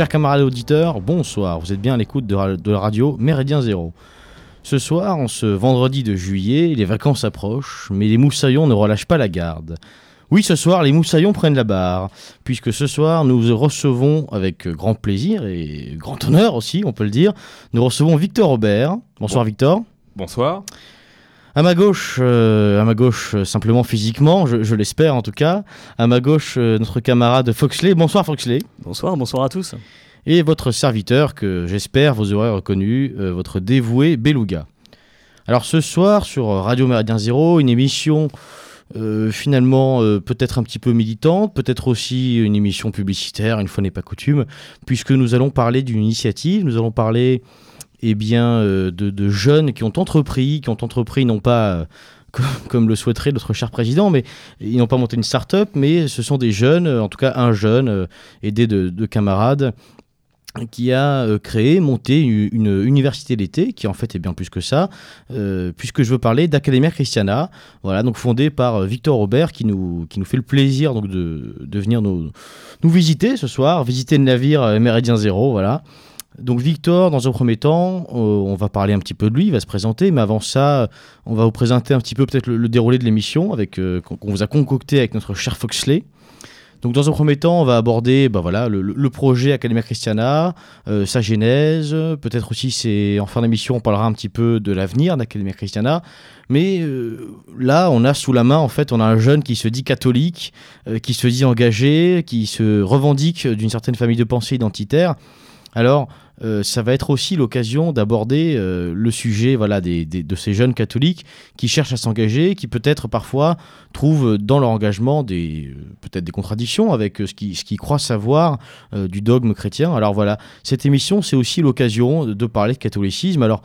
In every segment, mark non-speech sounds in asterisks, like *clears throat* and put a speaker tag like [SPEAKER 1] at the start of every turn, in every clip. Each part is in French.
[SPEAKER 1] Chers camarades auditeurs, bonsoir, vous êtes bien à l'écoute de, de la radio Méridien Zéro. Ce soir, en ce vendredi de juillet, les vacances approchent, mais les moussaillons ne relâchent pas la garde. Oui, ce soir, les moussaillons prennent la barre, puisque ce soir, nous recevons avec grand plaisir et grand honneur aussi, on peut le dire, nous recevons Victor Aubert. Bonsoir Victor.
[SPEAKER 2] Bonsoir.
[SPEAKER 1] À ma gauche, euh, à ma gauche euh, simplement physiquement, je, je l'espère en tout cas. À ma gauche, euh, notre camarade Foxley. Bonsoir Foxley.
[SPEAKER 3] Bonsoir, bonsoir à tous.
[SPEAKER 1] Et votre serviteur que j'espère vous aurez reconnu, votre dévoué Beluga. Alors ce soir sur Radio Méridien Zéro, une émission finalement peut-être un petit peu militante, peut-être aussi une émission publicitaire, une fois n'est pas coutume, puisque nous allons parler d'une initiative, nous allons parler eh bien, euh, de, jeunes qui ont entrepris, qui ont entrepris non pas euh, *laughs* comme, le souhaiterait notre cher président, mais ils n'ont pas monté une start-up, mais ce sont des jeunes, euh, en tout cas un jeune, aidé de, de camarades, qui a créé, monté une, université d'été, qui en fait est bien plus que ça, puisque je veux parler d'Academia Christiana, voilà, donc fondée par Victor Robert, qui nous, qui nous fait le plaisir donc de, venir nous, nous visiter ce soir, visiter le navire Méridien Zéro, voilà. Donc Victor, dans un premier temps, euh, on va parler un petit peu de lui, il va se présenter, mais avant ça, on va vous présenter un petit peu peut-être le, déroulé de l'émission avec euh, qu'on vous a concocté avec notre cher Foxley. Donc dans un premier temps, on va aborder bah, voilà, le, projet Academia Christiana, euh, sa genèse, peut-être aussi c'est en fin d'émission on parlera un petit peu de l'avenir d'Academia Christiana, mais là on a sous la main en fait on a un jeune qui se dit catholique, qui se dit engagé, qui se revendique d'une certaine famille de pensée identitaire. Alors euh, ça va être aussi l'occasion d'aborder euh, le sujet voilà, de ces jeunes catholiques qui cherchent à s'engager, qui peut-être parfois trouvent dans leur engagement des euh, peut-être des contradictions avec euh, ce qu'ils croient savoir euh, du dogme chrétien. Alors voilà, cette émission c'est aussi l'occasion de parler de catholicisme. Alors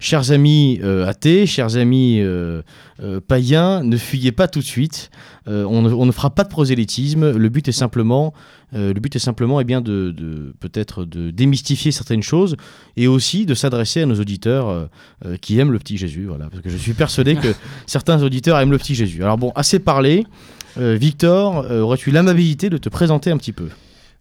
[SPEAKER 1] Chers amis euh, athées, chers amis euh, euh, païens, ne fuyez pas tout de suite. Euh, on, ne, on ne fera pas de prosélytisme. Le but est simplement, euh, le but est simplement, eh bien, de, de peut-être de démystifier certaines choses et aussi de s'adresser à nos auditeurs euh, euh, qui aiment le petit Jésus. Voilà, parce que je suis persuadé que *laughs* certains auditeurs aiment le petit Jésus. Alors bon, assez parlé. Euh, Victor, euh, aurais-tu l'amabilité de te présenter un petit peu?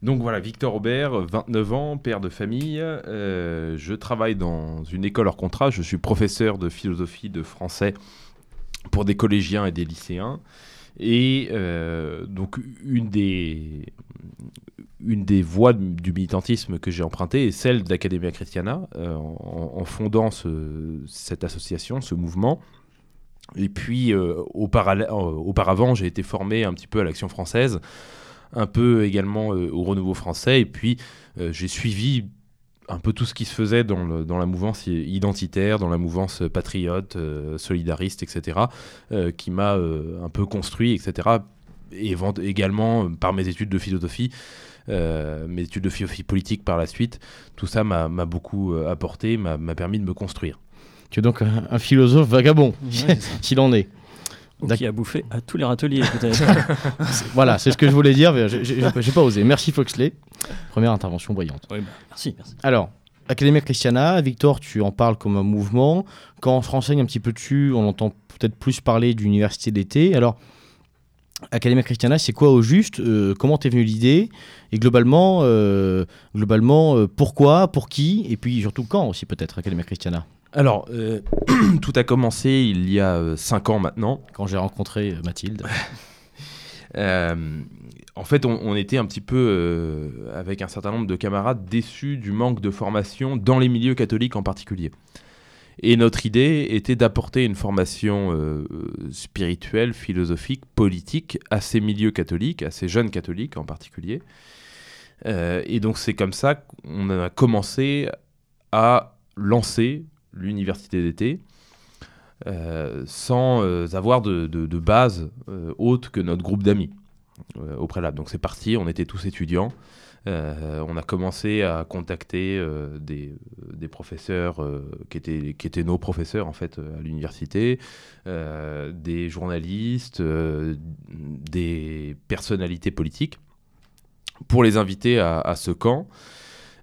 [SPEAKER 2] Donc voilà, Victor Aubert, 29 ans, père de famille. Euh, je travaille dans une école hors contrat. Je suis professeur de philosophie de français pour des collégiens et des lycéens. Et euh, donc une des, une des voies du militantisme que j'ai empruntée est celle d'Academia Christiana, euh, en, en fondant ce- cette association, ce mouvement. Et puis, euh, euh, auparavant, j'ai été formé un petit peu à l'Action française, un peu également euh, au Renouveau français, et puis j'ai suivi un peu tout ce qui se faisait dans, le- dans la mouvance identitaire, dans la mouvance patriote, euh, solidariste, etc., euh, qui m'a euh, un peu construit, etc., et également euh, par mes études de philosophie, euh, mes études de philosophie politique par la suite, tout ça m'a beaucoup euh, apporté, m'a permis de me construire.
[SPEAKER 1] Tu es donc un, un philosophe vagabond,
[SPEAKER 3] Ouais, *laughs*
[SPEAKER 1] s'il en est.
[SPEAKER 3] Qui a bouffé à tous les râteliers. *laughs* *laughs*
[SPEAKER 1] Voilà, c'est ce que je voulais dire, mais j'ai j'ai pas osé. Merci Foxley. Première intervention brillante.
[SPEAKER 3] Oui, bah, merci, merci.
[SPEAKER 1] Alors, Academia Christiana, Victor, tu en parles comme un mouvement. Quand on se renseigne un petit peu dessus, on entend peut-être plus parler d'université d'été. Alors, Academia Christiana, c'est quoi au juste? Euh, Comment t'es venue l'idée? Et globalement, euh, globalement euh, pourquoi? Pour qui? Et puis surtout quand aussi peut-être Academia Christiana?
[SPEAKER 2] Alors, euh, *clears throat* tout a commencé il y a 5 ans maintenant.
[SPEAKER 1] Quand j'ai rencontré euh, Mathilde. *laughs*
[SPEAKER 2] Euh, en fait, on, on était un petit peu, euh, avec un certain nombre de camarades, déçus du manque de formation dans les milieux catholiques en particulier. Et notre idée était d'apporter une formation euh, spirituelle, philosophique, politique à ces milieux catholiques, à ces jeunes catholiques en particulier. Euh, et donc c'est comme ça qu'on a commencé à lancer l'université d'été. euh, sans euh, avoir de, base euh, autre que notre groupe d'amis euh, au préalable. Donc c'est parti, on était tous étudiants. Euh, on a commencé à contacter euh, des, professeurs euh, qui, étaient, nos professeurs en fait euh, à l'université, euh, des journalistes, euh, des personnalités politiques, pour les inviter à, ce camp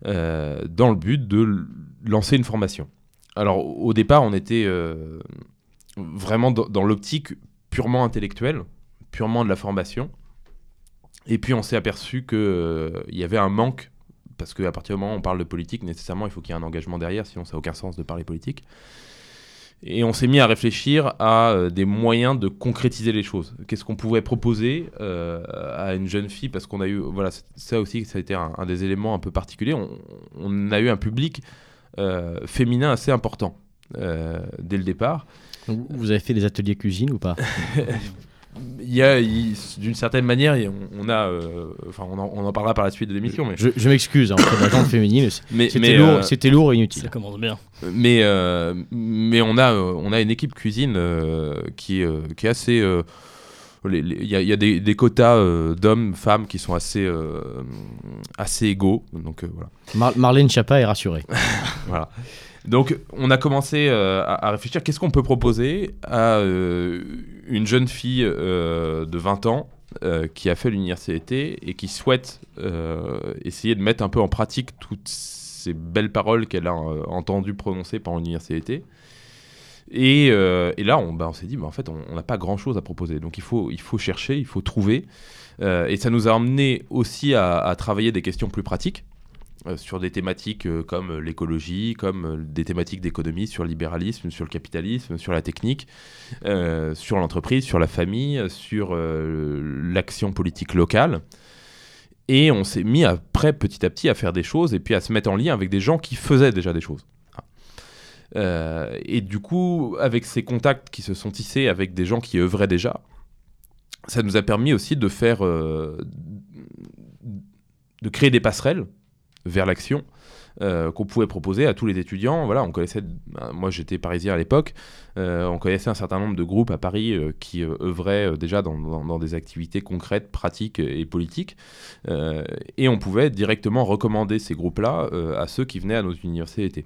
[SPEAKER 2] euh, dans le but de lancer une formation. Alors au départ, on était euh, vraiment dans, l'optique purement intellectuelle, purement de la formation. Et puis on s'est aperçu qu'il y avait un manque parce qu'à partir du moment où on parle de politique, nécessairement, il faut qu'il y ait un engagement derrière, sinon ça n'a aucun sens de parler politique. Et on s'est mis à réfléchir à euh, des moyens de concrétiser les choses. Qu'est-ce qu'on pouvait proposer euh, à une jeune fille Parce qu'on a eu, voilà, ça aussi, ça a été un, des éléments un peu particuliers. On, a eu un public euh, féminin assez important dès le départ.
[SPEAKER 1] Vous avez fait des ateliers cuisine ou pas *laughs*
[SPEAKER 2] il y a, d'une certaine manière, on, a, euh, enfin, on en, parlera par la suite de l'émission. Mais...
[SPEAKER 1] Je, m'excuse, hein, la féminine, c'était lourd, euh, c'était lourd et inutile.
[SPEAKER 3] Ça commence bien.
[SPEAKER 2] Mais, euh, mais on a, on a une équipe cuisine qui, qui est assez. Il y, y, a des, des quotas d'hommes, femmes qui sont assez, assez égaux. Donc
[SPEAKER 1] voilà. Marlène Chapa est rassurée. *laughs*
[SPEAKER 2] voilà. Donc, on a commencé euh, à, réfléchir qu'est-ce qu'on peut proposer à euh, une jeune fille euh, de 20 ans qui a fait l'université et qui souhaite essayer de mettre un peu en pratique toutes ces belles paroles qu'elle a entendues prononcer pendant l'université? Et, et, là, on, on s'est dit, bah, en fait, on n'a pas grand-chose à proposer. Donc, il faut, chercher, il faut trouver. et ça nous a amené aussi à, travailler des questions plus pratiques. Euh, sur des thématiques euh, comme l'écologie, comme euh, des thématiques d'économie, sur le libéralisme, sur le capitalisme, sur la technique, sur l'entreprise, sur la famille, sur l'action politique locale. Et on s'est mis après, petit à petit, à faire des choses et puis à se mettre en lien avec des gens qui faisaient déjà des choses. Et du coup, avec ces contacts qui se sont tissés avec des gens qui œuvraient déjà, ça nous a permis aussi de faire, de créer des passerelles vers l'action euh, qu'on pouvait proposer à tous les étudiants. Voilà, on connaissait, ben, moi j'étais parisien à l'époque, euh, on connaissait un certain nombre de groupes à Paris euh, qui œuvraient déjà dans, des activités concrètes, pratiques et politiques, et on pouvait directement recommander ces groupes-là à ceux qui venaient à nos universités.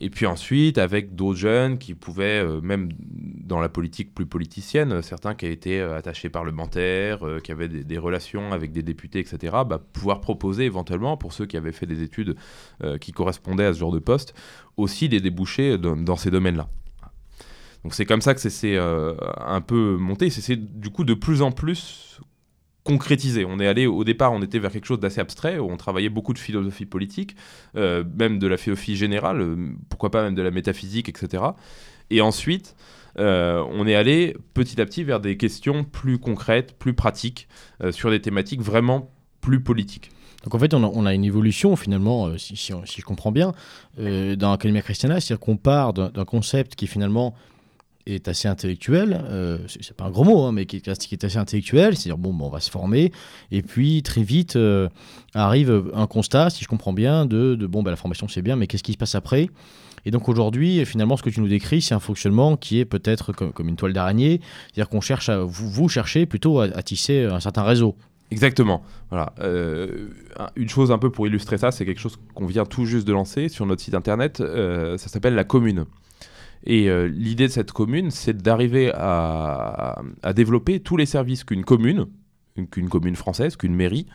[SPEAKER 2] Et puis ensuite, avec d'autres jeunes qui pouvaient, euh, même dans la politique plus politicienne, certains qui été euh, attachés parlementaires, euh, qui avaient des, relations avec des députés, etc., bah, pouvoir proposer éventuellement, pour ceux qui avaient fait des études qui correspondaient à ce genre de poste, aussi des débouchés dans, ces domaines-là. Donc c'est comme ça que c'est un peu monté. C'est du coup de plus en plus concrétiser. On est allé au départ, on était vers quelque chose d'assez abstrait, où on travaillait beaucoup de philosophie politique, euh, même de la philosophie générale, euh, pourquoi pas même de la métaphysique, etc. Et ensuite, euh, on est allé petit à petit vers des questions plus concrètes, plus pratiques, sur des thématiques vraiment plus politiques.
[SPEAKER 1] Donc en fait, on a, une évolution finalement, si, je comprends bien, dans l'Académie Christiana, c'est-à-dire qu'on part d'un concept qui finalement est assez intellectuel, euh, c'est pas un gros mot, hein, mais qui, est assez intellectuel, c'est-à-dire bon, on va se former, et puis très vite euh, arrive un constat, si je comprends bien, de, bon, bah, la formation c'est bien, mais qu'est-ce qui se passe après? Et donc aujourd'hui, finalement, ce que tu nous décris, c'est un fonctionnement qui est peut-être comme, une toile d'araignée, c'est-à-dire qu'on cherche à, vous, cherchez plutôt à, tisser un certain réseau.
[SPEAKER 2] Exactement. Voilà. Euh, une chose un peu pour illustrer ça, c'est quelque chose qu'on vient tout juste de lancer sur notre site internet. ça s'appelle la commune. Et euh, l'idée de cette commune, c'est d'arriver à, développer tous les services qu'une commune, qu'une commune française, qu'une mairie,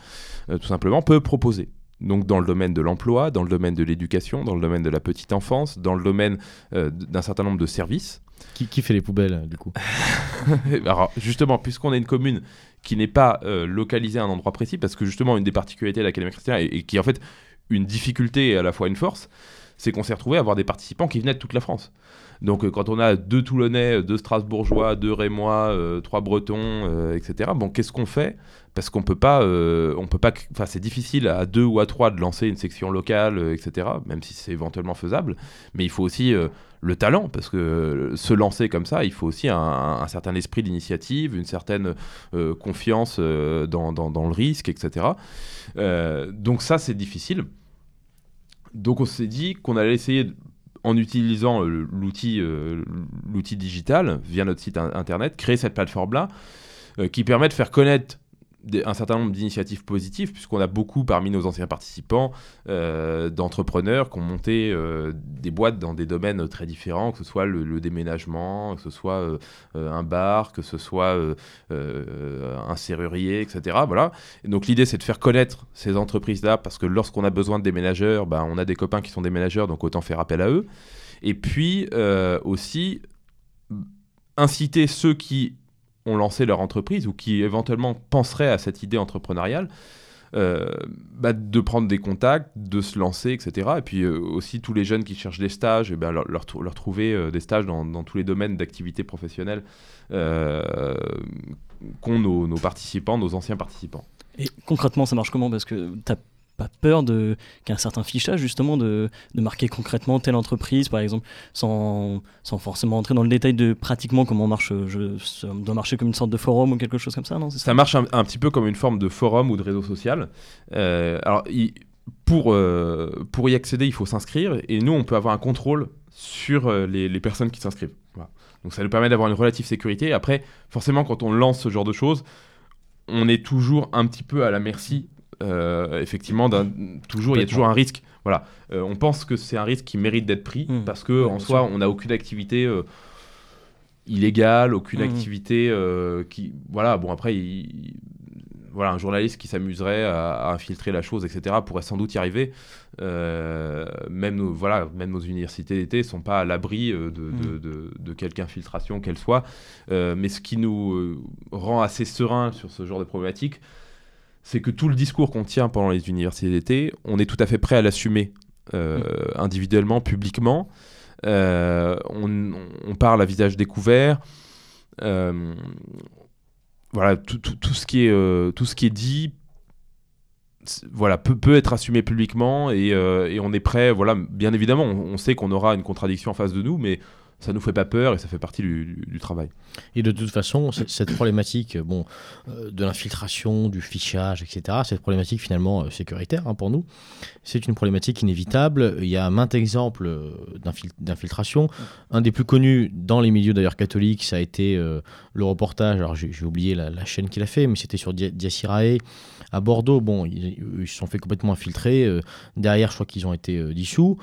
[SPEAKER 2] euh, tout simplement, peut proposer. Donc dans le domaine de l'emploi, dans le domaine de l'éducation, dans le domaine de la petite enfance, dans le domaine euh, d'un certain nombre de services.
[SPEAKER 1] Qui, qui fait les poubelles, du coup? *laughs*
[SPEAKER 2] Alors justement, puisqu'on est une commune qui n'est pas localisée à un endroit précis, parce que justement une des particularités de l'Académie chrétienne, et, et qui est en fait une difficulté et à la fois une force, c'est qu'on s'est retrouvé à avoir des participants qui venaient de toute la France. Donc euh, quand on a deux Toulonnais, deux Strasbourgeois, deux Rémois, euh, trois Bretons, euh, etc. Bon, qu'est-ce qu'on fait? Parce qu'on peut pas, on peut pas. Enfin, c'est difficile à deux ou à trois de lancer une section locale, etc. Même si c'est éventuellement faisable. Mais il faut aussi le talent, parce que se lancer comme ça, il faut aussi un, certain esprit d'initiative, une certaine confiance dans, dans, le risque, etc. donc ça, c'est difficile. Donc on s'est dit qu'on allait essayer en utilisant euh, l'outil euh, l'outil digital via notre site internet, créer cette plateforme-là euh, qui permet de faire connaître un certain nombre d'initiatives positives, puisqu'on a beaucoup parmi nos anciens participants euh, d'entrepreneurs qui ont monté euh, des boîtes dans des domaines très différents, que ce soit le, déménagement, que ce soit euh, un bar, que ce soit un serrurier, etc. Voilà. donc l'idée, c'est de faire connaître ces entreprises-là, parce que lorsqu'on a besoin de déménageurs, ben, on a des copains qui sont déménageurs, donc autant faire appel à eux. Et puis aussi inciter ceux qui ont lancé leur entreprise ou qui éventuellement penseraient à cette idée entrepreneuriale, euh, bah, de prendre des contacts, de se lancer, etc. Et puis euh, aussi tous les jeunes qui cherchent des stages, et ben, leur, leur, trou- leur trouver euh, des stages dans, tous les domaines d'activité professionnelle qu'ont nos, nos participants, nos anciens participants.
[SPEAKER 3] Et concrètement, ça marche comment? Parce que t'as pas peur de qu'il y ait un certain fichage justement de, de marquer concrètement telle entreprise par exemple sans, sans forcément entrer dans le détail de pratiquement comment marche euh, je, ça doit marcher comme une sorte de forum ou quelque chose comme ça non c'est
[SPEAKER 2] Ça marche un, un petit peu comme une forme de forum ou de réseau social. Euh, alors, il- pour, euh, pour y accéder, il faut s'inscrire et nous, on peut avoir un contrôle sur euh, les, les personnes qui s'inscrivent. Voilà. Donc, ça nous permet d'avoir une relative sécurité. Après, forcément, quand on lance ce genre de choses, on est toujours un petit peu à la merci. Euh, effectivement, toujours, il y a toujours un risque. Voilà, Euh, on pense que c'est un risque qui mérite d'être pris
[SPEAKER 3] Mm.
[SPEAKER 2] parce que
[SPEAKER 3] Ouais,
[SPEAKER 2] en soi,
[SPEAKER 3] sûr.
[SPEAKER 2] on n'a aucune activité euh, illégale, aucune
[SPEAKER 3] Mm.
[SPEAKER 2] activité euh, qui, voilà. Bon après, il- voilà, un journaliste qui s'amuserait à, à infiltrer la chose, etc., pourrait sans doute y arriver. Euh, même nos, voilà, même nos universités d'été sont pas à l'abri euh, de, de, de- de quelque infiltration qu'elle soit. Euh, mais ce qui nous rend assez serein sur ce genre de problématique, c'est que tout le discours qu'on tient pendant les universités d'été, on est tout à fait prêt à l'assumer euh, individuellement, publiquement. Euh, on, on parle à visage découvert. Euh, voilà, tout, tout- tout ce qui est, tout ce qui est dit voilà, peut, peut être assumé publiquement et, et on est prêt. Voilà, bien évidemment, on, on sait qu'on aura une contradiction en face de nous, mais ça nous fait pas peur et ça fait partie du, travail.
[SPEAKER 1] Et de toute façon, cette problématique bon, euh, de l'infiltration, du fichage, etc., cette problématique finalement euh, sécuritaire hein, pour nous, c'est une problématique inévitable. Il y a maintes exemples euh, d'infil- d'infiltration. Un des plus connus dans les milieux d'ailleurs catholiques, ça a été euh, le reportage, alors j'ai oublié la, chaîne qu'il a fait, mais c'était sur Dia- Diacirae à Bordeaux. Bon, ils, se sont fait complètement infiltrer. euh, derrière, je crois qu'ils ont été euh, dissous.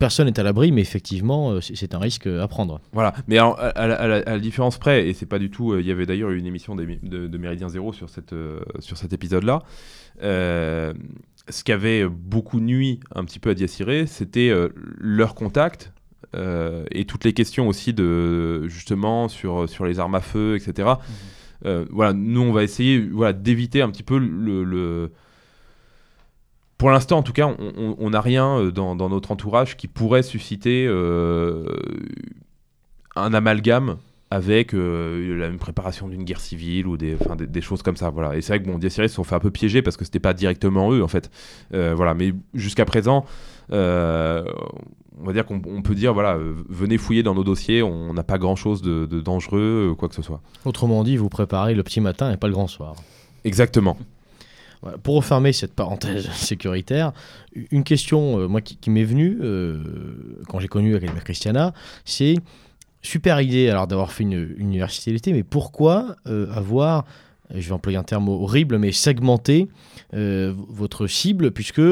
[SPEAKER 1] Personne n'est à l'abri, mais effectivement, euh, c'est un risque à prendre.
[SPEAKER 2] Voilà, mais à, à la, à la- à la différence près, et c'est pas du tout. euh, Il y avait d'ailleurs une émission de, de Méridien Zéro sur, cette, euh, sur cet épisode-là. Euh, ce qui avait beaucoup nuit un petit peu à Diaciré, c'était euh, leur contact. euh, et toutes les questions aussi de justement sur, sur les armes à feu, etc. Euh, voilà, nous on va essayer voilà, d'éviter un petit peu le, le- Pour l'instant, en tout cas, on- n'a rien euh, dans, dans notre entourage qui pourrait susciter euh, un amalgame avec euh, la préparation d'une guerre civile ou des, enfin, des, des choses comme ça. Voilà. Et c'est vrai que bon, Diaciré se sont fait un peu piéger parce que c'était pas directement eux en fait. Euh, voilà. Mais jusqu'à présent, euh, on va dire qu'on on peut dire voilà, venez fouiller dans nos dossiers, on n'a pas grand chose de, de dangereux, quoi que ce soit.
[SPEAKER 1] Autrement dit, vous préparez le petit matin et pas le grand soir.
[SPEAKER 2] Exactement.
[SPEAKER 1] Pour refermer cette parenthèse *laughs* sécuritaire, une question euh, moi qui, m'est venue euh, quand j'ai connu Academia Christiana, c'est super idée alors d'avoir fait une, université d'été, mais pourquoi euh, avoir, je vais employer un terme horrible, mais segmenter votre cible, puisque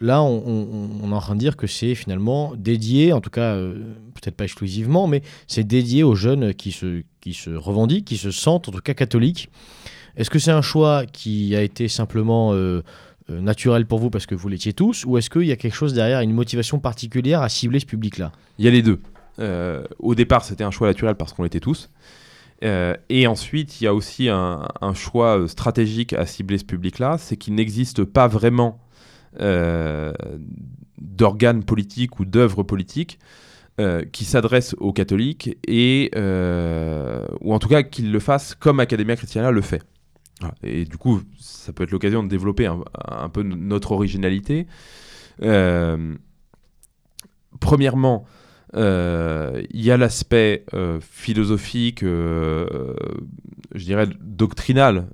[SPEAKER 1] là on, est en train de dire que c'est finalement dédié, en tout cas peut-être pas exclusivement, mais c'est dédié aux jeunes qui se, qui se revendiquent, qui se sentent en tout cas catholiques. Est-ce que c'est un choix qui a été simplement euh, euh, naturel pour vous parce que vous l'étiez tous, ou est-ce qu'il y a quelque chose derrière, une motivation particulière à cibler ce public-là?
[SPEAKER 2] Il y a les deux. Euh, au départ, c'était un choix naturel parce qu'on l'était tous. Et ensuite, il y a aussi un, choix stratégique à cibler ce public-là, c'est qu'il n'existe pas vraiment d'organes politiques ou d'œuvres politiques qui s'adressent aux catholiques et ou en tout cas qu'ils le fassent comme Academia Christiana le fait. Et du coup, ça peut être l'occasion de développer un, peu notre originalité. Euh, premièrement, euh, il y a l'aspect euh, philosophique, je dirais doctrinal,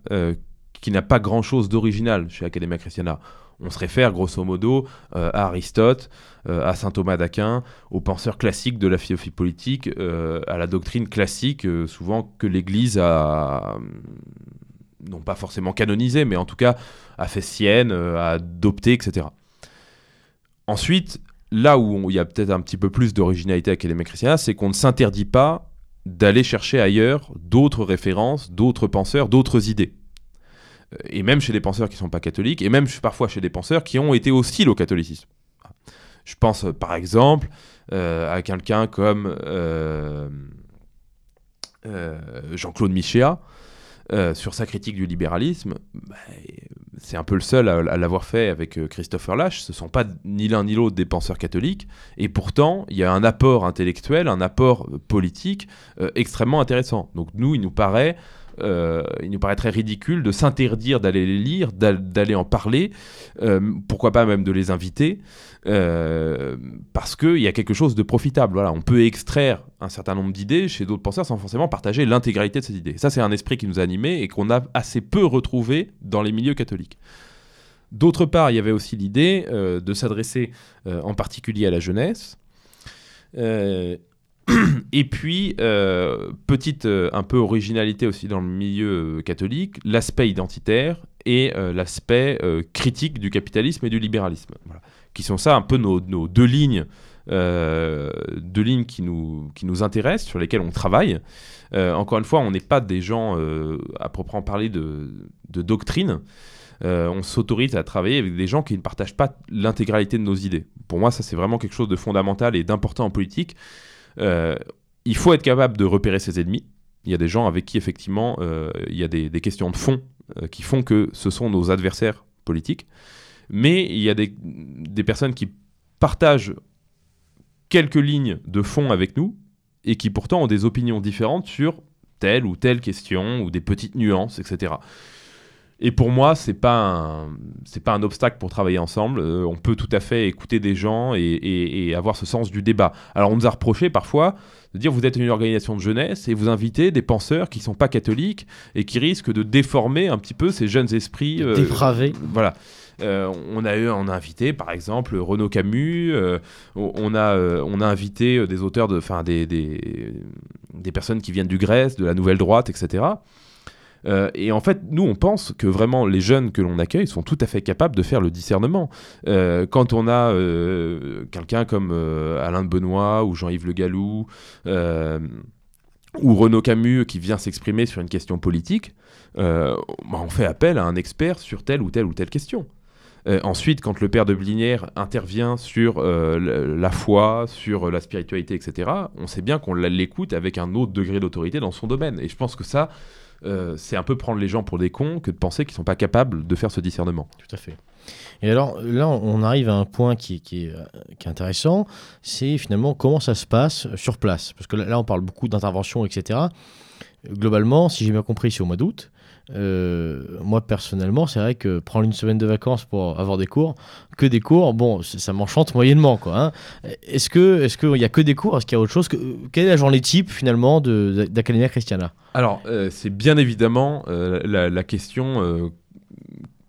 [SPEAKER 2] qui n'a pas grand-chose d'original chez Academia Christiana. On se réfère grosso modo à Aristote, à saint Thomas d'Aquin, aux penseurs classiques de la philosophie politique, à la doctrine classique, souvent que l'Église a, non pas forcément canonisé, mais en tout cas a fait sienne, euh, a adopté, etc. Ensuite, là où il y a peut-être un petit peu plus d'originalité à Academia Christiana, c'est qu'on ne s'interdit pas d'aller chercher ailleurs d'autres références, d'autres penseurs, d'autres idées. Euh, Et même chez des penseurs qui ne sont pas catholiques, et même parfois chez des penseurs qui ont été hostiles au catholicisme. Je pense euh, par exemple à quelqu'un comme Jean-Claude Michéa, euh, sur sa critique du libéralisme, bah, c'est un peu le seul à, l'avoir fait avec euh, Christopher Lash. Ce ne sont pas ni l'un ni l'autre des penseurs catholiques. Et pourtant, il y a un apport intellectuel, un apport politique extrêmement intéressant. Donc nous, il nous paraît euh, il nous paraîtrait ridicule de s'interdire d'aller les lire, d'aller en parler, euh, pourquoi pas même de les inviter, euh, parce qu'il y a quelque chose de profitable. Voilà, on peut extraire un certain nombre d'idées chez d'autres penseurs sans forcément partager l'intégralité de ces idées. Ça, c'est un esprit qui nous a animés et qu'on a assez peu retrouvé dans les milieux catholiques. D'autre part, il y avait aussi l'idée de s'adresser en particulier à la jeunesse. Et puis, euh, petite euh, un peu originalité aussi dans le milieu euh, catholique, l'aspect identitaire et l'aspect critique du capitalisme et du libéralisme, qui sont ça un peu nos, deux lignes, deux lignes qui nous, qui nous intéressent, sur lesquelles on travaille. encore une fois, on n'est pas des gens à proprement parler de, de doctrine. on s'autorise à travailler avec des gens qui ne partagent pas l'intégralité de nos idées. Pour moi, ça c'est vraiment quelque chose de fondamental et d'important en politique. Euh, il faut être capable de repérer ses ennemis. Il y a des gens avec qui, effectivement, euh, il y a des, questions de fond euh, qui font que ce sont nos adversaires politiques. Mais il y a des, personnes qui partagent quelques lignes de fond avec nous et qui pourtant ont des opinions différentes sur telle ou telle question ou des petites nuances, etc. Et pour moi, c'est pas c'est pas un obstacle pour travailler ensemble. Euh, on peut tout à fait écouter des gens et, avoir ce sens du débat. Alors on nous a reproché parfois de dire vous êtes une organisation de jeunesse et vous invitez des penseurs qui sont pas catholiques et qui risquent de déformer un petit peu ces jeunes esprits
[SPEAKER 1] euh, dépravés.
[SPEAKER 2] Voilà. Euh, on a eu, on a invité par exemple Renaud Camus, on a, on a invité des auteurs de, enfin des, des, des personnes qui viennent du Grèce, de la Nouvelle Droite, etc. Euh, et en fait, nous, on pense que vraiment les jeunes que l'on accueille sont tout à fait capables de faire le discernement. Euh, quand on a euh, quelqu'un comme Alain de Benoît ou Jean-Yves Le Gallou ou Renaud Camus qui vient s'exprimer sur une question politique, bah, on fait appel à un expert sur telle ou telle ou telle question. ensuite, quand le père de Blinière intervient sur la foi, sur la spiritualité, etc., on sait bien qu'on l'écoute avec un autre degré d'autorité dans son domaine. Et je pense que ça, euh, c'est un peu prendre les gens pour des cons que de penser qu'ils sont pas capables de faire ce discernement.
[SPEAKER 1] Tout à fait. Et alors là, on arrive à un point qui, qui, est, euh, qui est, intéressant, c'est finalement comment ça se passe sur place. Parce que là, on parle beaucoup d'intervention, etc. Globalement, si j'ai bien compris, c'est au mois d'août. Euh, moi personnellement, c'est vrai que prendre une semaine de vacances pour avoir des cours, que des cours, bon, ça m'enchante moyennement quoi. Hein. Est-ce que, est-ce qu'il y a que des cours, est-ce qu'il y a autre chose que, Quelle est la journée type finalement d'Academia Christiana?
[SPEAKER 2] Alors, euh, c'est bien évidemment euh, la, question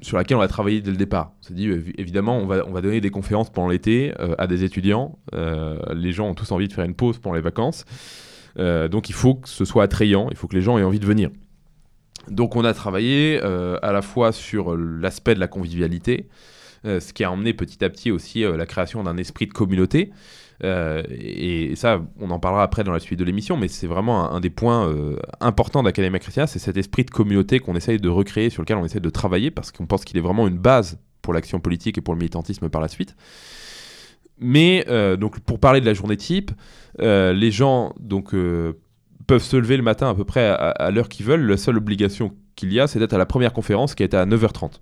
[SPEAKER 2] sur laquelle on a travaillé dès le départ. On s'est dit, évidemment, on va, on va donner des conférences pendant l'été à des étudiants. les gens ont tous envie de faire une pause pendant les vacances. donc il faut que ce soit attrayant, il faut que les gens aient envie de venir. Donc on a travaillé euh, à la fois sur l'aspect de la convivialité, euh, ce qui a emmené petit à petit aussi euh, la création d'un esprit de communauté. Et, ça, on en parlera après dans la suite de l'émission, mais c'est vraiment un, des points importants d'Academia Christiana, c'est cet esprit de communauté qu'on essaye de recréer, sur lequel on essaie de travailler, parce qu'on pense qu'il est vraiment une base pour l'action politique et pour le militantisme par la suite. Mais donc pour parler de la journée type, les gens donc peuvent se lever le matin à peu près à, l'heure qu'ils veulent. La seule obligation qu'il y a, c'est d'être à la première conférence qui est à 9h30.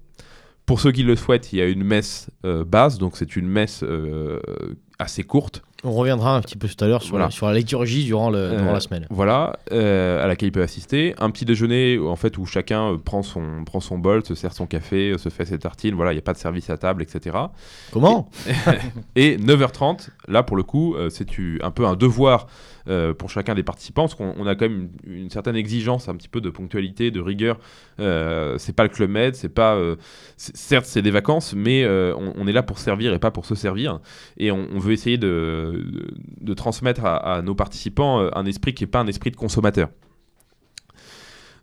[SPEAKER 2] Pour ceux qui le souhaitent, il y a une messe euh, basse, donc c'est une messe euh, assez courte.
[SPEAKER 1] On reviendra un petit peu tout à l'heure sur, la, sur la liturgie durant, le, durant la semaine.
[SPEAKER 2] Voilà, euh, à laquelle il peut assister. Un petit déjeuner en fait où chacun prend son, prend son bol, se sert son café, se fait ses tartines. Voilà, il n'y a pas de service à table, etc.
[SPEAKER 1] Comment?
[SPEAKER 2] Et *laughs* 9h30, là pour le coup, c'est un peu un devoir euh, pour chacun des participants, parce qu'on a quand même une, certaine exigence, un petit peu de ponctualité, de rigueur. Euh, c'est pas le club med, c'est pas, euh, certes c'est des vacances, mais on, est là pour servir et pas pour se servir. Et on, veut essayer de, transmettre à, à, nos participants un esprit qui n'est pas un esprit de consommateur.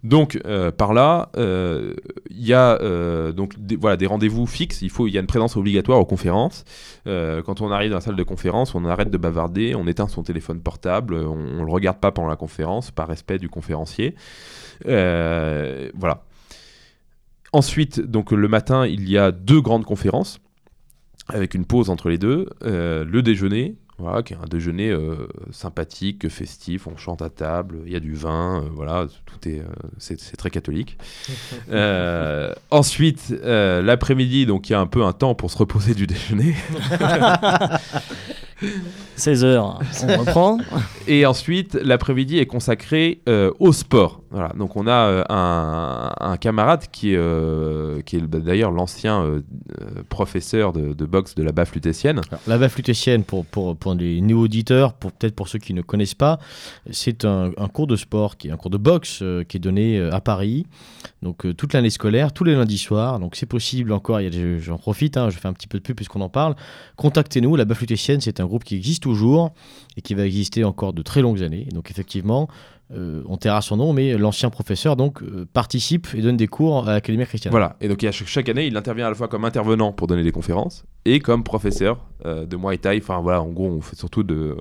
[SPEAKER 2] Donc euh, par là, euh, il y a euh, des, rendez-vous fixes. Il faut, y a une présence obligatoire aux conférences. quand on arrive dans la salle de conférence, on arrête de bavarder, on éteint son téléphone portable, on, ne le regarde pas pendant la conférence par respect du conférencier. voilà. Ensuite, donc le matin, il y a deux grandes conférences avec une pause entre les deux, le déjeuner Voilà, qui est un déjeuner euh, sympathique, festif, on chante à table, il y a du vin, euh, voilà, tout est, euh, c'est, très catholique. *laughs* Ensuite, l'après-midi, donc il y a un peu un temps pour se reposer du déjeuner. *laughs*
[SPEAKER 3] 16h, *laughs* on reprend.
[SPEAKER 2] Et ensuite, l'après-midi est consacré euh, au sport. Voilà. Donc, on a euh, un, un camarade qui est, euh, qui est d'ailleurs l'ancien professeur de, de boxe de la BAF lutétienne.
[SPEAKER 1] Alors, la baffe lutétienne, pour, pour, pour les néo-auditeurs, pour, peut-être pour ceux qui ne connaissent pas, c'est un, un cours de sport, qui est un cours de boxe euh, qui est donné euh, à Paris, donc euh, toute l'année scolaire, tous les lundis soirs. Donc c'est possible encore, j'en profite, hein, je fais un petit peu de pub puisqu'on en parle. Contactez-nous, la baffe lutétienne, c'est un groupe qui existe toujours et qui va exister encore de très longues années. Donc effectivement, euh, on taira son nom, mais l'ancien professeur donc euh, participe et donne des cours à l'Académie chrétienne.
[SPEAKER 2] Voilà. Et donc, chaque, chaque année, il intervient à la fois comme intervenant pour donner des conférences et comme professeur euh, de Muay Thai. Enfin, voilà, en gros, on fait surtout de.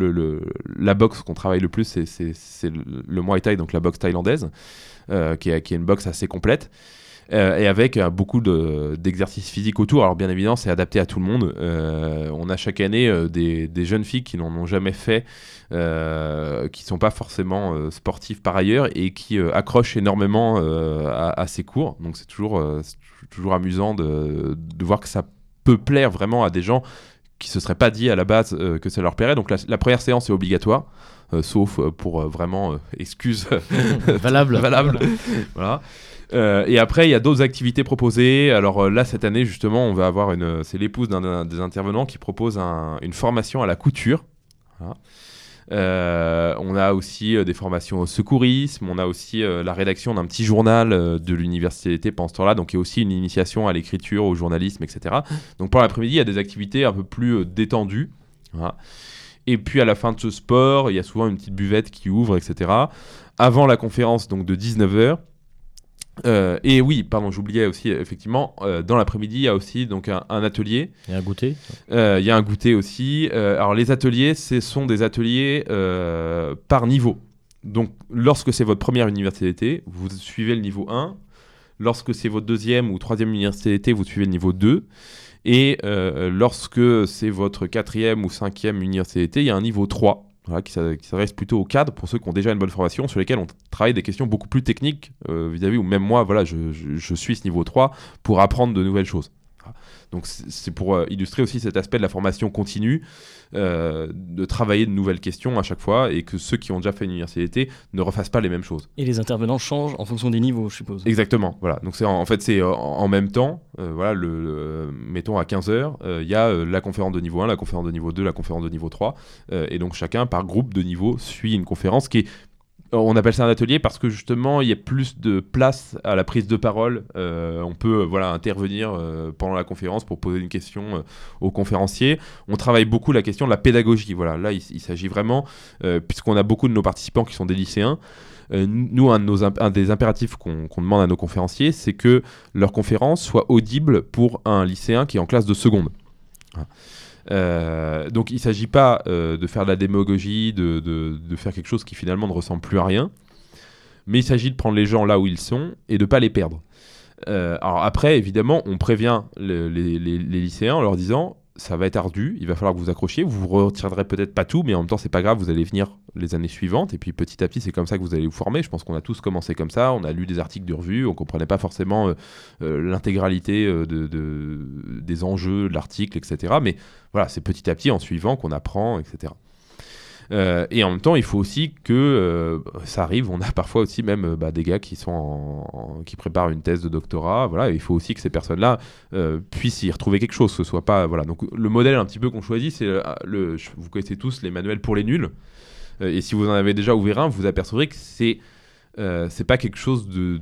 [SPEAKER 2] euh, la boxe qu'on travaille le plus, c'est- le, Muay Thai, donc la boxe thaïlandaise, qui est une boxe assez complète. Euh, et avec euh, beaucoup de- d'exercices physiques autour. Alors bien évidemment, c'est adapté à tout le monde. Euh, on a chaque année des, des jeunes filles qui n'en ont jamais fait, qui sont pas forcément sportives par ailleurs et qui accrochent énormément à, à ces cours. Donc c'est toujours, toujours amusant de, de voir que ça peut plaire vraiment à des gens qui se seraient pas dit à la base euh, que ça leur plairait. Donc la, la première séance est obligatoire, euh, sauf pour euh, vraiment excuse *laughs*
[SPEAKER 1] Valable. *laughs*
[SPEAKER 2] valable. *laughs* voilà. Euh, et après, il y a d'autres activités proposées. Alors euh, là, cette année, justement, on va avoir une. C'est l'épouse d'un- des intervenants qui propose un- une formation à la couture. Euh, on a aussi euh, des formations au secourisme. On a aussi euh, la rédaction d'un petit journal euh, de l'université pendant ce temps-là. Donc, il y a aussi une initiation à l'écriture, au journalisme, etc. Donc, pour l'après-midi, il y a des activités un peu plus euh, détendues. Et puis, à la fin de ce sport, il y a souvent une petite buvette qui ouvre, etc avant la conférence donc de 19h. Euh, et oui, pardon, j'oubliais aussi, effectivement, euh, dans l'après-midi, il y a aussi donc un, un atelier.
[SPEAKER 1] Il y a un goûter.
[SPEAKER 2] Euh, Il y a un goûter aussi. Alors, les ateliers, ce sont des ateliers par niveau. Donc, lorsque c'est votre première université d'été, vous suivez le niveau 1. Lorsque c'est votre deuxième ou troisième université d'été, vous suivez le niveau 2. Et lorsque c'est votre quatrième ou cinquième université d'été, il y a un niveau 3. Qui s'a- qui s'adresse plutôt aux cadres pour ceux qui ont déjà une bonne formation, sur lesquels on travaille des questions beaucoup plus techniques euh, vis-à-vis, ou même moi, voilà, je, je- je suis ce niveau 3 pour apprendre de nouvelles choses. Donc c'est pour euh, illustrer aussi cet aspect de la formation continue, euh, de travailler de nouvelles questions à chaque fois, et que ceux qui ont déjà fait une université ne refassent pas les mêmes choses.
[SPEAKER 3] Et les intervenants changent en fonction des niveaux, je suppose.
[SPEAKER 2] Exactement, voilà. Donc c'est en, en fait c'est euh, en, en même temps, euh, voilà, le, le- mettons à 15h, il y a la conférence de niveau 1, la conférence de niveau 2, la conférence de niveau 3 euh, et donc chacun par groupe de niveau suit une conférence qui est on appelle ça un atelier parce que justement il y a plus de place à la prise de parole. Euh, on peut euh, voilà intervenir euh, pendant la conférence pour poser une question euh, au conférencier. On travaille beaucoup la question de la pédagogie. Voilà, là il, s'agit vraiment puisqu'on a beaucoup de nos participants qui sont des lycéens. nous, un, des impératifs qu'on demande à nos conférenciers, c'est que leur conférence soit audible pour un lycéen qui est en classe de seconde. Euh, donc il ne s'agit pas euh, de faire de la démagogie, de, faire quelque chose qui finalement ne ressemble plus à rien, mais il s'agit de prendre les gens là où ils sont et de ne pas les perdre. Euh, alors après, évidemment, on prévient le- les, les- les lycéens en leur disant ça va être ardu, il va falloir que vous accrochiez, vous retirerez peut-être pas tout, mais en même temps c'est pas grave, vous allez venir les années suivantes, et puis petit à petit c'est comme ça que vous allez vous former. Je pense qu'on a tous commencé comme ça, on a lu des articles de revue, on comprenait pas forcément euh, euh, l'intégralité euh, de, de- des enjeux de l'article, etc. Mais voilà, c'est petit à petit en suivant qu'on apprend, etc. Euh, et en même temps, il faut aussi que euh, ça arrive. On a *laughs* parfois aussi même euh, bah, des gars qui sont qui préparent une thèse de doctorat. Voilà, il faut aussi que ces personnes-là puissent y retrouver quelque chose. Que ce soit pas voilà. Donc le modèle un petit peu qu'on choisit, c'est le. Vous connaissez tous les manuels pour les nuls. Et si vous en avez déjà ouvert un, vous apercevrez que c'est euh, c'est pas quelque chose de.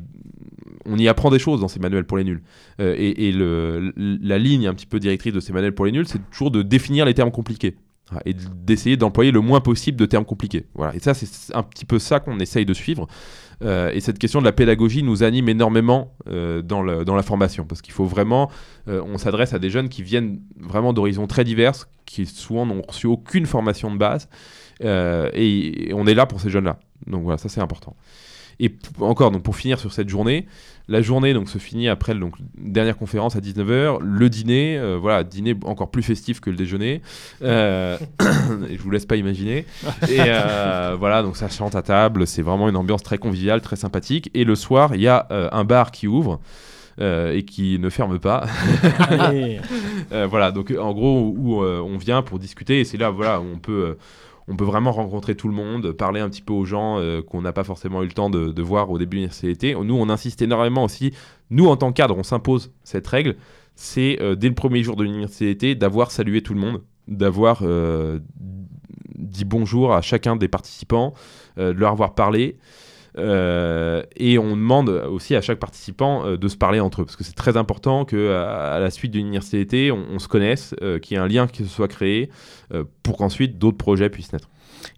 [SPEAKER 2] On y apprend des choses dans ces manuels pour les nuls. Et et le, la ligne un petit peu directrice de ces manuels pour les nuls, c'est toujours de définir les termes compliqués. Voilà, Et d'essayer d'employer le moins possible de termes compliqués. Voilà. Et ça, c'est un petit peu ça qu'on essaye de suivre. Euh, et cette question de la pédagogie nous anime énormément euh, dans, le- dans la formation. Parce qu'il faut vraiment. euh, on s'adresse à des jeunes qui viennent vraiment d'horizons très divers, qui souvent n'ont reçu aucune formation de base. Et, et on est là pour ces jeunes-là. Donc voilà, ça c'est important. Et encore, donc pour finir sur cette journée, la journée donc se finit après donc dernière conférence à 19h, le dîner, euh, voilà, dîner encore plus festif que le déjeuner. Euh, *coughs* et je vous laisse pas imaginer. Et euh, *laughs* voilà, donc ça chante à table, c'est vraiment une ambiance très conviviale, très sympathique. Et le soir, il y a euh, un bar qui ouvre. euh, et qui ne ferme pas. *laughs* Euh, voilà, donc en gros, où, où, euh, on vient pour discuter, et c'est là, voilà, où on peut, euh, on peut vraiment rencontrer tout le monde, parler un petit peu aux gens euh, qu'on n'a pas forcément eu le temps de, voir au début de l'université. Nous, on insiste énormément aussi, nous, en tant que cadre, on s'impose cette règle, c'est euh, dès le premier jour de l'université d'avoir salué tout le monde, d'avoir euh, dit bonjour à chacun des participants, de leur avoir parlé. Euh, et on demande aussi à chaque participant euh, de se parler entre eux, parce que c'est très important que à, à la suite d'une université, on, on se connaisse, euh, qu'il y ait un lien qui se soit créé, euh, pour qu'ensuite d'autres projets puissent naître.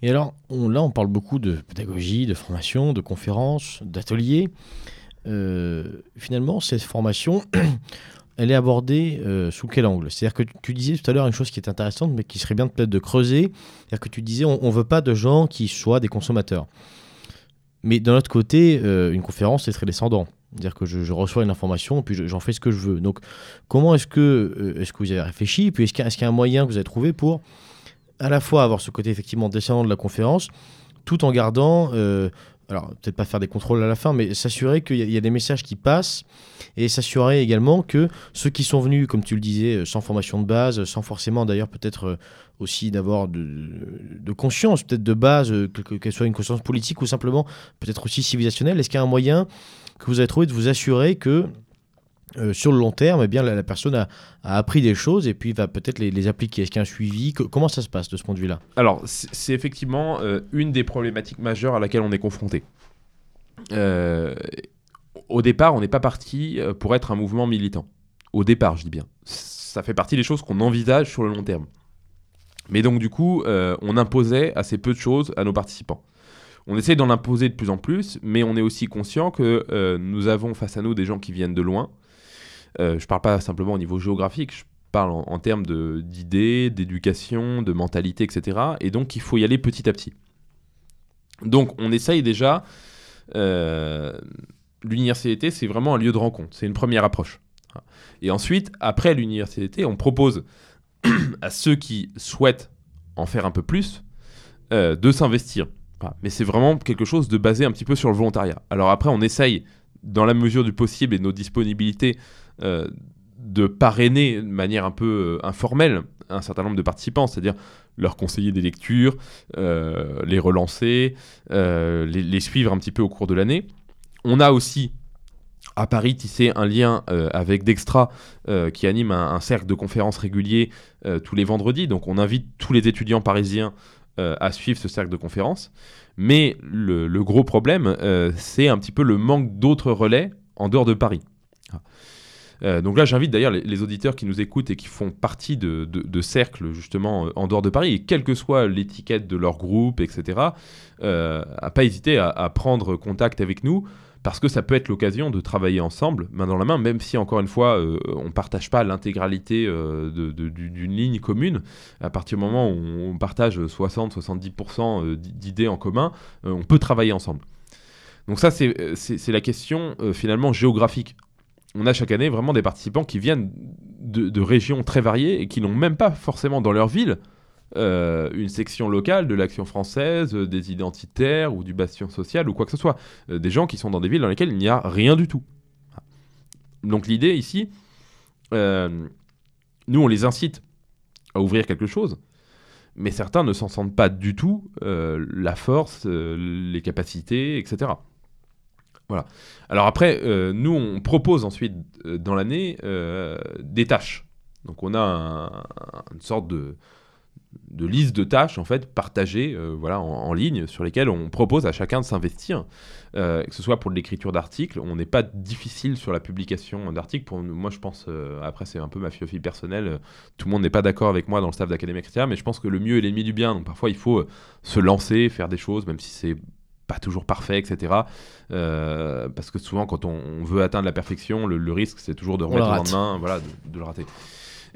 [SPEAKER 1] Et alors, là, on parle beaucoup de pédagogie, de formation, de conférences, d'ateliers. Euh, finalement, cette formation, *clears throat* elle est abordée euh, sous quel angle? C'est-à-dire que tu disais tout à l'heure une chose qui est intéressante, mais qui serait bien peut-être de creuser. C'est-à-dire que tu disais, on ne veut pas de gens qui soient des consommateurs. Mais d'un autre côté, euh, une conférence, c'est très descendant. C'est-à-dire que je, reçois une information, puis je- j'en fais ce que je veux. Donc, comment est-ce que, euh, vous avez réfléchi Puis, est-ce qu'il y, a- un moyen que vous avez trouvé pour à la fois avoir ce côté effectivement descendant de la conférence, tout en gardant, euh, alors peut-être pas faire des contrôles à la fin, mais s'assurer qu'il y, y a des messages qui passent et s'assurer également que ceux qui sont venus, comme tu le disais, sans formation de base, sans forcément d'ailleurs peut-être aussi d'avoir de, conscience, peut-être de base, euh, que- que- qu'elle soit une conscience politique ou simplement peut-être aussi civilisationnelle, est-ce qu'il y a un moyen que vous avez trouvé de vous assurer que euh, sur le long terme, eh bien, la, personne a, appris des choses et puis va peut-être les, appliquer? Est-ce qu'il y a un suivi? Co- Comment ça se passe de ce point de vue-là?
[SPEAKER 2] Alors, c'est effectivement euh, une des problématiques majeures à laquelle on est confronté. Au départ, on n'est pas parti pour être un mouvement militant. Au départ, je dis bien. Ça fait partie des choses qu'on envisage sur le long terme. Mais donc, du coup, euh, on imposait assez peu de choses à nos participants. On essaie d'en imposer de plus en plus, mais on est aussi conscient que euh, nous avons face à nous des gens qui viennent de loin. Euh, je ne parle pas simplement au niveau géographique, je parle en, en termes d'idées, d'éducation, de mentalité, etc. Et donc, il faut y aller petit à petit. Donc, on essaye déjà. L'université, c'est vraiment un lieu de rencontre. C'est une première approche. Et ensuite, après l'université, on propose *clears throat* à ceux qui souhaitent en faire un peu plus euh, de s'investir. Mais c'est vraiment quelque chose de basé un petit peu sur le volontariat. Alors après, on essaye, dans la mesure du possible et de nos disponibilités, euh, de parrainer de manière un peu euh, informelle un certain nombre de participants, c'est-à-dire leur conseiller des lectures, les relancer, les suivre un petit peu au cours de l'année. On a aussi à Paris tissé un lien euh, avec Dextra euh, qui anime un, cercle de conférences régulier euh, tous les vendredis. Donc on invite tous les étudiants parisiens à suivre ce cercle de conférences. Mais le, gros problème, c'est un petit peu le manque d'autres relais en dehors de Paris. Euh, donc là, j'invite d'ailleurs les, auditeurs qui nous écoutent et qui font partie de, cercles justement en dehors de Paris, et quelle que soit l'étiquette de leur groupe, etc., à pas hésiter à prendre contact avec nous, parce que ça peut être l'occasion de travailler ensemble, main dans la main, même si encore une fois, euh, on partage pas l'intégralité euh, d'une ligne commune. À partir du moment où on partage 60-70% euh, d'idées en commun, on peut travailler ensemble. Donc ça, c'est la question finalement géographique on a chaque année vraiment des participants qui viennent de, de régions très variées et qui n'ont même pas forcément dans leur ville euh, une section locale de l'action française, euh, des identitaires ou du bastion social ou quoi que ce soit. Euh, des gens qui sont dans des villes dans lesquelles il n'y a rien du tout. Donc l'idée ici, nous on les incite à ouvrir quelque chose, mais certains ne s'en sentent pas du tout la force, les capacités, etc. Voilà. Alors après, nous, on propose ensuite dans l'année des tâches. Donc on a un- une sorte de, de liste de tâches en fait partagées euh, voilà, en, en ligne sur lesquelles on propose à chacun de s'investir, euh, que ce soit pour de l'écriture d'articles. On n'est pas difficile sur la publication d'articles. Pour moi, je pense, euh, après c'est un peu ma philosophie personnelle, tout le monde n'est pas d'accord avec moi dans le staff d'Académie, etc. Mais je pense que le mieux est l'ennemi du bien. Donc parfois, il faut se lancer, faire des choses, même si c'est pas toujours parfait, etc. Euh, parce que souvent, quand on, on veut atteindre la perfection, le, le risque, c'est toujours de remettre le lendemain, voilà, de, de le rater.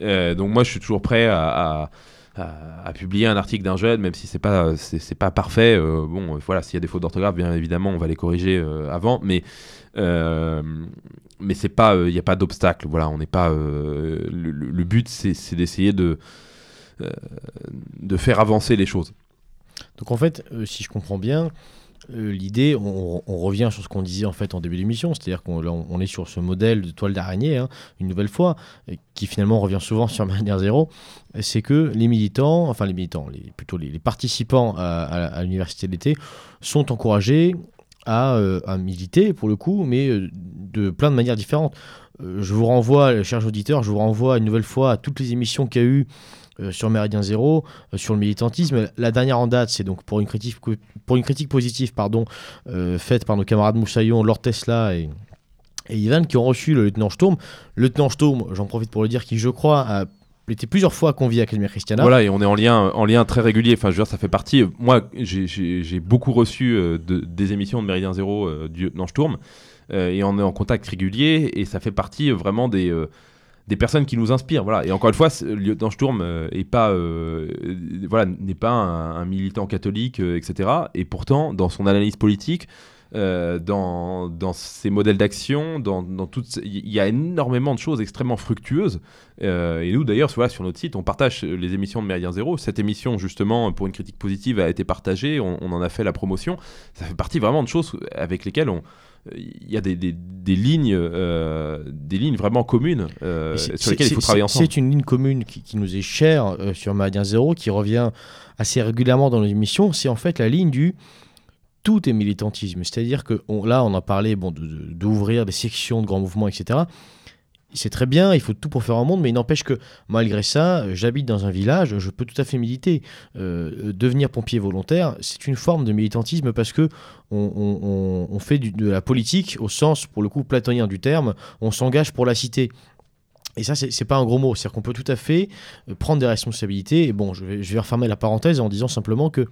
[SPEAKER 2] Euh, donc moi, je suis toujours prêt à, à- à, publier un article d'un jeune, même si c'est pas c'est pas parfait. Euh, bon, voilà, s'il y a des fautes d'orthographe, bien évidemment, on va les corriger euh, avant, mais euh, mais c'est pas, il n'y a pas d'obstacle. Voilà, on n'est pas. Le, but, c'est d'essayer de de faire avancer les choses.
[SPEAKER 1] Donc en fait, si je comprends bien, euh, l'idée, on, revient sur ce qu'on disait en fait en début d'émission, c'est-à-dire qu'on on est sur ce modèle de toile d'araignée, hein, une nouvelle fois, qui finalement revient souvent sur *laughs* Manière Zéro, c'est que les militants, enfin les militants, plutôt les, participants à, l'université d'été sont encouragés euh, à, militer pour le coup, mais euh, de plein de manières différentes. je vous renvoie, chers auditeurs, je vous renvoie une nouvelle fois à toutes les émissions qu'il y a eu euh, sur Méridien Zéro, euh, sur le militantisme. La dernière en date, c'est donc pour une critique, pour une critique positive pardon, euh, faite par nos camarades Moussaillon, Lord Tesla et, et Ivan, qui ont reçu le lieutenant Sturm. Le lieutenant Sturm, j'en profite pour le dire, qui je crois a été plusieurs fois convié à Academia Christiana.
[SPEAKER 2] Voilà, et on est en lien, en lien très régulier. Enfin, je veux dire, ça fait partie. Moi, j'ai beaucoup reçu de, des émissions de Méridien Zéro du lieutenant Sturm, et on est en contact régulier, et ça fait partie vraiment des des personnes qui nous inspirent. Voilà. Et encore une fois, lieutenant Sturm euh, est pas, euh, voilà, n'est pas un, militant catholique, euh, etc. Et pourtant, dans son analyse politique, dans, dans, ses modèles d'action, dans, dans il y a énormément de choses extrêmement fructueuses. et nous, d'ailleurs, voilà, sur notre site, on partage les émissions de Méridien Zéro. Cette émission, justement, pour une critique positive, a été partagée. On en a fait la promotion. Ça fait partie vraiment de choses avec lesquelles on il y a des, des, lignes, euh, des lignes vraiment communes euh, sur lesquelles il faut travailler ensemble.
[SPEAKER 1] C'est une ligne commune qui, nous est chère euh, sur Maradien Zéro, qui revient assez régulièrement dans nos émissions. C'est en fait la ligne du tout est militantisme. C'est-à-dire que là, on a parlé bon, d'ouvrir des sections de grands mouvements, etc c'est très bien, il faut tout pour faire un monde, mais il n'empêche que malgré ça, j'habite dans un village, je peux tout à fait militer. Euh, devenir pompier volontaire, c'est une forme de militantisme parce que on, fait de la politique au sens, pour le coup, platonien du terme, on s'engage pour la cité. Et ça, c'est pas un gros mot. C'est-à-dire qu'on peut tout à fait euh, prendre des responsabilités. Et bon, je vais refermer la parenthèse en disant simplement que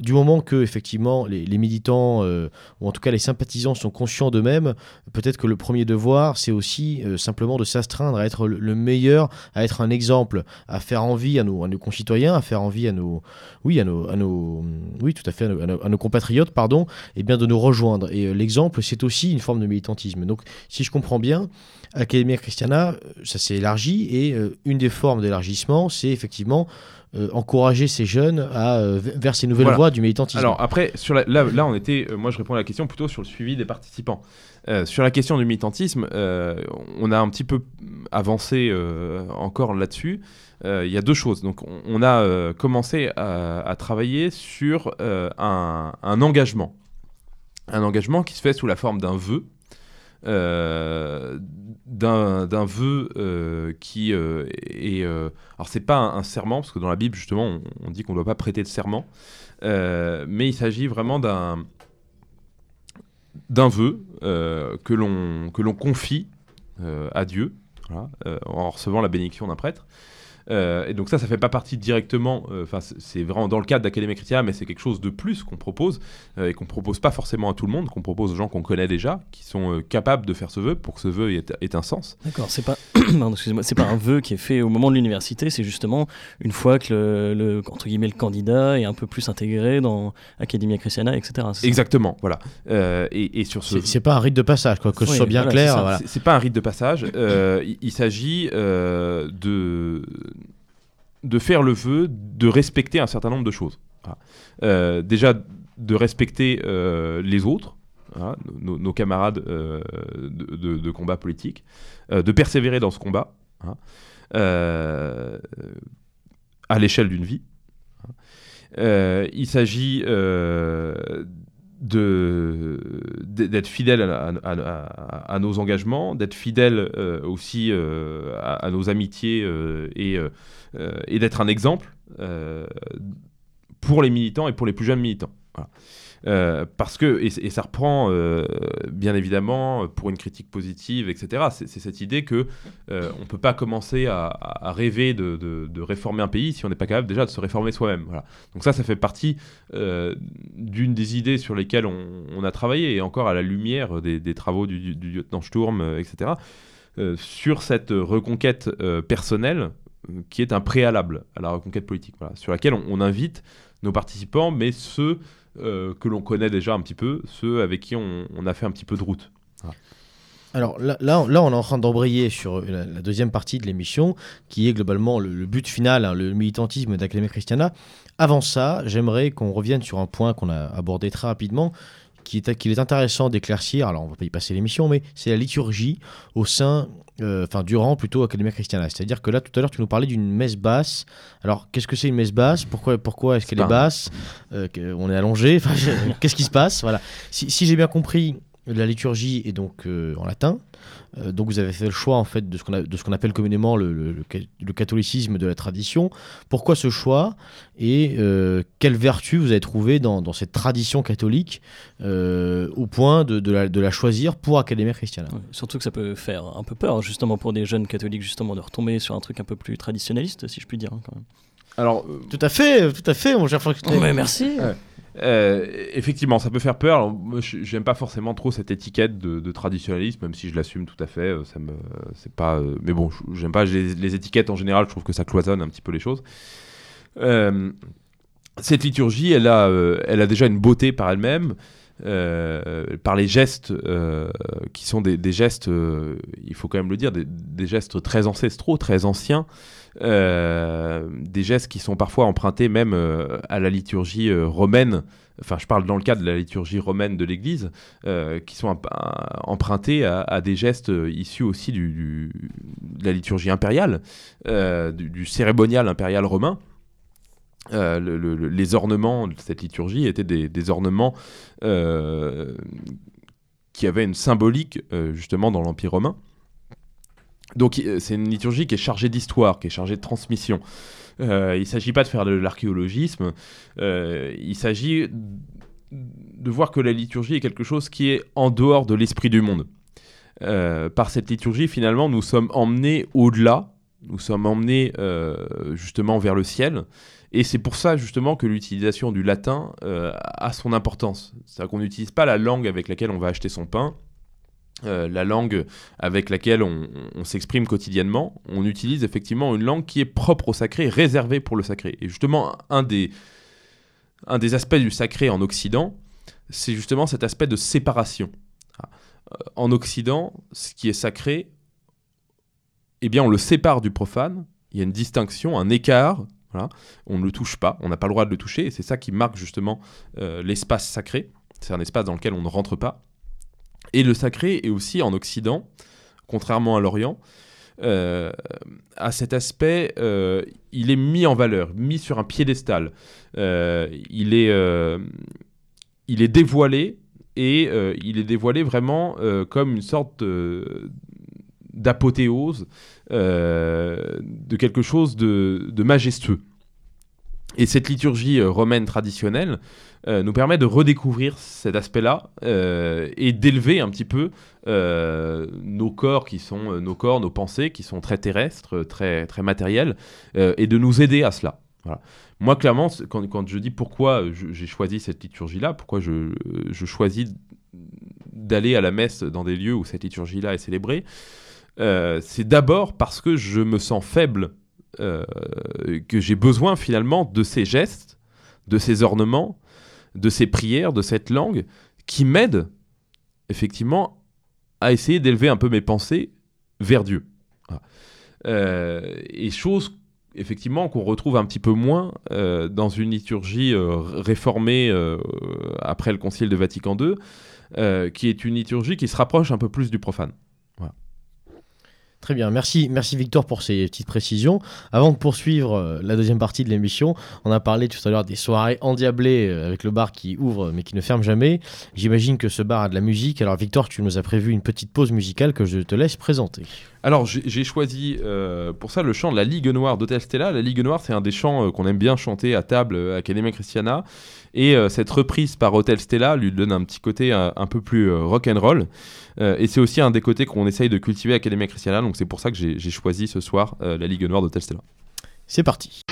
[SPEAKER 1] du moment que effectivement les, militants euh, ou en tout cas les sympathisants sont conscients d'eux-mêmes, peut-être que le premier devoir c'est aussi euh, simplement de s'astreindre à être le, meilleur, à être un exemple, à faire envie à nos, à nos concitoyens, à faire envie à nos oui à nos, à nos oui tout à fait à nos, compatriotes pardon, et bien de nous rejoindre. Et euh, l'exemple c'est aussi une forme de militantisme. Donc si je comprends bien, Academia Christiana ça s'est élargi et une des formes d'élargissement c'est effectivement euh, encourager ces jeunes à, euh, vers ces nouvelles voies du militantisme.
[SPEAKER 2] Alors après, sur là, là, on était, euh, moi je réponds à la question plutôt sur le suivi des participants. sur la question du militantisme, on a un petit peu avancé encore là-dessus. Il y a deux choses. Donc on, a commencé à, travailler sur un, un engagement. Un engagement qui se fait sous la forme d'un vœu d'un vœu euh, qui euh, est... alors c'est pas un, serment, parce que dans la Bible justement on, dit qu'on ne doit pas prêter de serment, mais il s'agit vraiment d'un d'un vœu que l'on confie à Dieu, en recevant la bénédiction d'un prêtre. Euh, et donc ça, ça fait pas partie directement, euh, enfin c'est vraiment dans le cadre d'Académie Chrétienne, mais c'est quelque chose de plus qu'on propose euh, et qu'on propose pas forcément à tout le monde, qu'on propose aux gens qu'on connaît déjà, qui sont capables de faire ce vœu pour que ce vœu ait, un sens.
[SPEAKER 3] D'accord, c'est pas, *coughs* excusez-moi, c'est pas un vœu qui est fait au moment de l'université, c'est justement une fois que le, entre guillemets le candidat est un peu plus intégré dans Academia Christiana, etc.
[SPEAKER 2] Exactement, voilà. et, sur ce,
[SPEAKER 1] c'est pas un rite de passage, quoi, que ce soit bien clair.
[SPEAKER 2] Voilà. C'est pas un rite de passage. il s'agit de de faire le vœu de respecter un certain nombre de choses. Euh, déjà, de respecter euh, les autres, nos, camarades euh, de, combat politique, de persévérer dans ce combat à l'échelle d'une vie. il s'agit d'être fidèle à, nos engagements, d'être fidèle aussi à, nos amitiés et euh, et d'être un exemple euh, pour les militants et pour les plus jeunes militants. Euh, parce que, et, ça reprend bien évidemment pour une critique positive, etc., c'est cette idée que on ne peut pas commencer à, rêver de, réformer un pays si on n'est pas capable déjà de se réformer soi-même. Donc ça, ça fait partie d'une des idées sur lesquelles on, a travaillé, et encore à la lumière des, travaux du, du, lieutenant Sturm, etc., sur cette reconquête personnelle qui est un préalable à la reconquête politique, sur laquelle on, on invite nos participants, mais ceux euh, que l'on connaît déjà un petit peu, ceux avec qui on, a fait un petit peu de route.
[SPEAKER 1] Alors là, là, on est en train d'embrayer sur la, la deuxième partie de l'émission, qui est globalement le, le but final, hein, le militantisme d'Académie Christiana. Avant ça, j'aimerais qu'on revienne sur un point qu'on a abordé très rapidement, qui est, qu'il est intéressant d'éclaircir. Alors, on va pas y passer l'émission, mais c'est la liturgie au sein, euh, enfin, durant plutôt Académie Christiana. C'est-à-dire que là, tout à l'heure, tu nous parlais d'une messe basse. Alors, qu'est-ce que c'est une messe basse? Pourquoi, pourquoi est-ce qu'elle est basse? Euh, On est allongé Qu'est-ce qui se passe? Voilà. Si, si j'ai bien compris, la liturgie est donc euh, en latin. Euh, donc vous avez fait le choix en fait de ce qu'on a- de ce qu'on appelle communément le, le- le ca- le catholicisme de la tradition. Pourquoi ce choix et euh, quelle vertu vous avez trouvé dans, dans cette tradition catholique euh, au point de, de la, de la choisir pour Academia Christiana?
[SPEAKER 3] Ouais, Surtout que ça peut faire un peu peur, justement, pour des jeunes catholiques, justement, de retomber sur un truc un peu plus traditionnaliste, si je puis dire, hein, quand même.
[SPEAKER 2] Alors, euh,
[SPEAKER 1] Tout à fait, tout à fait, mon cher Franck.
[SPEAKER 3] Oh, mais merci
[SPEAKER 2] Ouais. Euh, effectivement, ça peut faire peur. Alors, moi, j'aime pas forcément trop cette étiquette de, traditionnalisme, même si je l'assume tout à fait. euh, Ça me, c'est pas. euh, mais bon, j'aime pas les, étiquettes en général. Je trouve que ça cloisonne un petit peu les choses. Cette liturgie, elle a, elle a déjà une beauté par elle-même. Euh, par les gestes euh, qui sont des, gestes, euh, il faut quand même le dire, des, gestes très ancestraux, très anciens, des gestes qui sont parfois empruntés même à la liturgie romaine, enfin je parle dans le cadre de la liturgie romaine de l'Église, qui sont emp- empruntés à, des gestes issus aussi de la liturgie impériale, du cérémonial impérial romain. Euh, le- le- le- les ornements de cette liturgie étaient des, ornements euh, qui avaient une symbolique euh, justement dans l'Empire romain. Donc c'est une liturgie qui est chargée d'histoire, qui est chargée de transmission. Il ne s'agit pas de faire de l'archéologisme, il s'agit de voir que la liturgie est quelque chose qui est en dehors de l'esprit du monde. Par cette liturgie, finalement, nous sommes emmenés au-delà, nous sommes emmenés justement vers le ciel, et c'est pour ça justement que l'utilisation du latin euh, a son importance. C'est-à-dire qu'on n'utilise pas la langue avec laquelle on va acheter son pain, euh, la langue avec laquelle on, on s'exprime quotidiennement, on utilise effectivement une langue qui est propre au sacré, réservée pour le sacré. Et justement, un des, un des aspects du sacré en Occident, c'est justement cet aspect de séparation. Ah, En Occident, ce qui est sacré, eh bien, on le sépare du profane. Il y a une distinction, un écart. On ne le touche pas, on n'a pas le droit de le toucher, et c'est ça qui marque justement euh, l'espace sacré. C'est un espace dans lequel on ne rentre pas. Et le sacré est aussi en Occident, contrairement à l'Orient, euh, à cet aspect, euh, il est mis en valeur, mis sur un piédestal. Il, est, il est dévoilé et il est dévoilé vraiment comme une sorte de- d'apothéose euh, de quelque chose de, majestueux. Et cette liturgie euh, romaine traditionnelle euh, nous permet de redécouvrir cet aspect-là et d'élever un petit peu nos corps qui sont nos corps, nos pensées qui sont très terrestres, très très matériels, euh, et de nous aider à cela. Moi, clairement, quand, je dis pourquoi j'ai choisi cette liturgie-là, pourquoi je choisis d'aller à la messe dans des lieux où cette liturgie-là est célébrée, euh, c'est d'abord parce que je me sens faible, euh, que j'ai besoin finalement de ces gestes, de ces ornements, de ces prières, de cette langue, qui m'aident effectivement à essayer d'élever un peu mes pensées vers Dieu. Euh, et chose effectivement qu'on retrouve un petit peu moins dans une liturgie réformée après le Concile de Vatican II, qui est une liturgie qui se rapproche un peu plus du profane.
[SPEAKER 1] Très bien, merci, Victor pour ces petites précisions. Avant de poursuivre euh, la deuxième partie de l'émission, on a parlé tout à l'heure des soirées endiablées euh, avec le bar qui ouvre mais qui ne ferme jamais. J'imagine que ce bar a de la musique. Alors Victor, tu nous as prévu une petite pause musicale que je te laisse présenter.
[SPEAKER 2] Alors j'ai choisi euh, pour ça le chant de la Ligue Noire d'Hotel Stella. La Ligue Noire, c'est un des chants qu'on aime bien chanter à table à Academia Christiana. Et euh, cette reprise par Hotel Stella lui donne un petit côté euh, un peu plus euh, rock and roll. Et c'est aussi un des côtés qu'on essaye de cultiver à Academia Christiana. Donc c'est pour ça que j'ai choisi ce soir la Ligue Noire d'Hotel Stella.
[SPEAKER 1] C'est parti.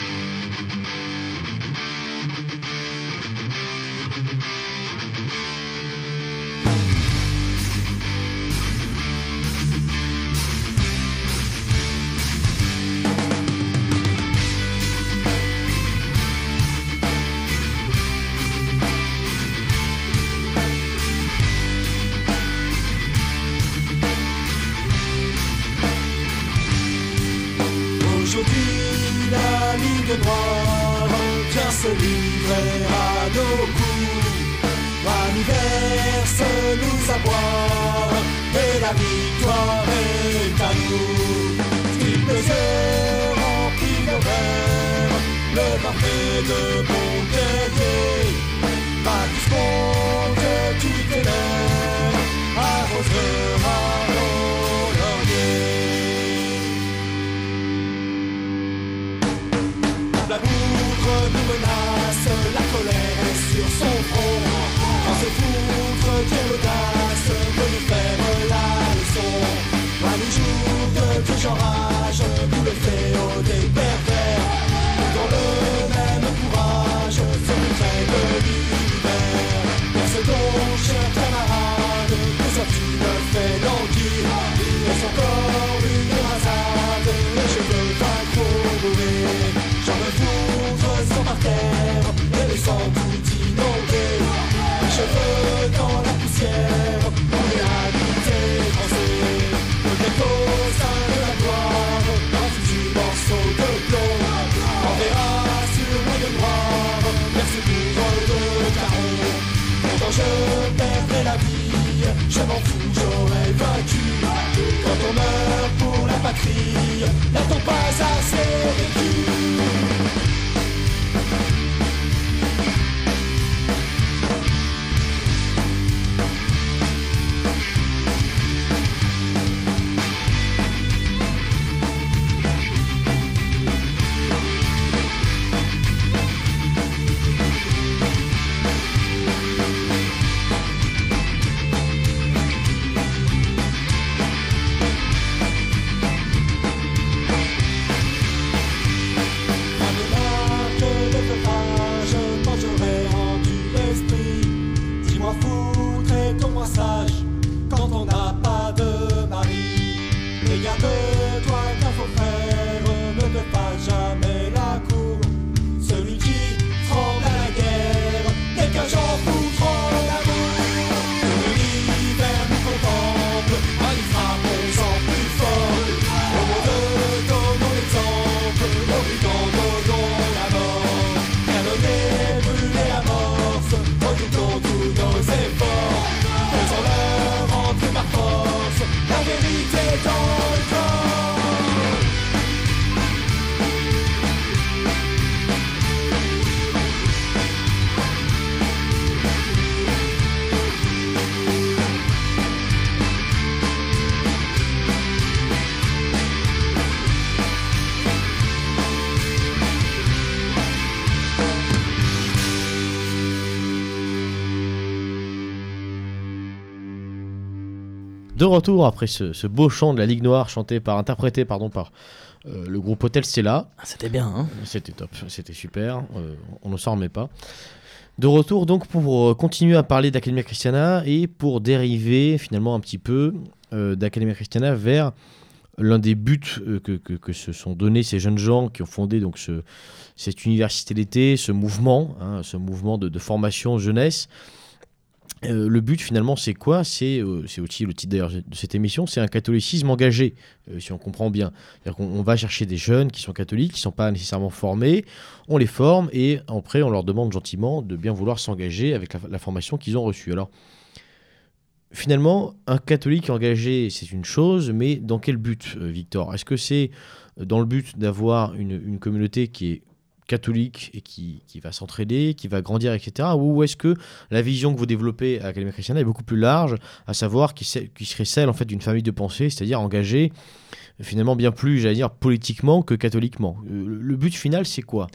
[SPEAKER 1] Retour après ce, ce beau chant de la Ligue Noire chanté par, interprété pardon, par euh, le groupe Hotel Stella.
[SPEAKER 3] Ah, C'était bien, hein
[SPEAKER 1] C'était top, c'était super, euh, on ne s'en remet pas. De retour donc pour euh, continuer à parler d'Academia Christiana et pour dériver finalement un petit peu euh, d'Academia Christiana vers l'un des buts que, que- que se sont donnés ces jeunes gens qui ont fondé donc ce, cette université d'été, ce mouvement, hein, ce mouvement de, de formation jeunesse. Euh, le but finalement c'est quoi? C'est euh, c'est aussi le titre d'ailleurs de cette émission, c'est un catholicisme engagé, euh, si on comprend bien. On va chercher des jeunes qui sont catholiques, qui ne sont pas nécessairement formés, on les forme et après on leur demande gentiment de bien vouloir s'engager avec la, formation qu'ils ont reçue. Alors finalement, un catholique engagé, c'est une chose, mais dans quel but, Victor? Est-ce que c'est dans le but d'avoir une communauté qui est catholique et qui, qui va s'entraider, qui va grandir, etc. Ou est-ce que la vision que vous développez à Académie Christiana est beaucoup plus large, à savoir qui, serait celle en fait d'une famille de pensée, c'est-à-dire engagée finalement bien plus, j'allais dire, politiquement que catholiquement. Euh, Le, but final, c'est quoi?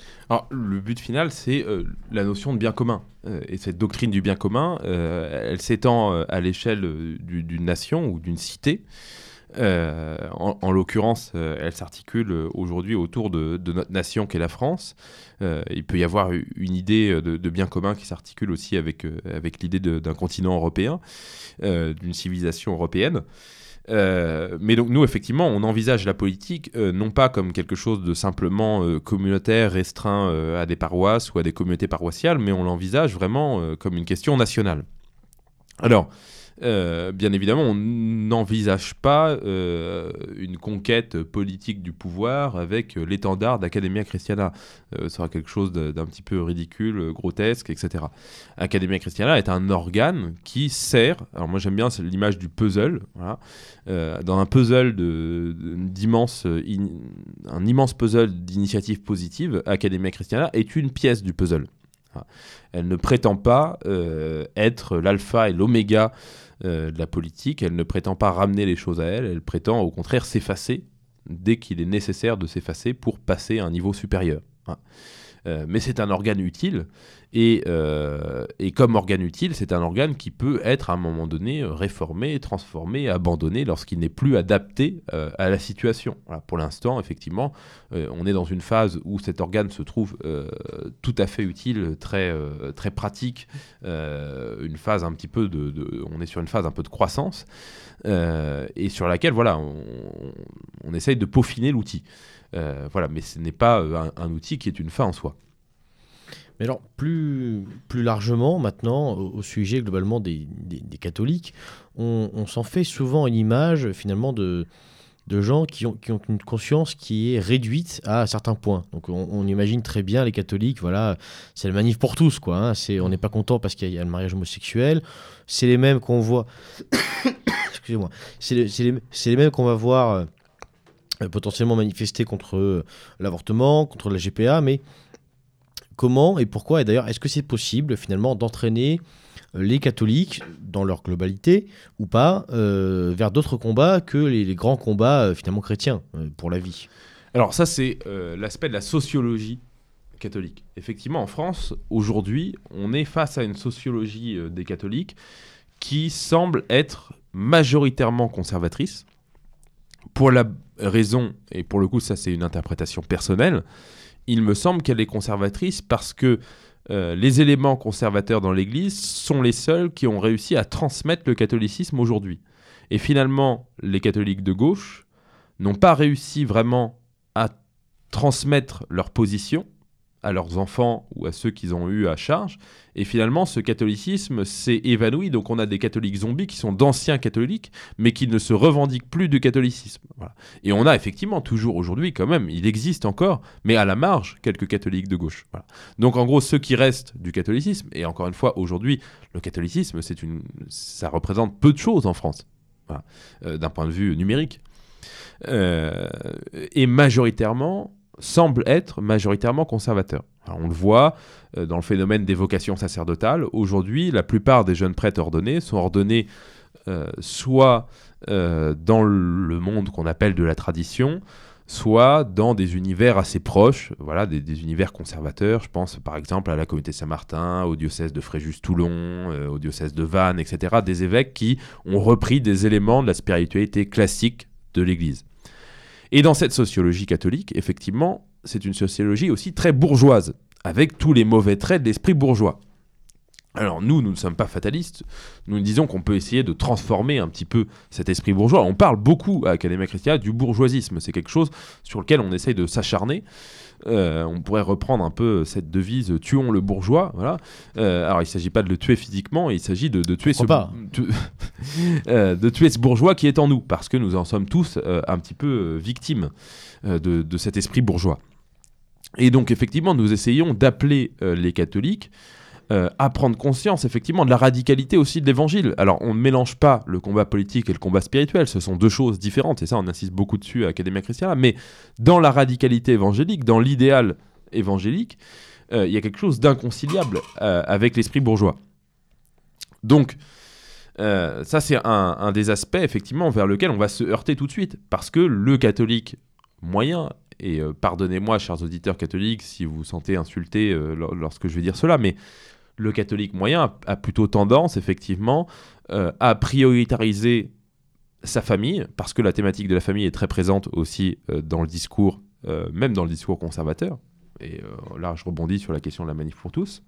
[SPEAKER 2] Le but final, c'est euh, la notion de bien commun. Euh, et cette doctrine du bien commun, elle s'étend à l'échelle du- d'une nation ou d'une cité. Euh, en en l'occurrence, euh, elle s'articule aujourd'hui autour de, notre nation qu'est la France. Euh, il peut y avoir une idée de, bien commun qui s'articule aussi avec, avec l'idée d'un continent européen, d'une civilisation européenne. Mais donc nous, effectivement, on envisage la politique non pas comme quelque chose de simplement communautaire, restreint à des paroisses ou à des communautés paroissiales, mais on l'envisage vraiment comme une question nationale. Alors, euh, bien évidemment, on n'envisage pas euh, une conquête politique du pouvoir avec euh, l'étendard d'Academia Christiana. Euh, ce sera quelque chose d'un petit peu ridicule, grotesque, etc. Academia Christiana est un organe qui sert, alors moi j'aime bien l'image du puzzle, dans un puzzle d'immense, un immense puzzle d'initiatives positives, Academia Christiana est une pièce du puzzle. Elle ne prétend pas être l'alpha et l'oméga de la politique, elle ne prétend pas ramener les choses à elle, elle prétend au contraire s'effacer dès qu'il est nécessaire de s'effacer pour passer à un niveau supérieur. Hein. Euh, mais c'est un organe utile, et, euh, et comme organe utile, c'est un organe qui peut être à un moment donné euh, réformé, transformé, abandonné lorsqu'il n'est plus adapté euh, à la situation. Pour l'instant, effectivement, on est dans une phase où cet organe se trouve tout à fait utile, très, très pratique, une phase un petit peu de, on est sur une phase un peu de croissance et sur laquelle voilà on, essaye de peaufiner l'outil voilà mais ce n'est pas un outil qui est une fin en soi
[SPEAKER 1] Mais alors, plus, plus largement, maintenant, au, sujet globalement des, des- catholiques, on, s'en fait souvent une image, finalement, de, de gens qui ont, qui ont une conscience qui est réduite à certains points. Donc, on, imagine très bien les catholiques, voilà, c'est le manif pour tous, quoi. hein. On n'est pas content parce qu'il y a le mariage homosexuel. C'est les mêmes qu'on voit. *coughs* Excusez-moi. C'est les, les- mêmes qu'on va voir euh, potentiellement manifester contre euh, l'avortement, contre la GPA, mais comment et pourquoi Et d'ailleurs, est-ce que c'est possible finalement d'entraîner euh, les catholiques dans leur globalité ou pas euh, vers d'autres combats que les, grands combats euh, finalement chrétiens pour la vie?
[SPEAKER 2] Alors ça c'est l'aspect de la sociologie catholique. Effectivement en France aujourd'hui on est face à une sociologie des catholiques qui semble être majoritairement conservatrice pour la raison, et pour le coup ça c'est une interprétation personnelle, il me semble qu'elle est conservatrice parce que euh, les éléments conservateurs dans l'Église sont les seuls qui ont réussi à transmettre le catholicisme aujourd'hui. Et finalement, les catholiques de gauche n'ont pas réussi vraiment à transmettre leur position à leurs enfants ou à ceux qu'ils ont eu à charge. Et finalement, ce catholicisme s'est évanoui. Donc on a des catholiques zombies qui sont d'anciens catholiques, mais qui ne se revendiquent plus du catholicisme. Et on a effectivement toujours aujourd'hui, quand même, il existe encore, mais à la marge, quelques catholiques de gauche. Donc en gros, ceux qui restent du catholicisme, et encore une fois, aujourd'hui, le catholicisme, c'est une, ça représente peu de choses en France. Euh, d'un point de vue numérique. Euh, et majoritairement, semble être majoritairement conservateur. On le voit euh, dans le phénomène des vocations sacerdotales. Aujourd'hui, la plupart des jeunes prêtres ordonnés sont ordonnés euh, soit euh, dans le monde qu'on appelle de la tradition, soit dans des univers assez proches, voilà, des, univers conservateurs. Je pense par exemple à la communauté Saint-Martin, au diocèse de Fréjus-Toulon, au diocèse de Vannes, etc. Des évêques qui ont repris des éléments de la spiritualité classique de l'Église. Et dans cette sociologie catholique, effectivement, c'est une sociologie aussi très bourgeoise, avec tous les mauvais traits de l'esprit bourgeois. Alors nous, nous ne sommes pas fatalistes, nous disons qu'on peut essayer de transformer un petit peu cet esprit bourgeois. On parle beaucoup à Academia Christiana du bourgeoisisme, c'est quelque chose sur lequel on essaye de s'acharner. Euh, on pourrait reprendre un peu cette devise « tuons le bourgeois ». Voilà. Euh, alors il ne s'agit pas de le tuer physiquement, il s'agit de, de tuer ce,
[SPEAKER 1] Pourquoi pas
[SPEAKER 2] tu- *laughs* euh, de tuer ce bourgeois qui est en nous, parce que nous en sommes tous un petit peu victimes de, de cet esprit bourgeois. Et donc effectivement, nous essayons d'appeler les catholiques euh, à prendre conscience effectivement de la radicalité aussi de l'évangile. Alors on ne mélange pas le combat politique et le combat spirituel, ce sont deux choses différentes, et ça on insiste beaucoup dessus à Academia Christiana, mais dans la radicalité évangélique, dans l'idéal évangélique, euh, il y a quelque chose d'inconciliable euh, avec l'esprit bourgeois. Donc, euh, ça, c'est un, des aspects, effectivement, vers lequel on va se heurter tout de suite. Parce que le catholique moyen, et pardonnez-moi, chers auditeurs catholiques, si vous vous sentez insulté lor- lorsque je vais dire cela, mais le catholique moyen a, plutôt tendance, effectivement, euh, à prioritariser sa famille, parce que la thématique de la famille est très présente aussi euh, dans le discours, euh, même dans le discours conservateur. Et là, je rebondis sur la question de la manif pour tous.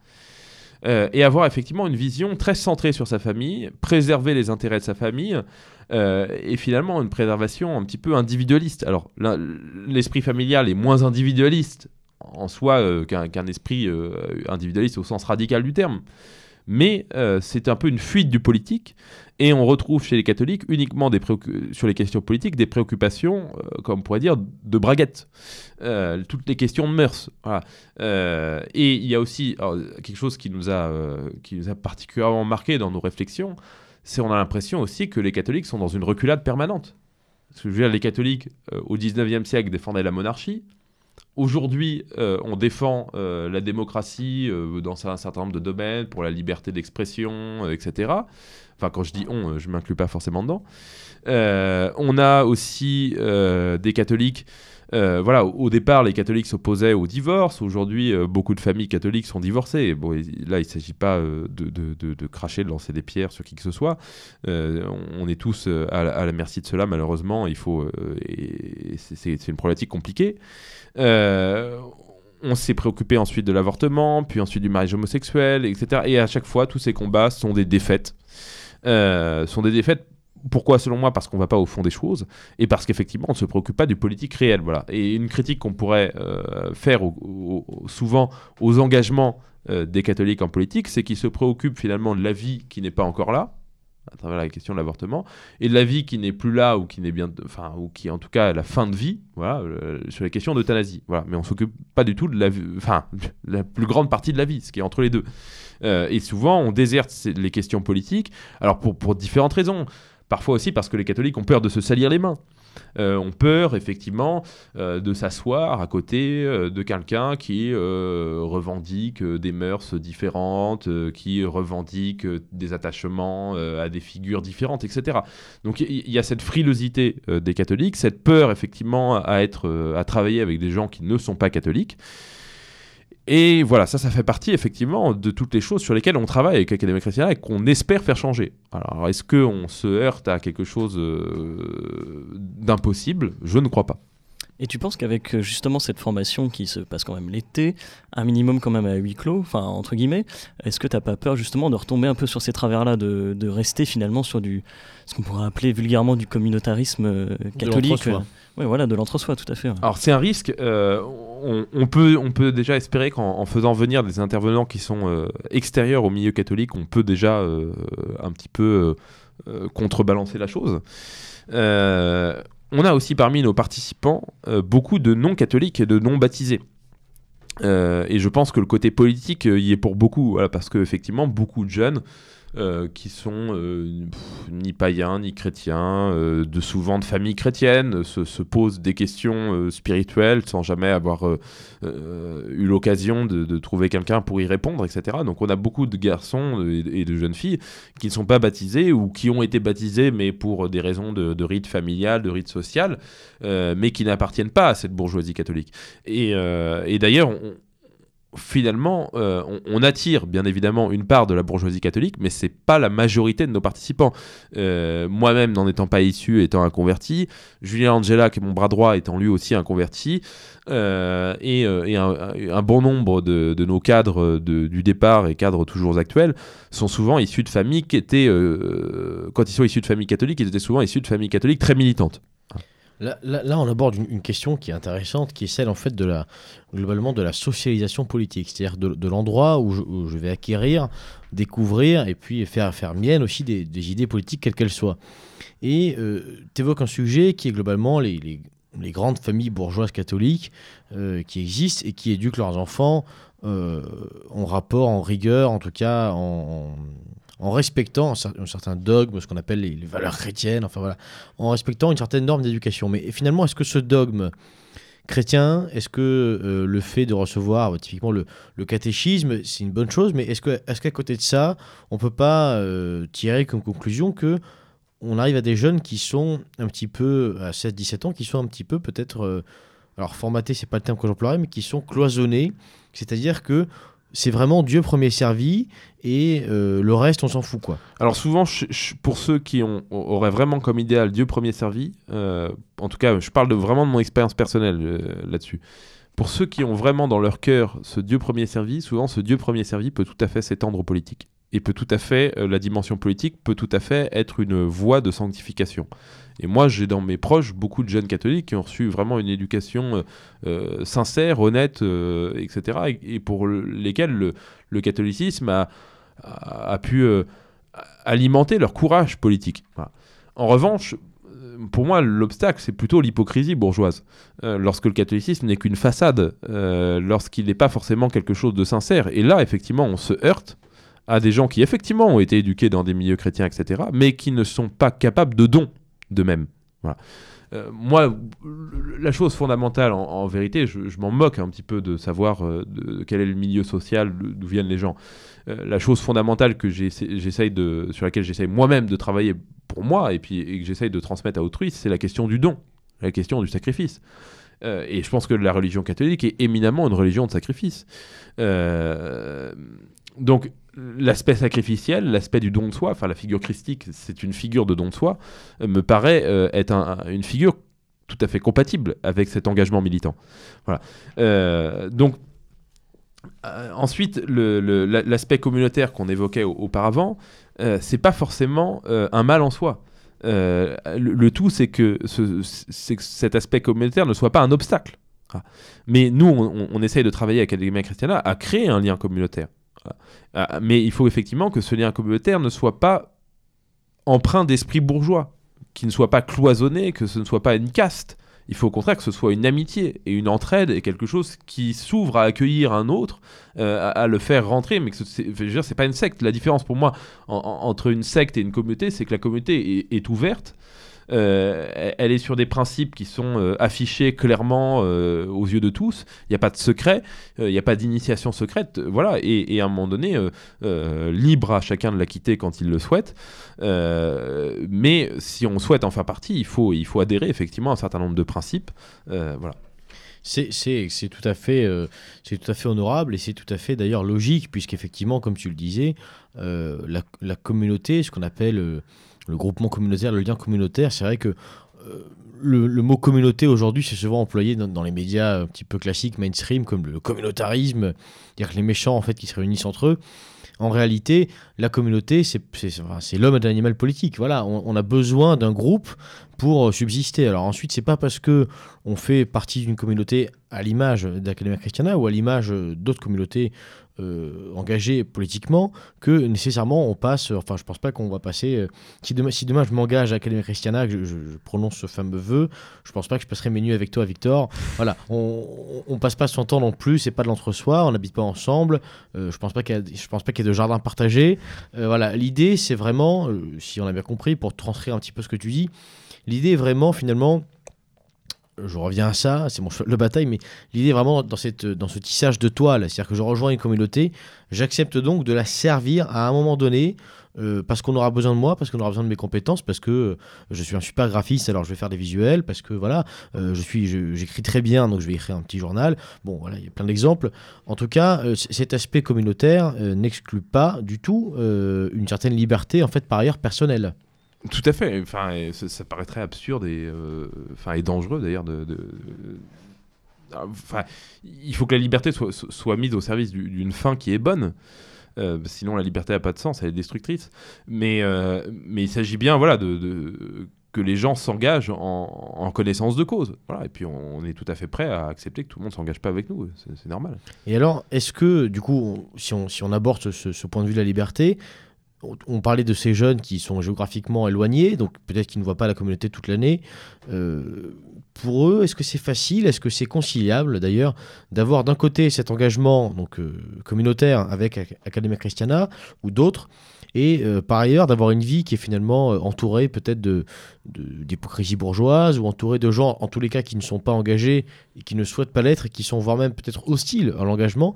[SPEAKER 2] Et avoir effectivement une vision très centrée sur sa famille, préserver les intérêts de sa famille, et finalement une préservation un petit peu individualiste. Alors l'esprit familial est moins individualiste en soi euh, qu'un esprit euh, individualiste au sens radical du terme. mais euh, c'est un peu une fuite du politique. Et on retrouve chez les catholiques uniquement sur les questions politiques des préoccupations, comme on pourrait dire, de braguette. Toutes les questions de mœurs. Et il y a aussi quelque chose qui nous, a, qui nous a particulièrement marqué dans nos réflexions, c'est on a l'impression aussi que les catholiques sont dans une reculade permanente. Parce que je veux dire, les catholiques, au 19e siècle, défendaient la monarchie. Aujourd'hui, euh, on défend euh, la démocratie euh, dans un certain nombre de domaines, pour la liberté d'expression, etc. Enfin, quand je dis on, je ne m'inclus pas forcément dedans. On a aussi des catholiques. Euh, voilà, au départ, les catholiques s'opposaient au divorce. Aujourd'hui, euh, beaucoup de familles catholiques sont divorcées. Bon, là, il ne s'agit pas euh, de, cracher, de lancer des pierres sur qui que ce soit. On, est tous à, la- à la merci de cela, malheureusement. Il faut, c'est- une problématique compliquée. On s'est préoccupé ensuite de l'avortement, puis ensuite du mariage homosexuel, etc. Et à chaque fois, tous ces combats sont des défaites. Sont des défaites. Pourquoi selon moi Parce qu'on va pas au fond des choses et parce qu'effectivement on ne se préoccupe pas du politique réel. Voilà. Et une critique qu'on pourrait euh, faire souvent aux engagements euh, des catholiques en politique, c'est qu'ils se préoccupent finalement de la vie qui n'est pas encore là, à travers la question de l'avortement, et de la vie qui n'est plus là ou qui n'est bien, enfin ou qui est en tout cas la fin de vie, voilà, euh, sur les questions d'euthanasie. Voilà. Mais on s'occupe pas du tout de la, enfin *laughs* la plus grande partie de la vie, ce qui est entre les deux. Et souvent on déserte les questions politiques, alors pour différentes raisons. Parfois aussi parce que les catholiques ont peur de se salir les mains. Euh, ont peur effectivement euh, de s'asseoir à côté euh, de quelqu'un qui revendique des mœurs différentes, qui revendique des attachements à des figures différentes, etc. Donc il y, y a cette frilosité des catholiques, cette peur effectivement à être, à travailler avec des gens qui ne sont pas catholiques. Et voilà, ça, ça fait partie effectivement de toutes les choses sur lesquelles on travaille avec l'Académie chrétienne et qu'on espère faire changer. Alors, est-ce qu'on se heurte à quelque chose euh, d'impossible? Je ne crois pas.
[SPEAKER 3] Et tu penses qu'avec euh, justement cette formation qui se passe quand même l'été, un minimum quand même à huis clos, enfin entre guillemets, est-ce que t'as pas peur justement de retomber un peu sur ces travers-là, de, de rester finalement sur du ce qu'on pourrait appeler vulgairement du communautarisme euh, catholique? Ouais, voilà, de l'entre-soi, tout à fait. ouais.
[SPEAKER 2] Alors c'est un risque. euh, on, on peut, on peut déjà espérer qu'en en faisant venir des intervenants qui sont euh, extérieurs au milieu catholique, on peut déjà euh, un petit peu contrebalancer la chose. On a aussi parmi nos participants euh, beaucoup de non-catholiques et de non-baptisés. Euh, et je pense que le côté politique euh, y est pour beaucoup, voilà, parce qu'effectivement, beaucoup de jeunes euh, qui sont euh, ni païens ni chrétiens, euh, de souvent de familles chrétiennes, se, se posent des questions spirituelles sans jamais avoir eu l'occasion de, trouver quelqu'un pour y répondre, etc. Donc on a beaucoup de garçons et, de jeunes filles qui ne sont pas baptisés ou qui ont été baptisés mais pour des raisons de, de rite familial, de rite social, mais qui n'appartiennent pas à cette bourgeoisie catholique. Et, et d'ailleurs, on- finalement, euh, on, attire bien évidemment une part de la bourgeoisie catholique, mais c'est pas la majorité de nos participants. Euh, Moi-même, n'en étant pas issu, étant un converti, Julien Angela, qui est mon bras droit, étant lui aussi un converti, euh, et, un, bon nombre de, nos cadres du départ et cadres toujours actuels sont souvent issus de familles qui étaient, quand ils sont issus de familles catholiques, ils étaient souvent issus de familles catholiques très militantes.
[SPEAKER 1] Là, on aborde une, question qui est intéressante, qui est celle en fait de la globalement de la socialisation politique, c'est-à-dire de, l'endroit où, je- vais acquérir, découvrir et puis faire faire mienne aussi des, idées politiques quelles qu'elles soient. Et tu évoques un sujet qui est globalement les, grandes familles bourgeoises catholiques euh, qui existent et qui éduquent leurs enfants euh, en rapport, en rigueur, en tout cas en respectant un, cer- un certain dogme, ce qu'on appelle les, valeurs chrétiennes, enfin voilà, en respectant une certaine norme d'éducation. Mais finalement, est-ce que ce dogme chrétien, est-ce que euh, le fait de recevoir euh, typiquement le, catéchisme, c'est une bonne chose, mais est-ce qu'à côté de ça, on peut pas euh, tirer comme conclusion que on arrive à des jeunes qui sont un petit peu à 16-17 ans, qui sont un petit peu peut-être euh, alors formatés, c'est pas le terme que j'emploierais, mais qui sont cloisonnés, c'est-à-dire que c'est vraiment Dieu premier servi et euh, le reste on s'en fout quoi.
[SPEAKER 2] Alors souvent, pour ceux qui ont, auraient vraiment comme idéal Dieu premier servi, euh, en tout cas, je parle vraiment de mon expérience personnelle euh, là-dessus. Pour ceux qui ont vraiment dans leur cœur ce Dieu premier servi, souvent ce Dieu premier servi peut tout à fait s'étendre aux politiques. Et peut tout à fait, la dimension politique peut tout à fait être une voie de sanctification. Et moi, j'ai dans mes proches beaucoup de jeunes catholiques qui ont reçu vraiment une éducation euh, euh, sincère, honnête, euh, etc. Et, pour le- lesquels le, catholicisme a, pu alimenter leur courage politique. En revanche, pour moi, l'obstacle, c'est plutôt l'hypocrisie bourgeoise. Lorsque le catholicisme n'est qu'une façade, lorsqu'il n'est pas forcément quelque chose de sincère. Et là, effectivement, on se heurte à des gens qui, effectivement, ont été éduqués dans des milieux chrétiens, etc., mais qui ne sont pas capables de dons d'eux-mêmes. Voilà. Euh, moi, la chose fondamentale, en, vérité, je, m'en moque un petit peu de savoir euh, de, de quel est le milieu social, d'où viennent les gens. Euh, la chose fondamentale que j'essa- j'essaye de, sur laquelle j'essaye moi-même de travailler pour moi et puis et que j'essaye de transmettre à autrui, c'est la question du don, la question du sacrifice. Et je pense que la religion catholique est éminemment une religion de sacrifice. Donc l'aspect sacrificiel, l'aspect du don de soi, enfin la figure christique, c'est une figure de don de soi, euh, me paraît euh, être un- un- une figure tout à fait compatible avec cet engagement militant. Voilà. Euh, donc ensuite, l'aspect communautaire qu'on évoquait au- auparavant, c'est pas forcément un mal en soi. Le, tout, c'est que, cet aspect communautaire ne soit pas un obstacle. Voilà. Mais nous, on essaye de travailler avec Academia Christiana à créer un lien communautaire. Voilà. Ah, mais il faut effectivement que ce lien communautaire ne soit pas empreint d'esprit bourgeois, qu'il ne soit pas cloisonné, que ce ne soit pas une caste. Il faut au contraire que ce soit une amitié et une entraide et quelque chose qui s'ouvre à accueillir un autre, euh, à, le faire rentrer, mais que je veux dire, c'est pas une secte. La différence pour moi en- en- entre une secte et une communauté, c'est que la communauté est ouverte. Euh, elle- est sur des principes qui sont euh, affichés clairement euh, aux yeux de tous. Il n'y a pas de secret, il n'y a pas d'initiation secrète. voilà, et, à un moment donné, libre à chacun de la quitter quand il le souhaite. Mais si on souhaite en faire partie, il faut, il faut adhérer effectivement à un certain nombre de principes. Voilà.
[SPEAKER 1] C'est, tout à fait, tout à fait honorable et c'est tout à fait d'ailleurs logique puisqu'effectivement, comme tu le disais, la, communauté, ce qu'on appelle le groupement communautaire, le lien communautaire, c'est vrai que euh, le, mot communauté aujourd'hui, c'est souvent employé dans, dans les médias un petit peu classiques, mainstream, comme le communautarisme, c'est-à-dire que les méchants en fait qui se réunissent entre eux. En réalité, la communauté, c'est, l'homme et l'animal politique. Voilà, on a besoin d'un groupe pour euh, subsister. Alors ensuite, c'est pas parce que on fait partie d'une communauté à l'image d'Academia Christiana ou à l'image euh, d'autres communautés euh, engagées politiquement que nécessairement on passe. Enfin, je pense pas qu'on va passer. si, demain, si demain je m'engage à Academia Christiana, que je, prononce ce fameux vœu, je pense pas que je passerai mes nuits avec toi, Victor. Voilà, on, on, passe pas son temps non plus. C'est pas de l'entre-soi. On n'habite pas ensemble. Je pense pas qu'il je pense pas qu'il y ait de jardin partagé. Voilà, l'idée c'est vraiment, si on a bien compris, pour transcrire un petit peu ce que tu dis, l'idée est vraiment finalement je reviens à ça, c'est mon cheval de bataille, mais l'idée est vraiment dans, cette, dans ce tissage de toile, c'est-à-dire que je rejoins une communauté, j'accepte donc de la servir à un moment donné, euh, parce qu'on aura besoin de moi, parce qu'on aura besoin de mes compétences, parce que euh, je suis un super graphiste, alors je vais faire des visuels, parce que voilà, euh, je suis, j'écris très bien, donc je vais écrire un petit journal. Bon, voilà, il y a plein d'exemples. En tout cas, cet aspect communautaire n'exclut pas du tout une certaine liberté, en fait, par ailleurs personnelle.
[SPEAKER 2] Tout à fait. Enfin, ça, ça paraît très absurde et, euh, enfin, et dangereux d'ailleurs Ah, Enfin, il faut que la liberté soit, so- soit mise au service du- d'une fin qui est bonne. Euh, sinon, la liberté n'a pas de sens, elle est destructrice. Mais, euh, mais il s'agit bien, voilà, de, que les gens s'engagent en, connaissance de cause. Voilà. Et puis, on, est tout à fait prêt à accepter que tout le monde s'engage pas avec nous. C'est normal.
[SPEAKER 1] Et alors, est-ce que, du coup, si, on, si on aborde ce point de vue de la liberté, on, parlait de ces jeunes qui sont géographiquement éloignés, donc peut-être qu'ils ne voient pas la communauté toute l'année. Euh, pour eux, est-ce que c'est facile, est-ce que c'est conciliable d'ailleurs d'avoir d'un côté cet engagement donc, euh, communautaire avec Ac- Academia Christiana ou d'autres, et euh, par ailleurs d'avoir une vie qui est finalement entourée peut-être de- d'hypocrisie bourgeoise ou entourée de gens en tous les cas qui ne sont pas engagés et qui ne souhaitent pas l'être et qui sont voire même peut-être hostiles à l'engagement.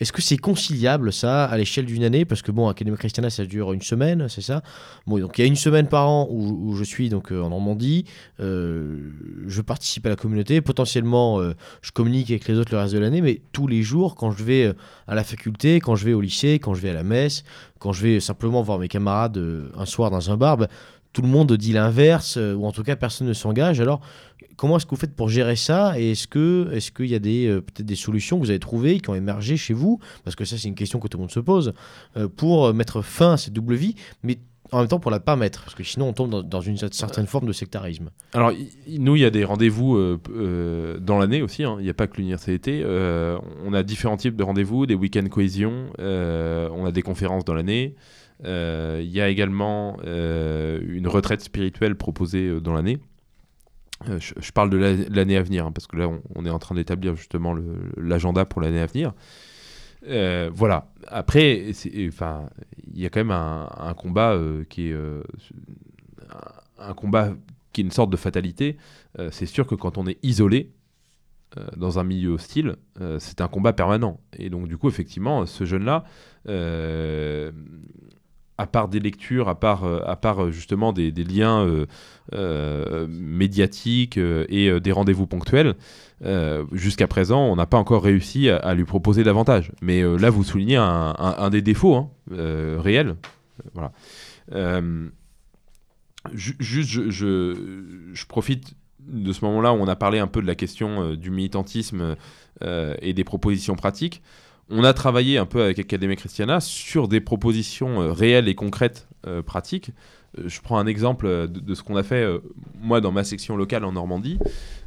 [SPEAKER 1] Est-ce que c'est conciliable ça à l'échelle d'une année? Parce que bon, Académie Christiana ça dure une semaine, c'est ça? Bon, donc il y a une semaine par an où, je suis donc euh, en Normandie, euh, je participe à la communauté, potentiellement euh, je communique avec les autres le reste de l'année, mais tous les jours quand je vais à la faculté, quand je vais au lycée, quand je vais à la messe, quand je vais simplement voir mes camarades un soir dans un bar, bah, tout le monde dit l'inverse, ou en tout cas personne ne s'engage. Alors comment est-ce que vous faites pour gérer ça Et est-ce qu'il y a des euh, peut-être des solutions que vous avez trouvées qui ont émergé chez vous? Parce que ça c'est une question que tout le monde se pose euh, pour euh, mettre fin à cette double vie. Mais en même temps pour la pas mettre Parce que sinon, on tombe dans, une certaine forme de sectarisme.
[SPEAKER 2] Alors, nous, il y a des rendez-vous dans l'année aussi. hein. Il n'y a pas que l'université. On a différents types de rendez-vous, des week-ends cohésion. on a des conférences dans l'année. Il y a également une retraite spirituelle proposée dans l'année. Euh, je, parle de la- l'année à venir, hein, parce que là, on, est en train d'établir justement l'agenda pour l'année à venir. Euh, voilà. Après, enfin, il y a quand même un, combat euh, qui est un, combat qui est une sorte de fatalité. C'est sûr que quand on est isolé dans un milieu hostile, c'est un combat permanent. Et donc, du coup, effectivement, ce jeune-là, à part des lectures, à part, euh, à part euh, justement des, liens euh, médiatiques et des rendez-vous ponctuels, jusqu'à présent, on n'a pas encore réussi à, lui proposer davantage. Mais là, vous soulignez un, des défauts hein, réels. Juste, je, profite de ce moment-là où on a parlé un peu de la question du militantisme et des propositions pratiques. On a travaillé un peu avec Académie Christiana sur des propositions euh, réelles et concrètes euh, pratiques. Euh, je prends un exemple de, ce qu'on a fait, moi, dans ma section locale en Normandie.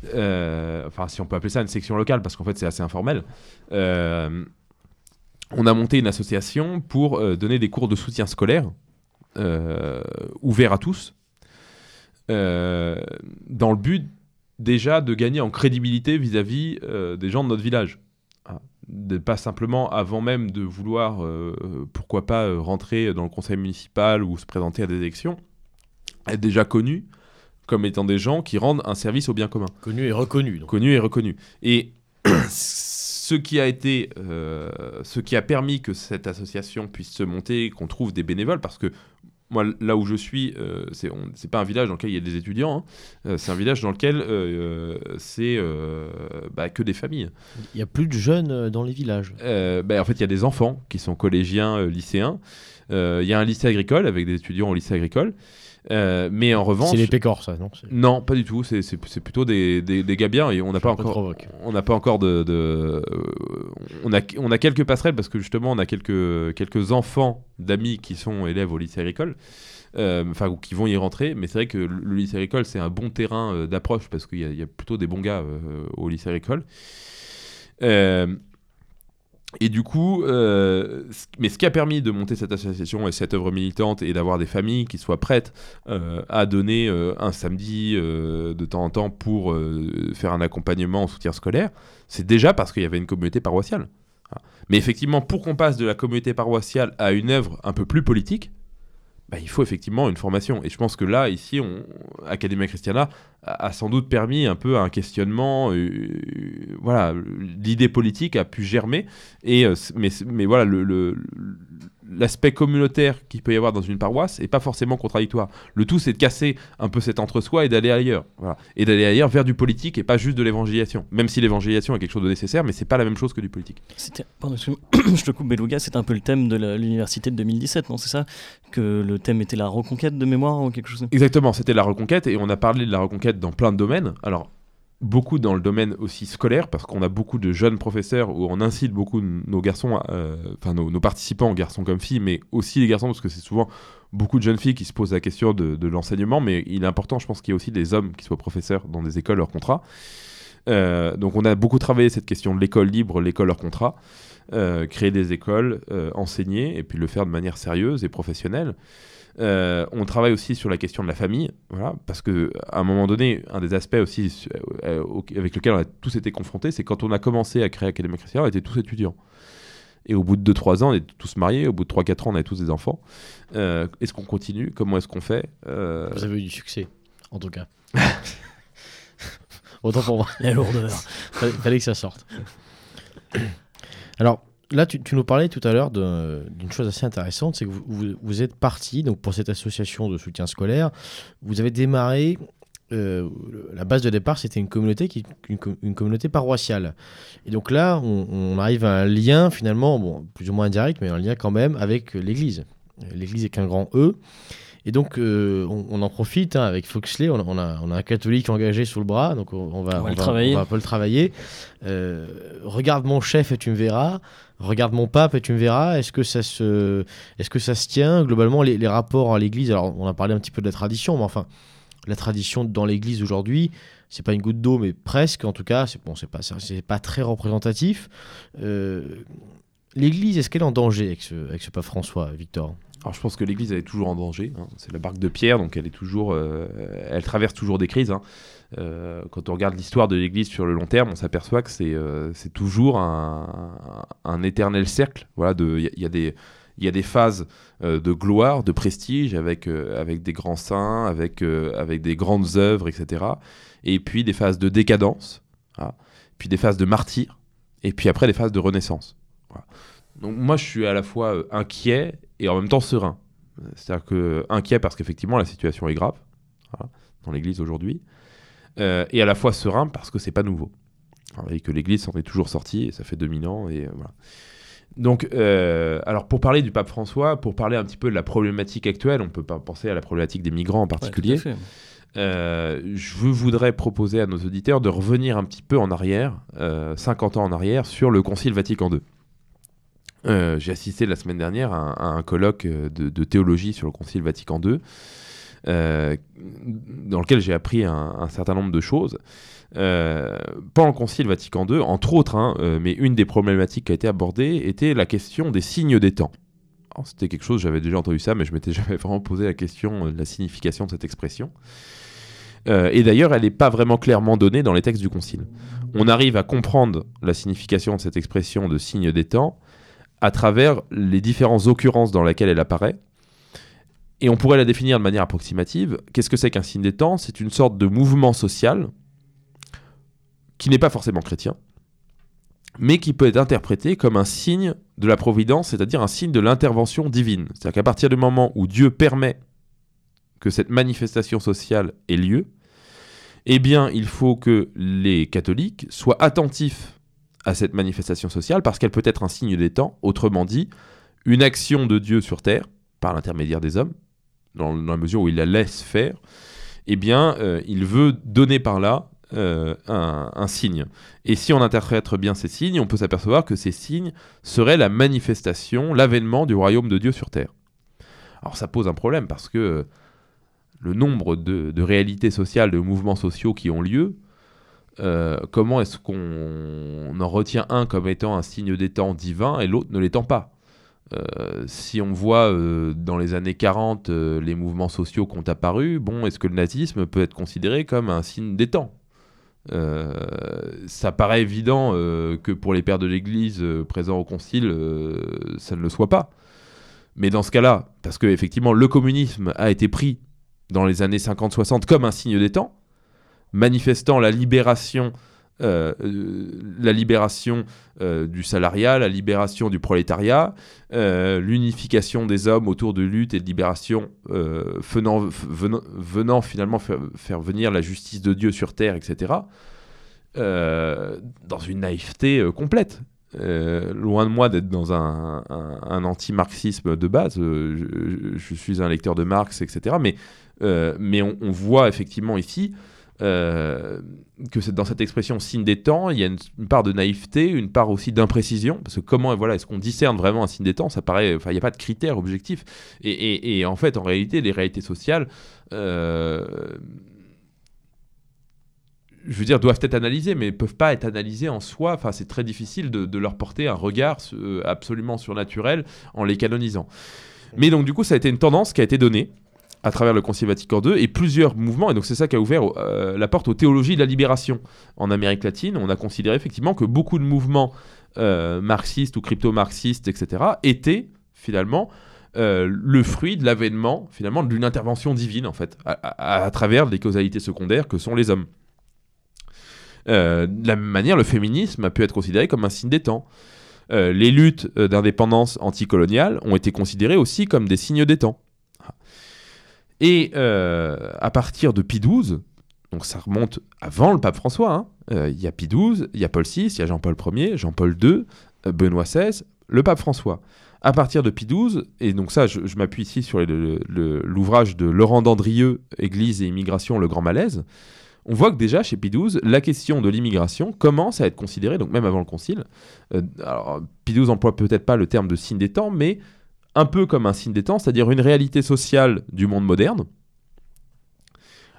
[SPEAKER 2] Enfin, si on peut appeler ça une section locale, parce qu'en fait, c'est assez informel. On a monté une association pour donner des cours de soutien scolaire euh, ouverts à tous, dans le but déjà de gagner en crédibilité vis-à-vis des gens de notre village. De pas simplement, avant même de vouloir, euh, euh, pourquoi pas, euh, rentrer dans le conseil municipal ou se présenter à des élections, être déjà connus comme étant des gens qui rendent un service au bien commun
[SPEAKER 1] Connu et reconnu. Donc.
[SPEAKER 2] connu et reconnu. Et *clears throat* ce qui a été, euh, ce qui a permis que cette association puisse se monter, qu'on trouve des bénévoles, parce que moi, là où je suis, euh, c'est pas un village dans lequel il y a des étudiants, hein. Euh, c'est un village dans lequel euh, euh, c'est euh, bah, que des familles.
[SPEAKER 1] Il y a plus de jeunes dans les villages.
[SPEAKER 2] Bah, en fait, il y a des enfants qui sont collégiens, lycéens. Il y a un lycée agricole avec des étudiants au lycée agricole. Euh, mais en revanche,
[SPEAKER 1] C'est les pécores, ça, non
[SPEAKER 2] non, pas du tout. C'est- C'est c'est plutôt des, des, des gars bien et on n'a pas encore.
[SPEAKER 1] provoque.
[SPEAKER 2] On n'a pas encore de. de- euh, on, a, on a quelques passerelles parce que justement on a quelques, quelques enfants d'amis qui sont élèves au lycée agricole. euh, Enfin, ou qui vont y rentrer, mais c'est vrai que le lycée agricole c'est un bon terrain euh, d'approche parce qu'il y, a- il y a plutôt des bons gars euh, au lycée agricole. Et du coup, euh, mais ce qui a permis de monter cette association et cette œuvre militante et d'avoir des familles qui soient prêtes euh, à donner euh, un samedi de temps en temps pour faire un accompagnement en soutien scolaire, c'est déjà parce qu'il y avait une communauté paroissiale. Voilà. Mais effectivement, pour qu'on passe de la communauté paroissiale à une œuvre un peu plus politique, bah, il faut effectivement une formation. Et je pense que là, ici, on, Academia Christiana a, sans doute permis un peu un questionnement. euh, voilà, l'idée politique a pu germer. Et, euh, mais, mais voilà, le- le- l'aspect communautaire qu'il peut y avoir dans une paroisse n'est pas forcément contradictoire. Le tout, c'est de casser un peu cet entre-soi et d'aller ailleurs. Voilà. Et d'aller ailleurs vers du politique et pas juste de l'évangélisation. Même si l'évangélisation est quelque chose de nécessaire, mais c'est pas la même chose que du politique.
[SPEAKER 3] Pardon, *coughs* je te coupe, Beluga, c'est un peu le thème de l'université de 2017, non C'est ça? Que le thème était la reconquête de mémoire ou quelque chose
[SPEAKER 2] Exactement, c'était la reconquête et on a parlé de la reconquête dans plein de domaines. Alors, beaucoup dans le domaine aussi scolaire, parce qu'on a beaucoup de jeunes professeurs où on incite beaucoup nos garçons, euh, enfin nos, nos participants, garçons comme filles, mais aussi les garçons, parce que c'est souvent beaucoup de jeunes filles qui se posent la question de, l'enseignement, mais il est important, je pense qu'il y a aussi des hommes qui soient professeurs dans des écoles hors contrat. Euh, donc on a beaucoup travaillé cette question de l'école libre, l'école hors contrat, euh, créer des écoles, enseigner, et puis le faire de manière sérieuse et professionnelle. Euh, on travaille aussi sur la question de la famille, voilà, parce que à un moment donné, un des aspects aussi euh, avec lequel on a tous été confrontés, c'est quand on a commencé à créer Académie Chrétienne, on était tous étudiants. Et au bout de 2-3 ans, on était tous mariés, au bout de 3-4 ans, on avait tous des enfants. Euh, est-ce qu'on continue? Comment est-ce qu'on fait? Euh,
[SPEAKER 1] Vous avez eu du succès, en tout cas. *laughs* Autant pour moi.
[SPEAKER 3] La lourdeur.
[SPEAKER 1] Fallait, fallait que ça sorte. Alors, là, tu, tu nous parlais tout à l'heure d'une chose assez intéressante, c'est que vous, vous- vous êtes parti donc pour cette association de soutien scolaire. Vous avez démarré. euh, la base de départ, c'était une communauté qui une, com- une communauté paroissiale. Et donc là, on, on arrive à un lien finalement, bon, plus ou moins indirect, mais un lien quand même avec l'Église. L'Église est qu'un grand E. Et donc, euh, on, on en profite hein, avec Foxley. On, a- on a, on a un catholique engagé sous le bras, donc on, va,
[SPEAKER 3] On va
[SPEAKER 1] on va un peu le travailler. Euh, regarde mon chef et tu me verras. Regarde mon pape et tu me verras. Est-ce que ça se, est-ce que ça se tient globalement les, rapports à l'Église? Alors, on a parlé un petit peu de la tradition, mais enfin, la tradition dans l'Église aujourd'hui, c'est pas une goutte d'eau, mais presque. En tout cas, c'est bon, c'est pas, c'est pas très représentatif. Euh, L'Église, est-ce qu'elle est en danger avec ce pape François, Victor?
[SPEAKER 2] Alors je pense que l'Église est toujours en danger. hein. C'est la barque de pierre, donc elle est toujours, euh, elle traverse toujours des crises. hein. Euh, quand on regarde l'histoire de l'Église sur le long terme, on s'aperçoit que c'est euh, toujours un, un éternel cercle. Voilà, il y, a- des y a des phases de gloire, de prestige, avec, avec des grands saints, avec, avec des grandes œuvres, etc. Et puis des phases de décadence, puis des phases de martyr, et puis après des phases de renaissance. Donc moi, je suis à la fois inquiet et en même temps serein. C'est-à-dire que inquiet parce qu'effectivement la situation est grave voilà, dans l'Église aujourd'hui, euh, et à la fois serein parce que c'est pas nouveau. Et que l'Église s'en est toujours sortie, et ça fait 2000 ans, et euh, voilà. Donc, euh, alors pour parler du pape François, pour parler un petit peu de la problématique actuelle, on peut pas penser à la problématique des migrants en particulier. Euh, je voudrais proposer à nos auditeurs de revenir un petit peu en arrière, euh, 50 ans en arrière, sur le Concile Vatican II. Euh, J'ai assisté la semaine dernière à un, colloque euh, de, théologie sur le Concile Vatican II, euh, dans lequel j'ai appris un, certain nombre de choses. Euh, pendant le Concile Vatican II, entre autres, hein, mais une des problématiques qui a été abordée était la question des signes des temps. C'était quelque chose, j'avais déjà entendu ça, mais je m'étais *laughs* jamais vraiment posé la question de la signification de cette expression. Et d'ailleurs, elle n'est pas vraiment clairement donnée dans les textes du Concile. On arrive à comprendre la signification de cette expression de signe des temps à travers les différentes occurrences dans lesquelles elle apparaît. Et on pourrait la définir de manière approximative. Qu'est-ce que c'est qu'un signe des temps? C'est une sorte de mouvement social qui n'est pas forcément chrétien, mais qui peut être interprété comme un signe de la providence, c'est-à-dire un signe de l'intervention divine. C'est-à-dire qu'à partir du moment où Dieu permet que cette manifestation sociale ait lieu, eh bien, il faut que les catholiques soient attentifs à cette manifestation sociale parce qu'elle peut être un signe des temps, autrement dit, une action de Dieu sur terre par l'intermédiaire des hommes, dans, la mesure où il la laisse faire, eh bien, euh, il veut donner par là euh, un, signe. Et si on interprète bien ces signes, on peut s'apercevoir que ces signes seraient la manifestation, l'avènement du royaume de Dieu sur terre. Alors ça pose un problème parce que le nombre de réalités sociales, de mouvements sociaux qui ont lieu, euh, comment est-ce qu'on en retient un comme étant un signe des temps divin et l'autre ne l'étant pas Euh, si on voit euh, dans les années 40 euh, les mouvements sociaux qui ont apparu, bon, est-ce que le nazisme peut être considéré comme un signe des temps? Ça paraît évident que pour les pères de l'Église présents au concile, ça ne le soit pas. Mais dans ce cas-là, parce que effectivement le communisme a été pris dans les années 50-60 comme un signe des temps, manifestant la libération, euh, euh, la libération euh, du salariat, la libération du prolétariat, l'unification des hommes autour de lutte et de libération, venant, finalement faire, venir la justice de Dieu sur terre, etc. dans une naïveté complète. Loin de moi d'être dans un, anti-marxisme de base, je, suis un lecteur de Marx, etc. Mais, on voit effectivement ici euh, que dans cette expression signe des temps, il y a une, part de naïveté, une part aussi d'imprécision, parce que comment voilà, est-ce qu'on discerne vraiment un signe des temps? Ça paraît, enfin, il n'y a pas de critère objectif. Et, en fait, en réalité, les réalités sociales, euh, je veux dire, doivent être analysées, mais ne peuvent pas être analysées en soi. Enfin, c'est très difficile de, de leur porter un regard euh, absolument surnaturel en les canonisant. Mais donc, du coup, ça a été une tendance qui a été donnée à travers le Concile Vatican II et plusieurs mouvements. Et donc, c'est ça qui a ouvert euh, la porte aux théologies de la libération. En Amérique latine, on a considéré effectivement que beaucoup de mouvements euh, marxistes ou crypto-marxistes, etc., étaient finalement euh, le fruit de l'avènement finalement d'une intervention divine en fait à, à- travers les causalités secondaires que sont les hommes. De la même manière, le féminisme a pu être considéré comme un signe des temps. Les luttes d'indépendance anticoloniale ont été considérées aussi comme des signes des temps. Et euh, à partir de Pie XII, donc ça remonte avant le pape François, hein, euh, il y a Pie XII, il y a Paul VI, il y a Jean-Paul Ier, Jean-Paul II, euh, Benoît XVI, le pape François. À partir de Pie XII, et donc ça, je, m'appuie ici sur l'ouvrage de Laurent Dandrieux, Église et immigration, le grand malaise, on voit que déjà chez Pie XII, la question de l'immigration commence à être considérée, donc même avant le concile. alors, Pie XII emploie peut-être pas le terme de signe des temps, mais un peu comme un signe des temps, c'est-à-dire une réalité sociale du monde moderne,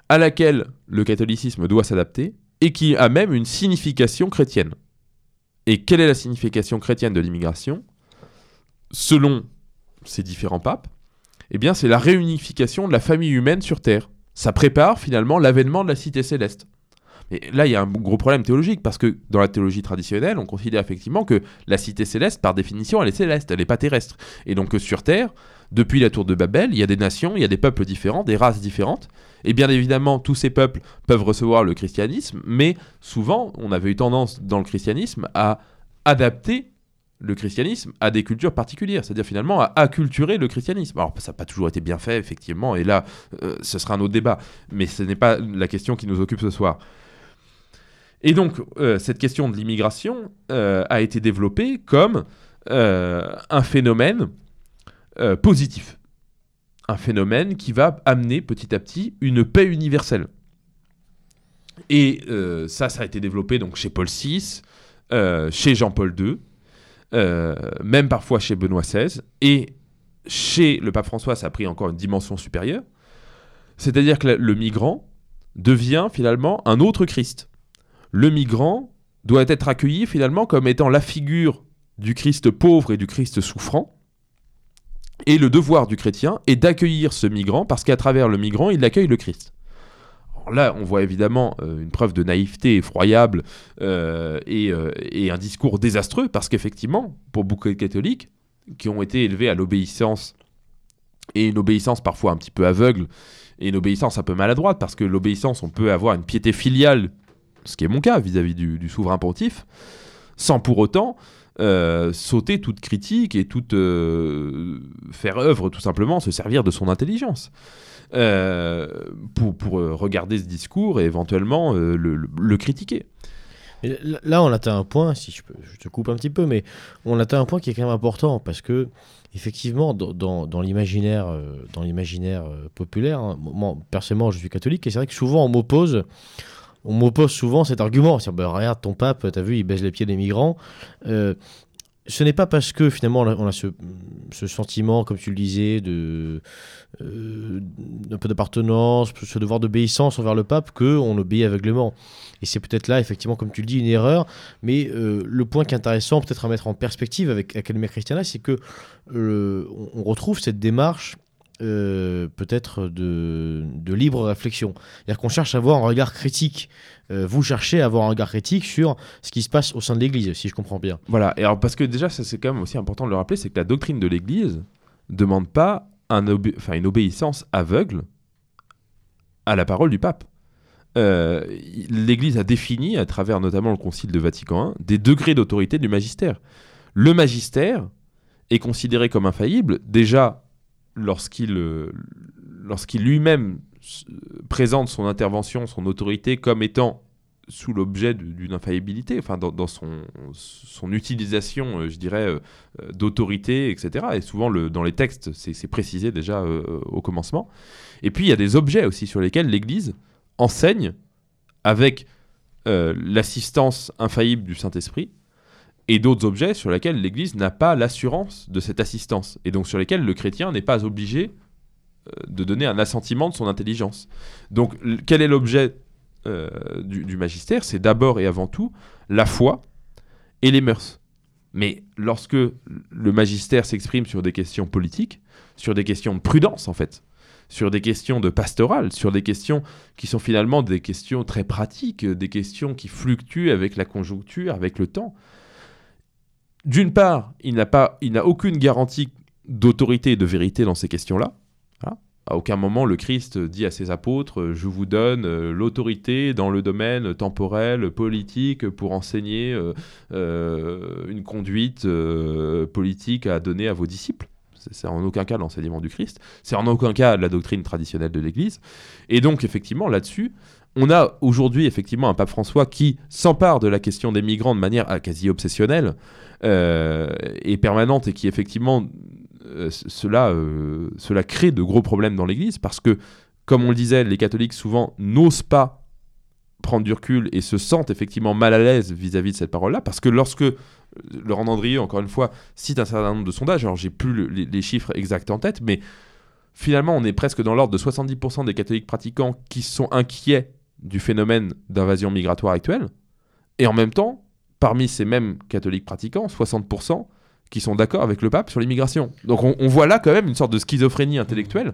[SPEAKER 2] à laquelle le catholicisme doit s'adapter, et qui a même une signification chrétienne. Et quelle est la signification chrétienne de l'immigration? Selon ces différents papes, eh bien c'est la réunification de la famille humaine sur Terre. Ça prépare finalement l'avènement de la cité céleste. Mais là, il y a un gros problème théologique, parce que dans la théologie traditionnelle, on considère effectivement que la cité céleste, par définition, elle est céleste, elle n'est pas terrestre. Et donc sur Terre, depuis la tour de Babel, il y a des nations, il y a des peuples différents, des races différentes. Et bien évidemment, tous ces peuples peuvent recevoir le christianisme, mais souvent, on avait eu tendance dans le christianisme à adapter le christianisme à des cultures particulières, c'est-à-dire finalement à acculturer le christianisme. Alors ça n'a pas toujours été bien fait, effectivement, et là, euh, ce sera un autre débat, mais ce n'est pas la question qui nous occupe ce soir. Et donc, euh, cette question de l'immigration euh, a été développée comme euh, un phénomène positif. Un phénomène qui va amener petit à petit une paix universelle. Et ça, ça a été développé donc chez Paul VI, chez Jean-Paul II, même parfois chez Benoît XVI, et chez le pape François, ça a pris encore une dimension supérieure. C'est-à-dire que le migrant devient finalement un autre Christ. Le migrant doit être accueilli finalement comme étant la figure du Christ pauvre et du Christ souffrant. Et le devoir du chrétien est d'accueillir ce migrant parce qu'à travers le migrant, il accueille le Christ. Là, on voit évidemment euh, une preuve de naïveté effroyable euh, et, euh, et un discours désastreux parce qu'effectivement, pour beaucoup de catholiques qui ont été élevés à l'obéissance et une obéissance parfois un petit peu aveugle et une obéissance un peu maladroite parce que l'obéissance, on peut avoir une piété filiale, ce qui est mon cas vis-à-vis du, souverain pontife, sans pour autant euh, sauter toute critique et toute euh, faire œuvre tout simplement, se servir de son intelligence. euh, pour, regarder ce discours et éventuellement le, critiquer.
[SPEAKER 1] Là- on atteint un point, si je, peux, je te coupe un petit peu, mais on atteint un point qui est quand même important parce que, effectivement, dans, dans- dans l'imaginaire, populaire, hein, moi, personnellement, je suis catholique et c'est vrai que souvent on m'oppose. On m'oppose souvent cet argument, c'est bah, regarde ton pape, t'as vu, il baise les pieds des migrants. Euh, ce n'est pas parce que finalement on a, ce, sentiment, comme tu le disais, de euh, d'un peu d'appartenance, ce devoir d'obéissance envers le pape, que on obéit aveuglément. Et c'est peut-être là, effectivement, comme tu le dis, une erreur. Mais euh, le point qui est intéressant, peut-être à mettre en perspective avec Academia Christiana, c'est que euh, on retrouve cette démarche euh, peut-être de, de libre réflexion. C'est-à-dire qu'on cherche à avoir un regard critique. Euh, vous cherchez à avoir un regard critique sur ce qui se passe au sein de l'Église, si je comprends bien.
[SPEAKER 2] Voilà, et parce que déjà, c'est quand même aussi important de le rappeler, c'est que la doctrine de l'Église demande pas un obé- une obéissance aveugle à la parole du pape. Euh, L'Église a défini, à travers notamment le Concile de Vatican I, des degrés d'autorité du magistère. Le magistère est considéré comme infaillible déjà lorsqu'il euh, lorsqu'il lui-même s- présente son intervention, son autorité comme étant sous l'objet d'une infaillibilité, enfin dans, son, son utilisation, euh, je dirais, euh, euh, d'autorité, etc. Et souvent, le, dans les textes, c'est précisé déjà euh, au commencement. Et puis, il y a des objets aussi sur lesquels l'Église enseigne avec euh, l'assistance infaillible du Saint-Esprit, et d'autres objets sur lesquels l'Église n'a pas l'assurance de cette assistance, et donc sur lesquels le chrétien n'est pas obligé euh, de donner un assentiment de son intelligence. Donc, quel est l'objet euh, du, du magistère? C'est d'abord et avant tout la foi et les mœurs. Mais lorsque le magistère s'exprime sur des questions politiques, sur des questions de prudence en fait, sur des questions de pastoral, sur des questions qui sont finalement des questions très pratiques, des questions qui fluctuent avec la conjoncture, avec le temps. D'une part, il n'a pas, il n'a aucune garantie d'autorité et de vérité dans ces questions-là. Voilà. À aucun moment le Christ dit à ses apôtres euh, Je vous donne euh, l'autorité dans le domaine temporel, politique, pour enseigner euh, une conduite politique à donner à vos disciples. C'est en aucun cas l'enseignement du Christ. C'est en aucun cas la doctrine traditionnelle de l'Église. Et donc, effectivement, là-dessus, on a aujourd'hui effectivement un pape François qui s'empare de la question des migrants de manière ah, quasi obsessionnelle et permanente et qui effectivement euh, cela, euh, cela crée de gros problèmes dans l'Église parce que, comme on le disait, les catholiques souvent n'osent pas prendre du recul et se sentent effectivement mal à l'aise vis-à-vis de cette parole-là, parce que lorsque euh, Laurent Dandrieux, encore une fois, cite un certain nombre de sondages, alors j'ai plus le- les, les chiffres exacts en tête, mais finalement on est presque dans l'ordre de 70% des catholiques pratiquants qui sont inquiets du phénomène d'invasion migratoire actuelle, et en même temps, parmi ces mêmes catholiques pratiquants, 60% qui sont d'accord avec le pape sur l'immigration. Donc on, on voit là quand même une sorte de schizophrénie intellectuelle,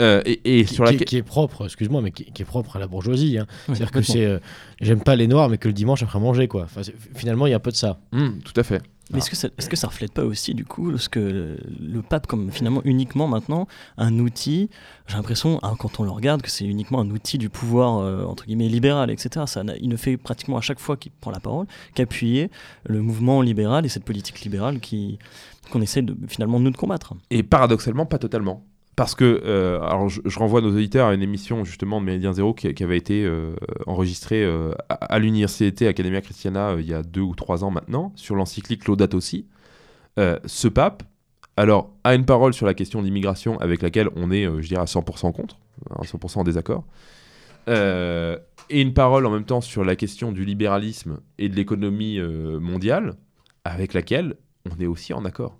[SPEAKER 2] euh, et, et
[SPEAKER 1] qui,
[SPEAKER 2] sur
[SPEAKER 1] qui-
[SPEAKER 2] laquelle...
[SPEAKER 1] qui est propre, excuse-moi, mais qui, qui est propre à la bourgeoisie. hein. C'est-à-dire que c'est, euh, j'aime pas les noirs, mais que le dimanche après manger, quoi. Enfin, finalement, il y a un peu de ça.
[SPEAKER 2] Hmm, tout à fait.
[SPEAKER 3] Mais est-ce que, ça, est-ce que ça reflète pas aussi, du coup, ce que le, le pape, comme finalement uniquement maintenant, un outil, j'ai l'impression, hein, quand on le regarde, que c'est uniquement un outil du pouvoir, euh, entre guillemets, libéral, etc. Ça, il ne fait pratiquement à chaque fois qu'il prend la parole qu'appuyer le mouvement libéral et cette politique libérale qui, qu'on essaie de, finalement, nous, de combattre.
[SPEAKER 2] Et paradoxalement, pas totalement. Parce que, euh, alors je, je renvoie nos auditeurs à une émission justement de Méridien Zéro qui, qui avait été euh, enregistrée euh, à, à l'université Academia Christiana il y a deux ou trois ans maintenant, sur l'encyclique Laudato Si. Ce pape, alors, a une parole sur la question de l'immigration avec laquelle on est, je dirais, à 100% contre, à 100% en désaccord. Et une parole en même temps sur la question du libéralisme et de l'économie mondiale avec laquelle on est aussi en accord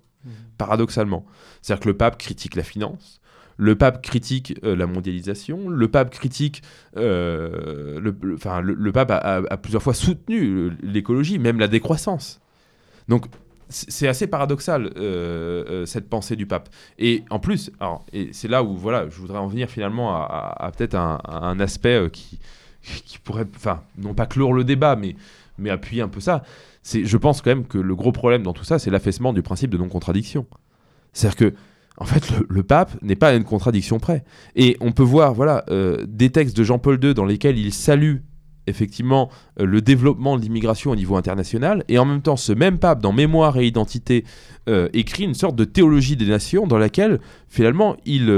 [SPEAKER 2] paradoxalement. C'est-à-dire que le pape critique la finance, le pape critique euh, la mondialisation, le pape critique, euh, enfin, le, pape a, plusieurs fois soutenu euh, l'écologie, même la décroissance. Donc c'est assez paradoxal cette pensée du pape. Et en plus, alors, et c'est là où voilà, je voudrais en venir finalement à, peut-être un, aspect qui, qui pourrait, enfin, non pas clore le débat, mais, mais appuyer un peu ça. C'est, je pense quand même que le gros problème dans tout ça, c'est l'affaissement du principe de non-contradiction. C'est-à-dire que, en fait, le, pape n'est pas à une contradiction près. Et on peut voir, voilà, euh, des textes de Jean-Paul II dans lesquels il salue effectivement euh, le développement de l'immigration au niveau international, et en même temps, ce même pape, dans Mémoire et Identité, euh, écrit une sorte de théologie des nations dans laquelle, finalement, il,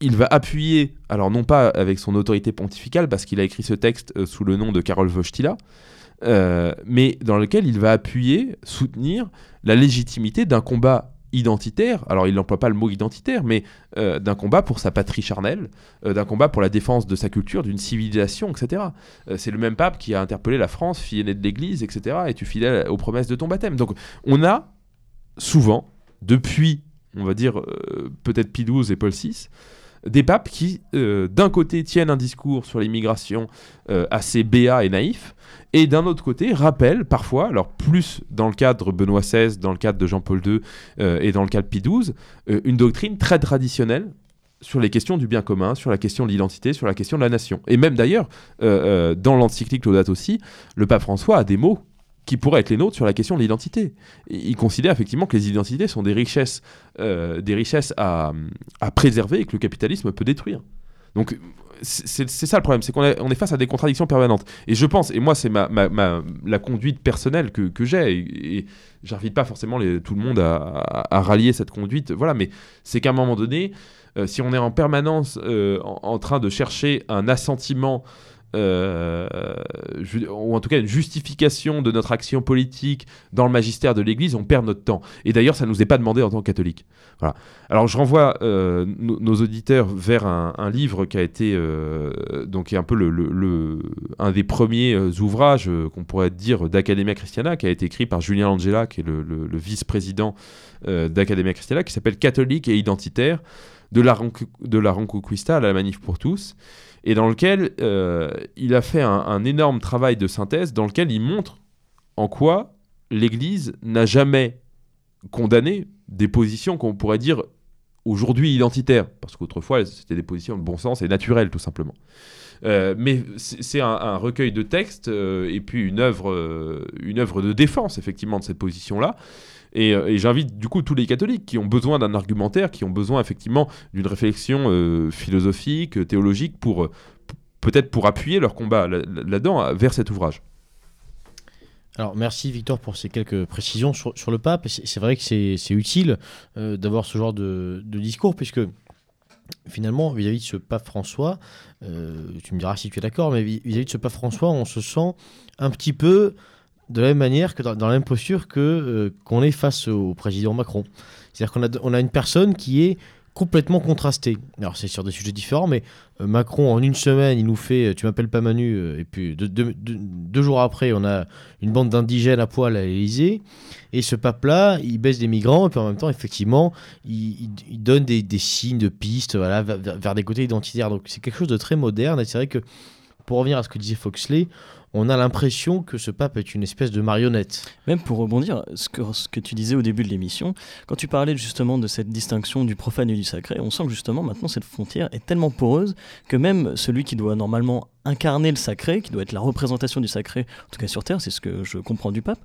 [SPEAKER 2] il va appuyer, alors non pas avec son autorité pontificale, parce qu'il a écrit ce texte sous le nom de Karol Wojtyla, mais dans lequel il va appuyer, soutenir la légitimité d'un combat identitaire, alors il n'emploie pas le mot identitaire, mais euh, d'un combat pour sa patrie charnelle, euh, d'un combat pour la défense de sa culture, d'une civilisation, etc. Euh, c'est le même pape qui a interpellé la France, fille aînée de l'Église, etc. Es-tu fidèle aux promesses de ton baptême Donc on a souvent, depuis, on va dire, peut-être Pie XII et Paul VI, des papes qui, d'un côté, tiennent un discours sur l'immigration assez béat et naïf, et d'un autre côté, rappellent parfois, alors plus dans le cadre Benoît XVI, dans le cadre de Jean-Paul II euh, et dans le cadre Pie XII, euh, une doctrine très traditionnelle sur les questions du bien commun, sur la question de l'identité, sur la question de la nation. Et même d'ailleurs, euh, dans l'encyclique Laudato aussi, le pape François a des mots qui pourraient être les nôtres sur la question de l'identité. Il considère effectivement que les identités sont des richesses, des richesses à, à préserver et que le capitalisme peut détruire. Donc c'est ça le problème, c'est qu'on est, on est face à des contradictions permanentes. Et je pense, et moi c'est ma, ma- la conduite personnelle que, que j'ai, et, et j'invite pas forcément les- tout le monde à, à- rallier cette conduite, voilà, mais c'est qu'à un moment donné, euh, si on est en permanence euh, en train de chercher un assentiment, euh, ou en tout cas une justification de notre action politique dans le magistère de l'Église, on perd notre temps. Et d'ailleurs, ça nous est pas demandé en tant que catholique. Voilà. Alors je renvoie euh, nos, auditeurs vers un, livre qui a été euh, donc est un peu le, un des premiers ouvrages qu'on pourrait dire d'Academia Christiana, qui a été écrit par Julien Angela, qui est le, vice-président d'Academia Christiana, qui s'appelle Catholique et identitaire de la, de la Ronconquista à la manif pour tous, et dans lequel euh, il a fait un, énorme travail de synthèse, dans lequel il montre en quoi l'Église n'a jamais condamné des positions qu'on pourrait dire aujourd'hui identitaires, parce qu'autrefois c'était des positions de bon sens et naturelles tout simplement. Euh, mais c'est un, recueil de textes euh, et puis une œuvre, une œuvre de défense effectivement de cette position-là. Et, euh, et j'invite du coup tous les catholiques qui ont besoin d'un argumentaire, qui ont besoin effectivement d'une réflexion euh, philosophique, euh, théologique, pour peut-être pour appuyer leur combat là- là-dedans vers cet ouvrage.
[SPEAKER 1] Alors merci Victor pour ces quelques précisions sur, le pape. C'est vrai que c'est utile d'avoir ce genre de, discours puisque finalement vis-à-vis de ce pape François, tu me diras si tu es d'accord, mais vis- vis-à-vis de ce pape François, on se sent un petit peu de la même manière que dans, la même posture que euh, qu'on est face au président Macron. C'est-à-dire qu'on a, on a une personne qui est complètement contrasté. Alors c'est sur des sujets différents, mais euh, Macron en une semaine, il nous fait euh, "Tu m'appelles pas Manu", et puis deux, jours après, on a une bande d'indigènes à poil à l'Élysée. Et ce pape-là, il baisse des migrants, et puis en même temps, effectivement, il, donne des, des signes de pistes, voilà, vers- vers des côtés identitaires. Donc c'est quelque chose de très moderne. Et c'est vrai que pour revenir à ce que disait Foxley, on a l'impression que ce pape est une espèce de marionnette.
[SPEAKER 3] Même pour rebondir, ce que, ce que tu disais au début de l'émission, quand tu parlais justement de cette distinction du profane et du sacré, on sent que justement maintenant cette frontière est tellement poreuse que même celui qui doit normalement incarner le sacré, qui doit être la représentation du sacré, en tout cas sur Terre, c'est ce que je comprends du pape,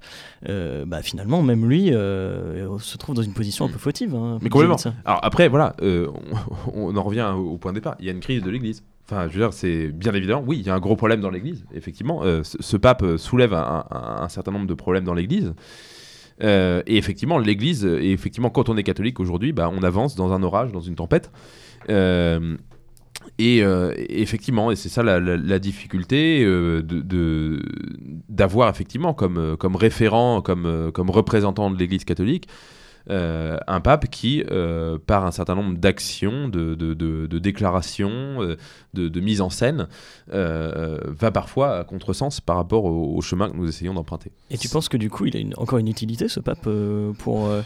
[SPEAKER 3] euh, bah finalement même lui euh, se trouve dans une position un peu fautive. hein,
[SPEAKER 2] Mais complètement. Alors après, voilà, euh, on, *laughs* on en revient au, au point de départ. Il y a une crise de l'Église. Enfin, je veux dire, c'est bien évident. Oui, il y a un gros problème dans l'Église, effectivement. Euh, ce, pape euh, soulève un, certain nombre de problèmes dans l'Église. Euh, et effectivement, l'Église, et effectivement, quand on est catholique aujourd'hui, bah, on avance dans un orage, dans une tempête. Et, effectivement, et c'est ça la, la- difficulté de- d'avoir effectivement comme, comme référent, comme, comme représentant de l'Église catholique, euh, un pape qui, euh, par un certain nombre d'actions, de, de, de- de déclarations, euh, de, de mise en scène, euh, va parfois à contresens par rapport au, au chemin que nous essayons d'emprunter.
[SPEAKER 3] Et tu penses que du coup il a une- encore une utilité ce pape euh, pour, euh,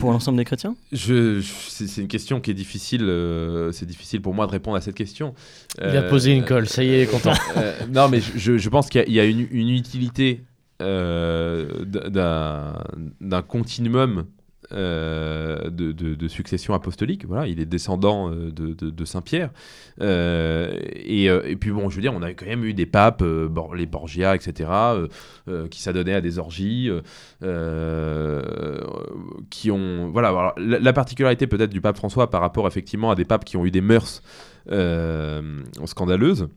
[SPEAKER 3] pour l'ensemble des chrétiens?
[SPEAKER 2] je, je- c'est une question qui est difficile. euh, c'est difficile pour moi de répondre à cette question.
[SPEAKER 1] Il a posé une colle, ça y est, il est content. *laughs*
[SPEAKER 2] Euh, non, mais je- pense qu'il y a- il y, a une, une utilité euh, d'un d'un continuum euh, de, succession apostolique. Voilà, il est descendant euh, de, Saint Pierre. Euh, et, puis bon, je veux dire, on a quand même eu des papes, les Borgia, etc., qui s'adonnaient à des orgies, qui ont. Voilà, la, la particularité peut-être du pape François par rapport effectivement à des papes qui ont eu des mœurs scandaleuses.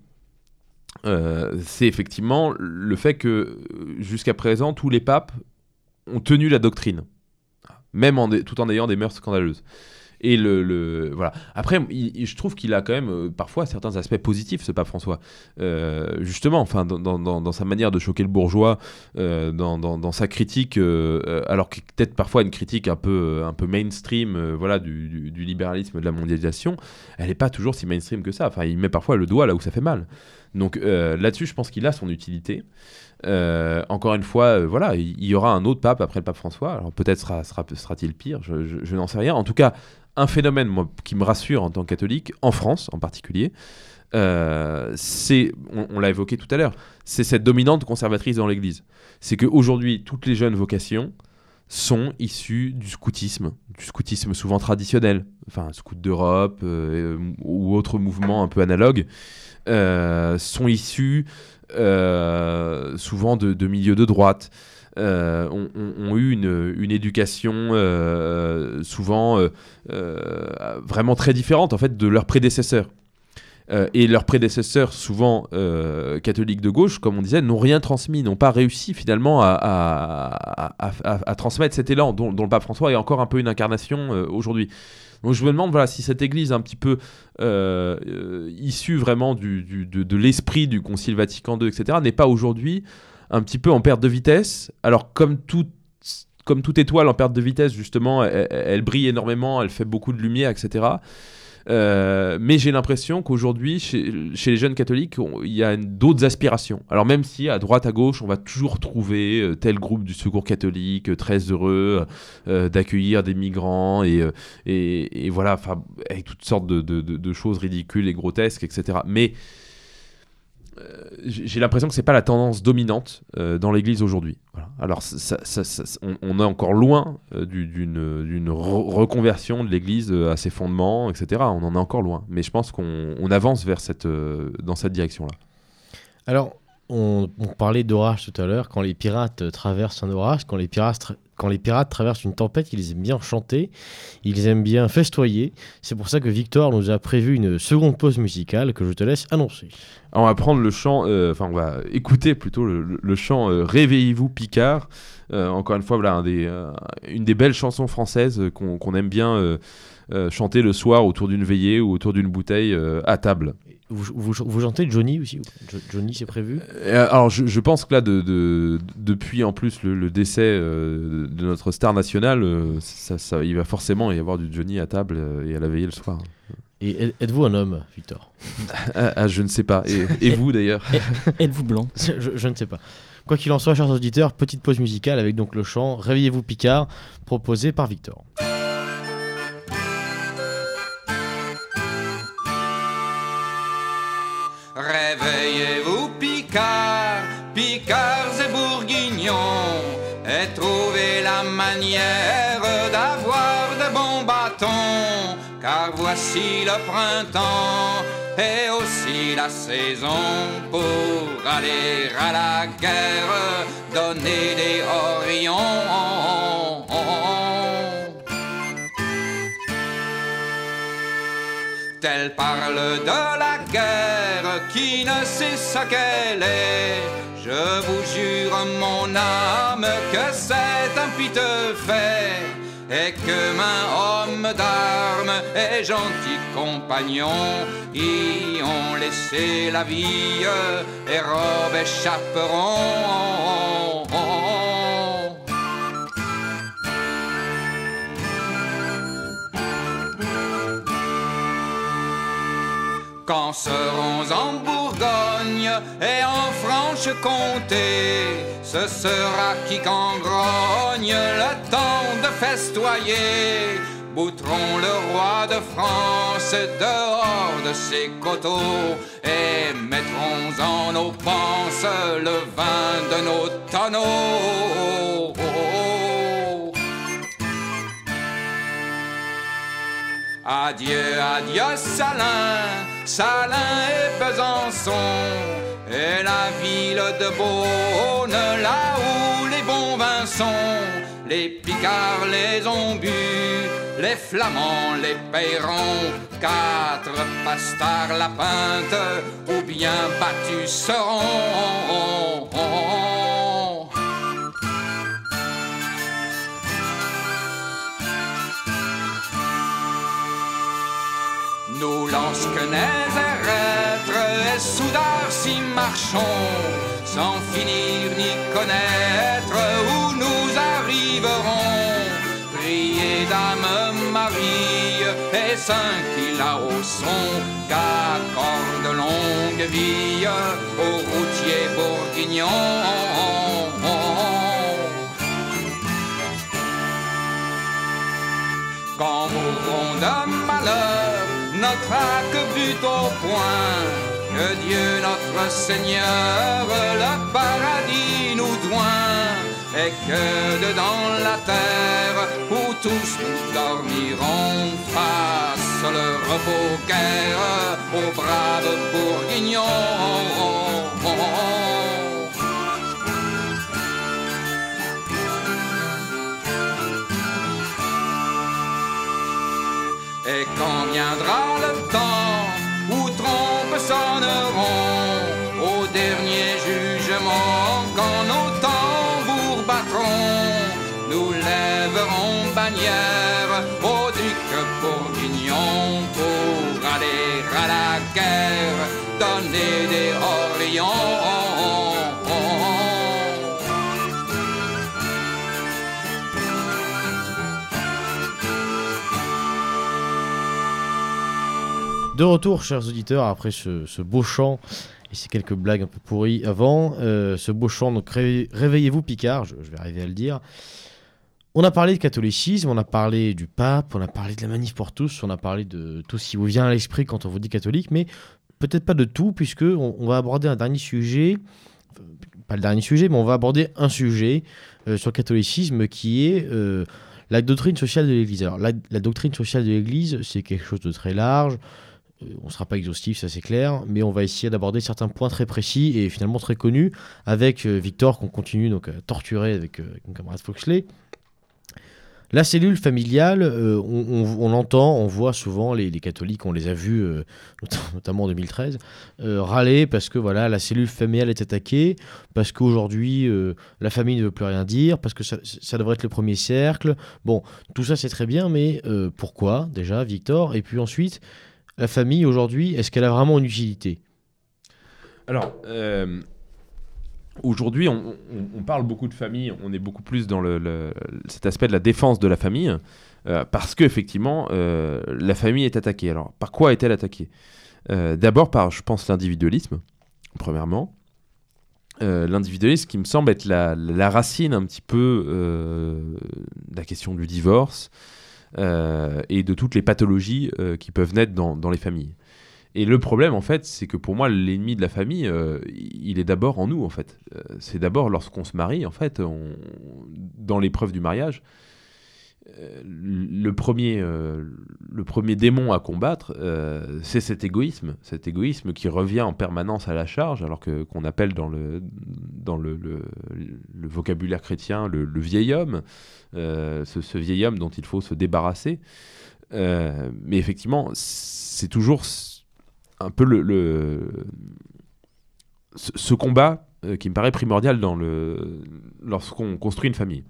[SPEAKER 2] c'est effectivement le fait que jusqu'à présent tous les papes ont tenu la doctrine, même tout en ayant des mœurs scandaleuses. Et le, voilà. Après, je trouve qu'il a quand même euh, parfois certains aspects positifs, ce pape François. Euh, justement, enfin, dans, sa manière de choquer le bourgeois, euh, dans, sa critique, alors que peut-être parfois une critique un peu, mainstream, voilà, du, du- du libéralisme, de la mondialisation, elle n'est pas toujours si mainstream que ça. Enfin, il met parfois le doigt là où ça fait mal. Donc là-dessus, je pense qu'il a son utilité. Euh, encore une fois, euh, voilà, il y aura un autre pape après le pape François. Alors peut-être sera, sera, sera-t-il pire, je, n'en sais rien. En tout cas, un phénomène qui me rassure en tant que catholique, en France en particulier, euh, c'est, on, l'a évoqué tout à l'heure, c'est cette dominante conservatrice dans l'Église. C'est qu'aujourd'hui, toutes les jeunes vocations sont issues du scoutisme, du scoutisme souvent traditionnel, enfin scout d'Europe ou autres mouvements un peu analogues, sont issus euh, souvent de, milieux de droite, euh, ont, eu une, éducation euh, souvent euh, euh, vraiment très différente en fait de leurs prédécesseurs. Euh, et leurs prédécesseurs, souvent euh, catholiques de gauche, comme on disait, n'ont rien transmis, n'ont pas réussi finalement à, transmettre cet élan dont, dont le pape François est encore un peu une incarnation euh, aujourd'hui. Donc je me demande voilà, si cette église un petit peu euh, euh, issue vraiment de, l'esprit du Concile Vatican II, etc., n'est pas aujourd'hui un petit peu en perte de vitesse. Alors comme tout, comme toute étoile en perte de vitesse, justement, elle brille énormément, elle fait beaucoup de lumière, etc. Euh, mais j'ai l'impression qu'aujourd'hui, chez, les jeunes catholiques, il y a d'autres aspirations. Alors même si à droite, à gauche, on va toujours trouver euh, tel groupe du secours catholique, euh, très heureux d'accueillir des migrants et, voilà, avec toutes sortes de, de- choses ridicules et grotesques, etc. Mais j'ai j'ai l'impression que c'est pas la tendance dominante euh, dans l'Église aujourd'hui. Alors on, est encore loin euh, du- d'une d'une re- reconversion de l'Église euh, à ses fondements, etc. On en est encore loin. Mais je pense qu'on on avance vers cette, euh, dans cette direction-là.
[SPEAKER 1] Alors, on, parlait d'orage tout à l'heure. Quand les pirates euh, traversent un orage, quand les pirates, quand les pirates traversent une tempête, ils aiment bien chanter, ils aiment bien festoyer. C'est pour ça que Victor nous a prévu une seconde pause musicale que je te laisse annoncer.
[SPEAKER 2] On va prendre le chant, euh, enfin on va écouter plutôt le, chant euh, Réveillez-vous Picard. Euh, encore une fois, voilà, un des, une des belles chansons françaises qu'on aime bien chanter le soir autour d'une veillée ou autour d'une bouteille à table.
[SPEAKER 1] Vous, vous, vous chantez Johnny aussi Jo- Johnny, c'est prévu?
[SPEAKER 2] Euh, alors, je, je pense que là, de, de- depuis en plus le, le décès euh, de notre star nationale, euh, ça, ça- il va forcément y avoir du Johnny à table et à la veillée le soir.
[SPEAKER 1] Et êtes- êtes-vous un homme, Victor?
[SPEAKER 2] Ah, ah, je ne sais pas. Et, et vous d'ailleurs? *laughs*
[SPEAKER 3] Êtes-vous blanc?
[SPEAKER 1] Je, je ne sais pas. Quoi qu'il en soit, chers auditeurs, petite pause musicale avec donc le chant Réveillez-vous Picard, proposé par Victor.
[SPEAKER 4] Réveillez-vous, Picard, Picards et Bourguignons, et trouvez la manière car voici le printemps et aussi la saison pour aller à la guerre, donner des orions. Tel parle de la guerre qui ne sait ce qu'elle est. Je vous jure, mon âme, que c'est un piteux fait. Et que main homme d'armes et gentil compagnon y ont laissé la vie et robe et chaperon. Quand serons en Bourgogne et en Franche-Comté, ce sera qui qu'en grogne le temps de festoyer. Bouterons le roi de France dehors de ses coteaux et mettrons en nos panses le vin de nos tonneaux. Adieu, adieu, Salin, Salin et Besançon, et la ville de Beaune, là où les bons vins sont. Les Picards les ont bu, les Flamands les payeront. Quatre pastards la pinte, ou bien battus seront. Nous lansquenets et soudards si marchons, sans finir ni connaître où nous arriverons. Priez Dame Marie et saint qui là au son, qu'accorde longue vie aux routiers bourguignons. Quand mourrons de malheur, notre arc but au point, que Dieu notre Seigneur le paradis nous doint, et que dedans la terre, où tous nous dormirons, fasse le repos guerre aux braves bourguignons. Et quand viendra le temps
[SPEAKER 1] De retour, chers auditeurs, après ce, beau chant et ces quelques blagues un peu pourries avant, euh, ce beau chant, donc ré- réveillez-vous Picard, je vais arriver à le dire. On a parlé de catholicisme, on a parlé du pape, on a parlé de la manif pour tous, on a parlé de tout ce qui vous vient à l'esprit quand on vous dit catholique, mais peut-être pas de tout, puisque on, va aborder un dernier sujet, pas le dernier sujet, mais on va aborder un sujet euh, sur le catholicisme qui est euh, la doctrine sociale de l'Église. Alors la, doctrine sociale de l'Église, c'est quelque chose de très large, euh, on ne sera pas exhaustif, ça c'est clair, mais on va essayer d'aborder certains points très précis et finalement très connus avec Victor qu'on continue donc à torturer avec, avec camarade Foxley. La cellule familiale, euh, on, l'entend, on voit souvent les, catholiques, on les a vus, euh, not- notamment en 2013, euh, râler parce que voilà, la cellule familiale est attaquée, parce qu'aujourd'hui la famille ne veut plus rien dire, parce que ça, ça devrait être le premier cercle. Bon, tout ça c'est très bien, mais pourquoi déjà, Victor? Et puis ensuite, la famille aujourd'hui, est-ce qu'elle a vraiment une utilité?
[SPEAKER 2] Alors, aujourd'hui, on, parle beaucoup de famille, on est beaucoup plus dans cet aspect de la défense de la famille, euh, parce qu'effectivement, euh, la famille est attaquée. Alors, par quoi est-elle attaquée? Euh, D'abord par, je pense, l'individualisme, premièrement. Euh, l'individualisme qui me semble être la, racine un petit peu de la question du divorce et de toutes les pathologies qui peuvent naître dans les familles. Et le problème, en fait, c'est que pour moi, l'ennemi de la famille, euh, il est d'abord en nous, en fait. Euh, c'est d'abord lorsqu'on se marie, en fait, dans l'épreuve du mariage, euh, le premier, le premier démon à combattre, c'est cet égoïsme, cet égoïsme qui revient en permanence à la charge, alors que qu'on appelle dans le dans le, vocabulaire chrétien le, vieil homme, ce, vieil homme dont il faut se débarrasser. Mais effectivement, c'est toujours un peu le, le- ce, combat euh, qui me paraît primordial dans le lorsqu'on construit une famille.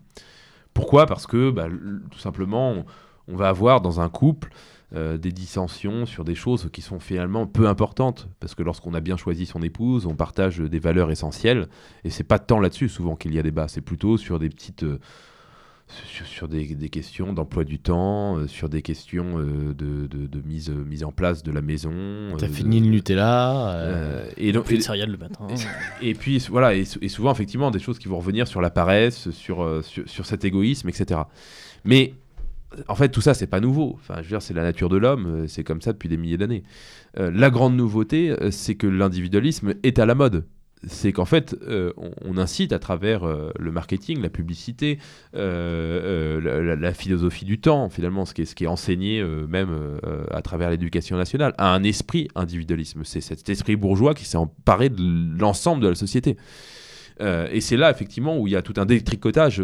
[SPEAKER 2] Pourquoi? Parce que bah, tout simplement, on, on va avoir dans un couple euh, des dissensions sur des choses qui sont finalement peu importantes. Parce que lorsqu'on a bien choisi son épouse, on partage des valeurs essentielles. Et c'est pas tant là-dessus souvent qu'il y a débat. C'est plutôt sur des petites. euh, sur, sur des, des questions d'emploi du temps, euh, sur des questions euh, de, de- de mise, mise en place de la maison.
[SPEAKER 1] T'as
[SPEAKER 2] euh,
[SPEAKER 1] fini le Nutella. euh,
[SPEAKER 2] euh, et donc, et-
[SPEAKER 3] céréales le matin.
[SPEAKER 2] et puis voilà, et, et souvent effectivement des choses qui vont revenir sur la paresse, sur, euh, sur, sur cet égoïsme, etc. Mais en fait tout ça c'est pas nouveau. Enfin je veux dire c'est la nature de l'homme, euh, c'est comme ça depuis des milliers d'années. Euh, la grande nouveauté euh, c'est que l'individualisme est à la mode. C'est qu'en fait, euh, on, incite à travers euh, le marketing, la publicité, euh, la, philosophie du temps, finalement, ce qui est, enseigné même à travers l'éducation nationale, à un esprit individualisme. C'est cet esprit bourgeois qui s'est emparé de l'ensemble de la société. Et c'est là, effectivement, où il y a tout un détricotage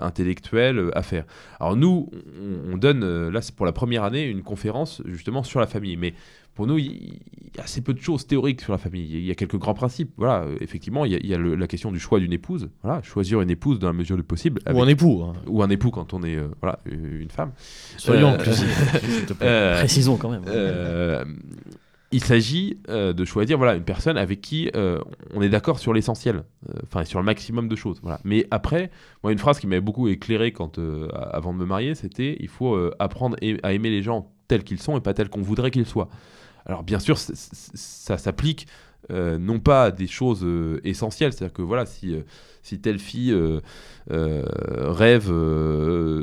[SPEAKER 2] intellectuel à faire. Alors nous, on, on donne, là c'est pour la première année, une conférence justement sur la famille. Mais pour nous, il y a assez peu de choses théoriques sur la famille. Il y a quelques grands principes. Voilà, euh, effectivement, il y a, il y a le- la question du choix d'une épouse. Voilà, choisir une épouse dans la mesure du possible.
[SPEAKER 1] Ou un époux. hein.
[SPEAKER 2] ou un époux quand on est euh, voilà, une femme.
[SPEAKER 1] Soyons
[SPEAKER 2] Euh. *laughs* Euh,
[SPEAKER 3] Précisons quand même.
[SPEAKER 2] euh, il s'agit euh, de choisir voilà, une personne avec qui euh, on est d'accord sur l'essentiel, euh, enfin sur le maximum de choses. Voilà. Mais après, moi, une phrase qui m'avait beaucoup éclairé quand, euh, avant de me marier, c'était il faut euh, apprendre à aimer les gens tels qu'ils sont et pas tels qu'on voudrait qu'ils soient. Alors bien sûr, ça s'applique euh, non pas à des choses euh, essentielles, c'est-à-dire que voilà, si, euh, si telle fille rêve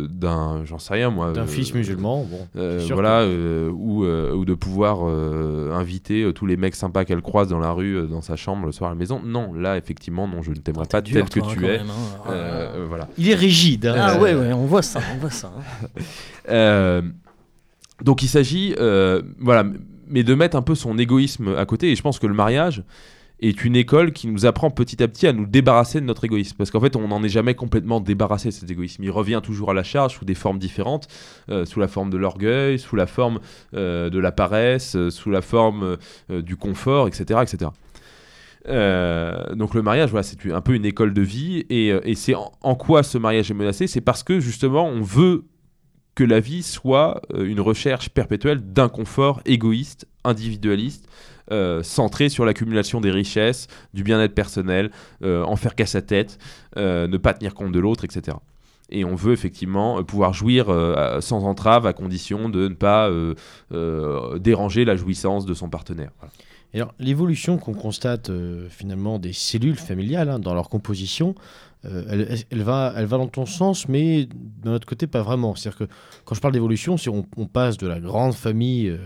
[SPEAKER 2] d'un, j'en sais rien moi,
[SPEAKER 1] D'un fils musulman, bon.
[SPEAKER 2] voilà, ou, ou de pouvoir inviter tous les mecs sympas qu'elle croise dans la rue, dans sa chambre, le soir à la maison. Non, là, effectivement, non, je ne t'aimerais pas
[SPEAKER 3] T'es dur,
[SPEAKER 2] tel que tu
[SPEAKER 3] quand
[SPEAKER 2] es.
[SPEAKER 3] même, hein.
[SPEAKER 2] Euh, voilà.
[SPEAKER 1] Il est rigide. hein.
[SPEAKER 3] Ah ouais, ouais, on voit ça, on voit ça. hein. *laughs*
[SPEAKER 2] Donc il s'agit, voilà, mais de mettre un peu son égoïsme à côté. Et je pense que le mariage est une école qui nous apprend petit à petit à nous débarrasser de notre égoïsme. Parce qu'en fait, on n'en est jamais complètement débarrassé de cet égoïsme. Il revient toujours à la charge sous des formes différentes, euh, sous la forme de l'orgueil, sous la forme euh, de la paresse, euh, sous la forme du confort, etc. etc. Donc le mariage, voilà, c'est un peu une école de vie. Et, et c'est en quoi ce mariage est menacé? C'est parce que justement, on veut que la vie soit euh, une recherche perpétuelle d'un confort égoïste, individualiste, euh, centré sur l'accumulation des richesses, du bien-être personnel, euh, en faire qu'à sa tête, euh, ne pas tenir compte de l'autre, etc. Et on veut effectivement pouvoir jouir sans entrave à condition de ne pas déranger la jouissance de son partenaire. Voilà.
[SPEAKER 1] Alors, l'évolution qu'on constate euh, finalement des cellules familiales hein, dans leur composition, euh, elle, va, dans ton sens, mais de notre côté, pas vraiment. C'est-à-dire que quand je parle d'évolution, c'est on, passe de la grande famille euh,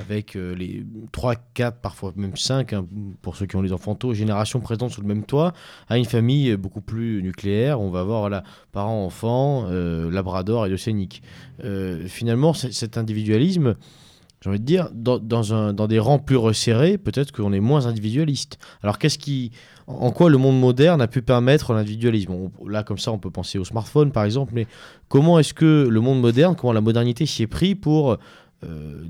[SPEAKER 1] avec les 3, 4, parfois même 5, pour ceux qui ont les enfants tôt, générations présentes sous le même toit, à une famille beaucoup plus nucléaire. On va avoir voilà, parents, enfants, labrador et océanique. Finalement, cet individualisme, j'ai envie de dire, dans, des rangs plus resserrés, peut-être qu'on est moins individualiste. Alors, qu'est-ce qui, en quoi le monde moderne a pu permettre l'individualisme? Là, comme ça, on peut penser au smartphone, par exemple, mais comment est-ce que le monde moderne, comment la modernité s'y est pris pour euh,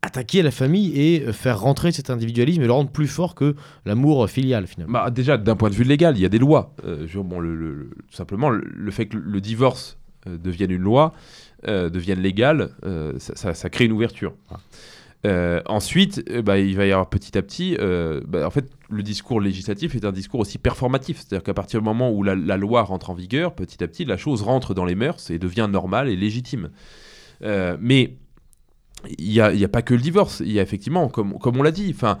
[SPEAKER 1] attaquer la famille et faire rentrer cet individualisme et le rendre plus fort que l'amour filial, finalement?
[SPEAKER 2] Bah, déjà, d'un point de vue légal, il y a des lois. Euh, bon, tout simplement, le, le fait que le divorce euh, devienne une loi, euh, devienne légal, euh, ça, crée une ouverture. Euh, ensuite, bah, il va y avoir petit à petit, bah, en fait, le discours législatif est un discours aussi performatif. C'est-à-dire qu'à partir du moment où la, loi rentre en vigueur, petit à petit, la chose rentre dans les mœurs et devient normale et légitime. Mais il n'y a, a pas que le divorce. Il y a effectivement, comme, comme on l'a dit, enfin,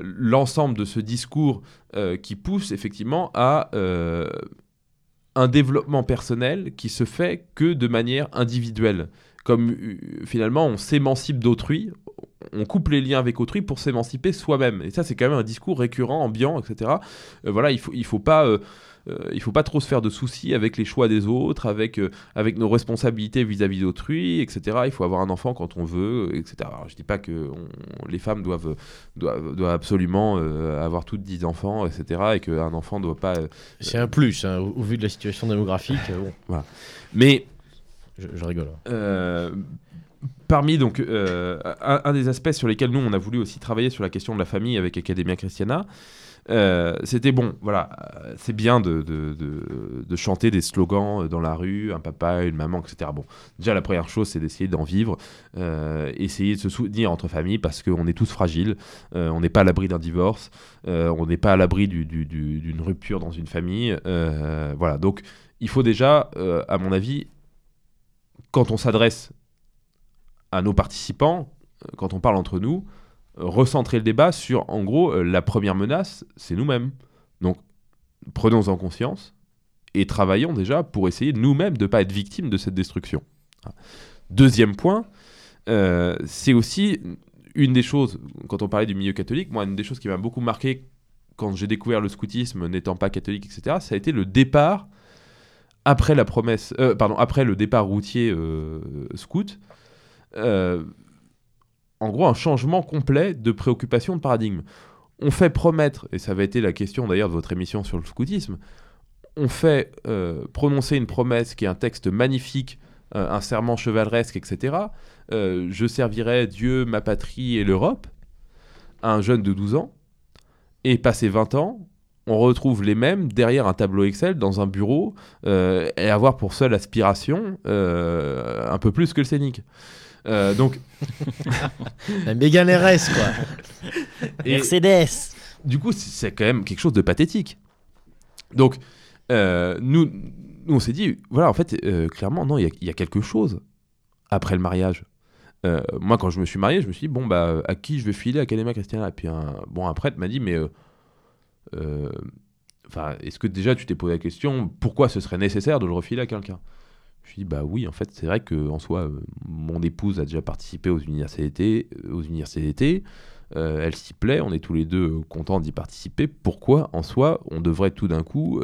[SPEAKER 2] l'ensemble de ce discours qui pousse effectivement à un développement personnel qui se fait que de manière individuelle. Comme euh, finalement on s'émancipe d'autrui, on coupe les liens avec autrui pour s'émanciper soi-même. Et ça, c'est quand même un discours récurrent, ambiant, etc. Euh, voilà, il faut, il faut pas. euh, euh, il faut pas trop se faire de soucis avec les choix des autres, avec, euh, avec nos responsabilités vis-à-vis d'autrui, etc. Il faut avoir un enfant quand on veut, etc. Alors, je dis pas que on- les femmes doivent, doivent, doivent absolument euh, avoir toutes 10 enfants, etc. Et qu'un enfant ne doit pas... euh,
[SPEAKER 1] C'est un plus, hein, au, au vu de la situation démographique. *laughs*
[SPEAKER 2] Mais
[SPEAKER 1] je, je rigole.
[SPEAKER 2] Euh, parmi donc un, un des aspects sur lesquels nous on a voulu aussi travailler sur la question de la famille avec Academia Christiana, euh, c'était bon, voilà, euh, c'est bien de, de- de- chanter des slogans euh, dans la rue, un papa, une maman, etc. Bon, déjà la première chose c'est d'essayer d'en vivre, essayer de se soutenir entre familles parce qu'on est tous fragiles, on n'est pas à l'abri d'un divorce, on n'est pas à l'abri du- du- du- d'une rupture dans une famille, voilà. Donc il faut déjà, à mon avis, quand on s'adresse à nos participants, quand on parle entre nous, recentrer le débat sur, en gros, euh, la première menace, c'est nous-mêmes. Donc, prenons-en conscience et travaillons déjà pour essayer nous-mêmes de ne pas être victimes de cette destruction. Voilà. Deuxième point, euh, c'est aussi une des choses, quand on parlait du milieu catholique, moi, une des choses qui m'a beaucoup marqué quand j'ai découvert le scoutisme, n'étant pas catholique, etc., ça a été le départ après la promesse, euh, pardon, après le départ routier scout, en gros un changement complet de préoccupation de paradigme. On fait promettre, et ça va été la question d'ailleurs de votre émission sur le scoutisme, on fait euh, prononcer une promesse qui est un texte magnifique, euh, un serment chevaleresque, etc. Euh, je servirai Dieu, ma patrie et l'Europe à un jeune de 12 ans, et passé 20 ans, on retrouve les mêmes derrière un tableau Excel dans un bureau et avoir pour seule aspiration un peu plus que le scénic. Euh, donc, *laughs*
[SPEAKER 1] La Mégane RS, quoi.
[SPEAKER 2] et
[SPEAKER 3] Mercedes
[SPEAKER 2] du coup, c'est- quand même quelque chose de pathétique. Donc, euh, nous, nous, on s'est dit, voilà, en fait, euh, clairement, non, il y, a- il y a quelque chose après le mariage. Euh, moi, quand je me suis marié, je me suis dit, bon, bah, à qui je vais filer Academia Christiana? Et puis, un, bon, un prêtre m'a dit, mais. euh, euh, Enfin, est-ce que déjà tu t'es posé la question pourquoi ce serait nécessaire de le refiler à quelqu'un? Je me suis bah oui en fait c'est vrai que en soi euh, mon épouse a déjà participé aux universités euh, aux universités euh, elle s'y plaît, on est tous les deux contents d'y participer. Pourquoi en soi on devrait tout d'un coup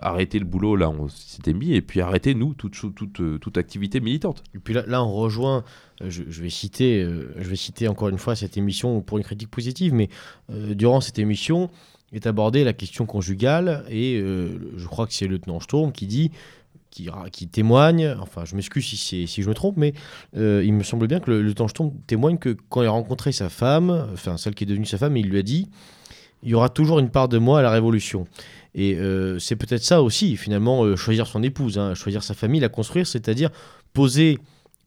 [SPEAKER 2] arrêter le boulot là on s'était mis et puis arrêter nous toute toute, toute activité militante?
[SPEAKER 1] Et puis là, on rejoint, je, vais citer, je vais citer encore une fois cette émission pour une critique positive, mais durant cette émission est abordée la question conjugale et je crois que c'est le lieutenant Sturm qui dit, qui, qui témoigne, enfin je m'excuse si, si je me trompe, mais euh, il me semble bien que le, le lieutenant Sturm témoigne que quand il a rencontré sa femme, enfin celle qui est devenue sa femme, il lui a dit, il y aura toujours une part de moi à la révolution. Et euh, c'est peut-être ça aussi, finalement, euh, choisir son épouse, hein, choisir sa famille, la construire, c'est-à-dire poser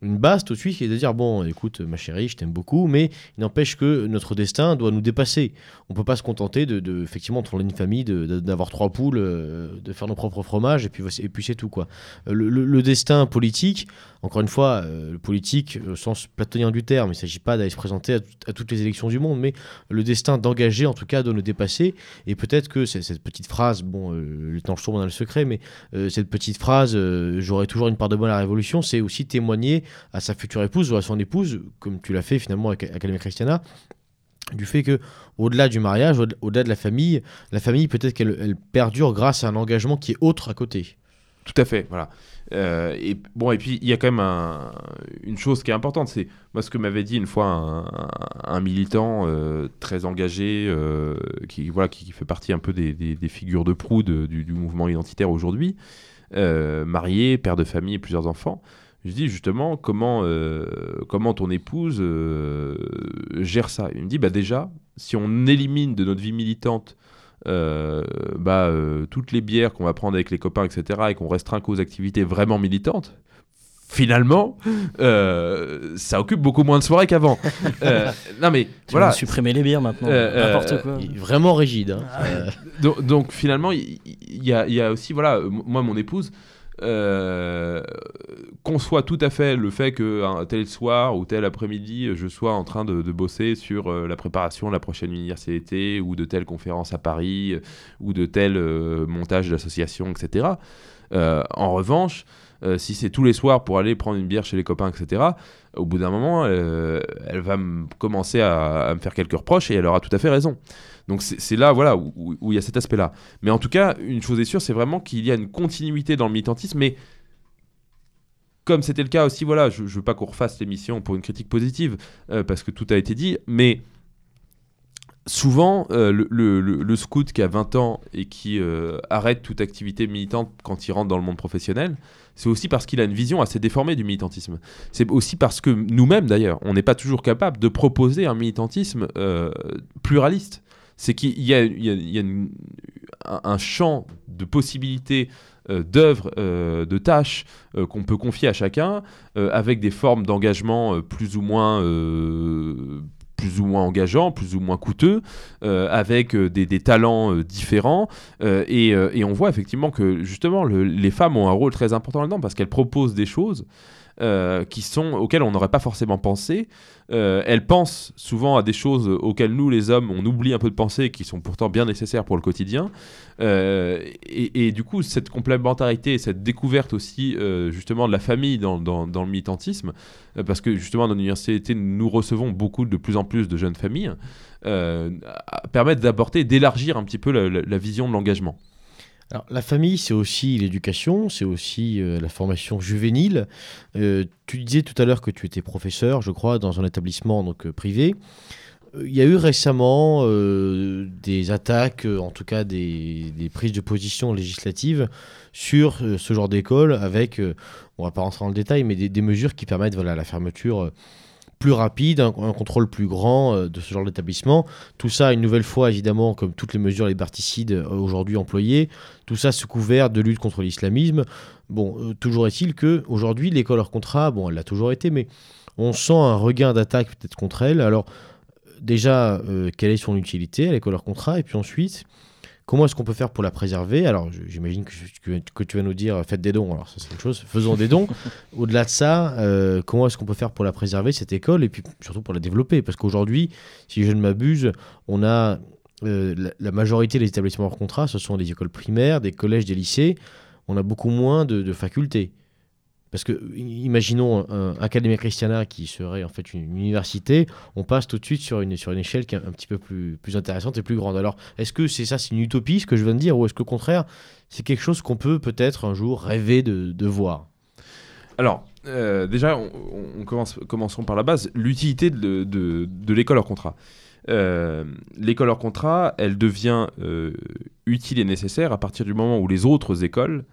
[SPEAKER 1] une base tout de suite et de dire bon écoute ma chérie je t'aime beaucoup mais il n'empêche que notre destin doit nous dépasser. On peut pas se contenter de, de effectivement une famille d'avoir trois poules euh, de faire nos propres fromages et puis et c'est tout quoi. Euh, le, destin politique encore une fois euh, politique au sens platonien du terme il ne s'agit pas d'aller se présenter à, tout- à toutes les élections du monde mais le destin d'engager en tout cas doit nous dépasser. Et peut-être que cette petite phrase bon euh, le temps je tourne dans le secret mais euh, cette petite phrase euh, j'aurai toujours une part de moi à la révolution c'est aussi témoigner à sa future épouse ou à son épouse, comme tu l'as fait finalement avec Academia Christiana, du fait que au-delà du mariage, au- au-delà de la famille, la famille peut-être qu'elle elle perdure grâce à un engagement qui est autre à côté.
[SPEAKER 2] Tout à fait, voilà. Euh, et bon, et puis il y a quand même un- une chose qui est importante, c'est moi ce que m'avait dit une fois un, militant euh, très engagé, euh, qui voilà, qui, fait partie un peu des, figures de proue du, du mouvement identitaire aujourd'hui, marié, père de famille et plusieurs enfants. Je dis justement comment euh, comment ton épouse euh, gère ça? Il me dit bah déjà si on élimine de notre vie militante euh, bah, euh, toutes les bières qu'on va prendre avec les copains, etc., et qu'on restreint qu'aux activités vraiment militantes, finalement, euh, ça occupe beaucoup moins de soirées qu'avant. Euh, non mais
[SPEAKER 3] Tu
[SPEAKER 2] voilà.
[SPEAKER 3] supprimer les bières maintenant.
[SPEAKER 2] Euh,
[SPEAKER 3] N'importe
[SPEAKER 2] euh,
[SPEAKER 3] quoi.
[SPEAKER 1] Vraiment rigide. hein. Euh,
[SPEAKER 2] Donc, donc, finalement, il y, y a aussi, voilà, moi, mon épouse conçoit tout à fait le fait que un tel soir ou tel après-midi, je sois en train de, bosser sur euh, la préparation de la prochaine université ou de telle conférence à Paris euh, ou de tel euh, montage d'association, etc. En revanche, si c'est tous les soirs pour aller prendre une bière chez les copains, etc., au bout d'un moment, elle va me commencer à, à me faire quelques reproches et elle aura tout à fait raison. Donc c'est là, voilà, où il y a cet aspect-là. Mais en tout cas, une chose est sûre, c'est vraiment qu'il y a une continuité dans le militantisme. Mais comme c'était le cas aussi, voilà, je ne veux pas qu'on refasse l'émission pour une critique positive, euh, parce que tout a été dit, mais souvent, euh, le, scout qui a 20 ans et qui euh, arrête toute activité militante quand il rentre dans le monde professionnel, c'est aussi parce qu'il a une vision assez déformée du militantisme. C'est aussi parce que nous-mêmes, d'ailleurs, on n'est pas toujours capable de proposer un militantisme pluraliste. C'est qu'il y a, un, champ de possibilités d'œuvres, euh, de tâches euh, qu'on peut confier à chacun, euh, avec des formes d'engagement euh, plus ou moins euh, plus ou moins engageants, plus ou moins coûteux, euh, avec euh, des, talents euh, différents. euh, et, euh, on voit effectivement que justement le- les femmes ont un rôle très important là-dedans parce qu'elles proposent des choses euh, qui sont auxquelles on n'aurait pas forcément pensé. Euh, elles pensent souvent à des choses auxquelles nous, les hommes, on oublie un peu de penser, qui sont pourtant bien nécessaires pour le quotidien. Euh, et, du coup, cette complémentarité, cette découverte aussi euh, justement de la famille dans, le militantisme, parce que justement dans l'université, nous recevons beaucoup de plus en plus de jeunes familles, permettent d'apporter, d'élargir un petit peu la vision de l'engagement.
[SPEAKER 1] La famille, c'est aussi l'éducation, c'est aussi euh, la formation juvénile. Euh, tu disais tout à l'heure que tu étais professeur, je crois, dans un établissement donc, euh, privé. Il y a eu récemment des attaques, en tout cas des, prises de position législatives sur ce genre d'école avec, on va pas rentrer dans le détail, mais des, des mesures qui permettent voilà, la fermeture plus rapide, un, contrôle plus grand euh, de ce genre d'établissement. Tout ça, une nouvelle fois, évidemment, comme toutes les mesures liberticides euh, aujourd'hui employées, tout ça sous couvert de lutte contre l'islamisme. Bon, euh, toujours est-il que aujourd'hui, l'école hors contrat, bon, elle l'a toujours été, mais on sent un regain d'attaque peut-être contre elle. Alors, déjà, quelle est son utilité à l'école hors contrat? Et puis ensuite, comment est-ce qu'on peut faire pour la préserver? Alors, j'imagine que, que- que tu vas nous dire, faites des dons. Alors, ça, c'est une chose, faisons des dons. *laughs* Au-delà de ça, euh, comment est-ce qu'on peut faire pour la préserver, cette école, et puis surtout pour la développer? Parce qu'aujourd'hui, si je ne m'abuse, on a euh, la, la majorité des établissements hors contrat, ce sont des écoles primaires, des collèges, des lycées. On a beaucoup moins de, de facultés. Parce que, imaginons un, Academia Christiana qui serait en fait une, université, on passe tout de suite sur une, sur une échelle qui est un, petit peu plus, plus intéressante et plus grande. Alors, est-ce que c'est ça, c'est une utopie, ce que je viens de dire, ou est-ce qu'au contraire, c'est quelque chose qu'on peut peut-être un jour rêver de, de voir?
[SPEAKER 2] Alors, euh, déjà, on, commençons par la base, l'utilité de, de- de l'école hors contrat. Euh, l'école hors contrat, elle devient euh, utile et nécessaire à partir du moment où les autres écoles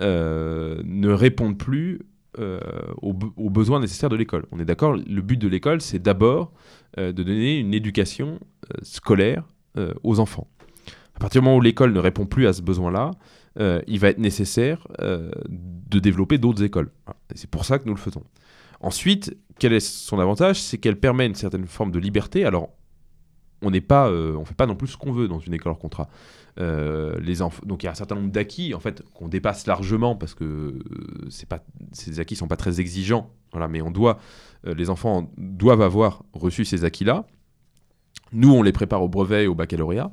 [SPEAKER 2] ne répondent plus euh, aux, be- aux besoins nécessaires de l'école. On est d'accord, le but de l'école, c'est d'abord euh, de donner une éducation euh, scolaire euh, aux enfants. À partir du moment où l'école ne répond plus à ce besoin-là, euh, il va être nécessaire euh, de développer d'autres écoles. C'est pour ça que nous le faisons. Ensuite, quel est son avantage? C'est qu'elle permet une certaine forme de liberté. Alors, on n'est pas, euh, on fait pas non plus ce qu'on veut dans une école hors contrat. Euh, les donc il y a un certain nombre d'acquis en fait qu'on dépasse largement parce que euh, ces acquis sont pas très exigeants. Voilà, mais on doit, euh, les enfants doivent avoir reçu ces acquis-là. Nous, on les prépare au brevet et au baccalauréat.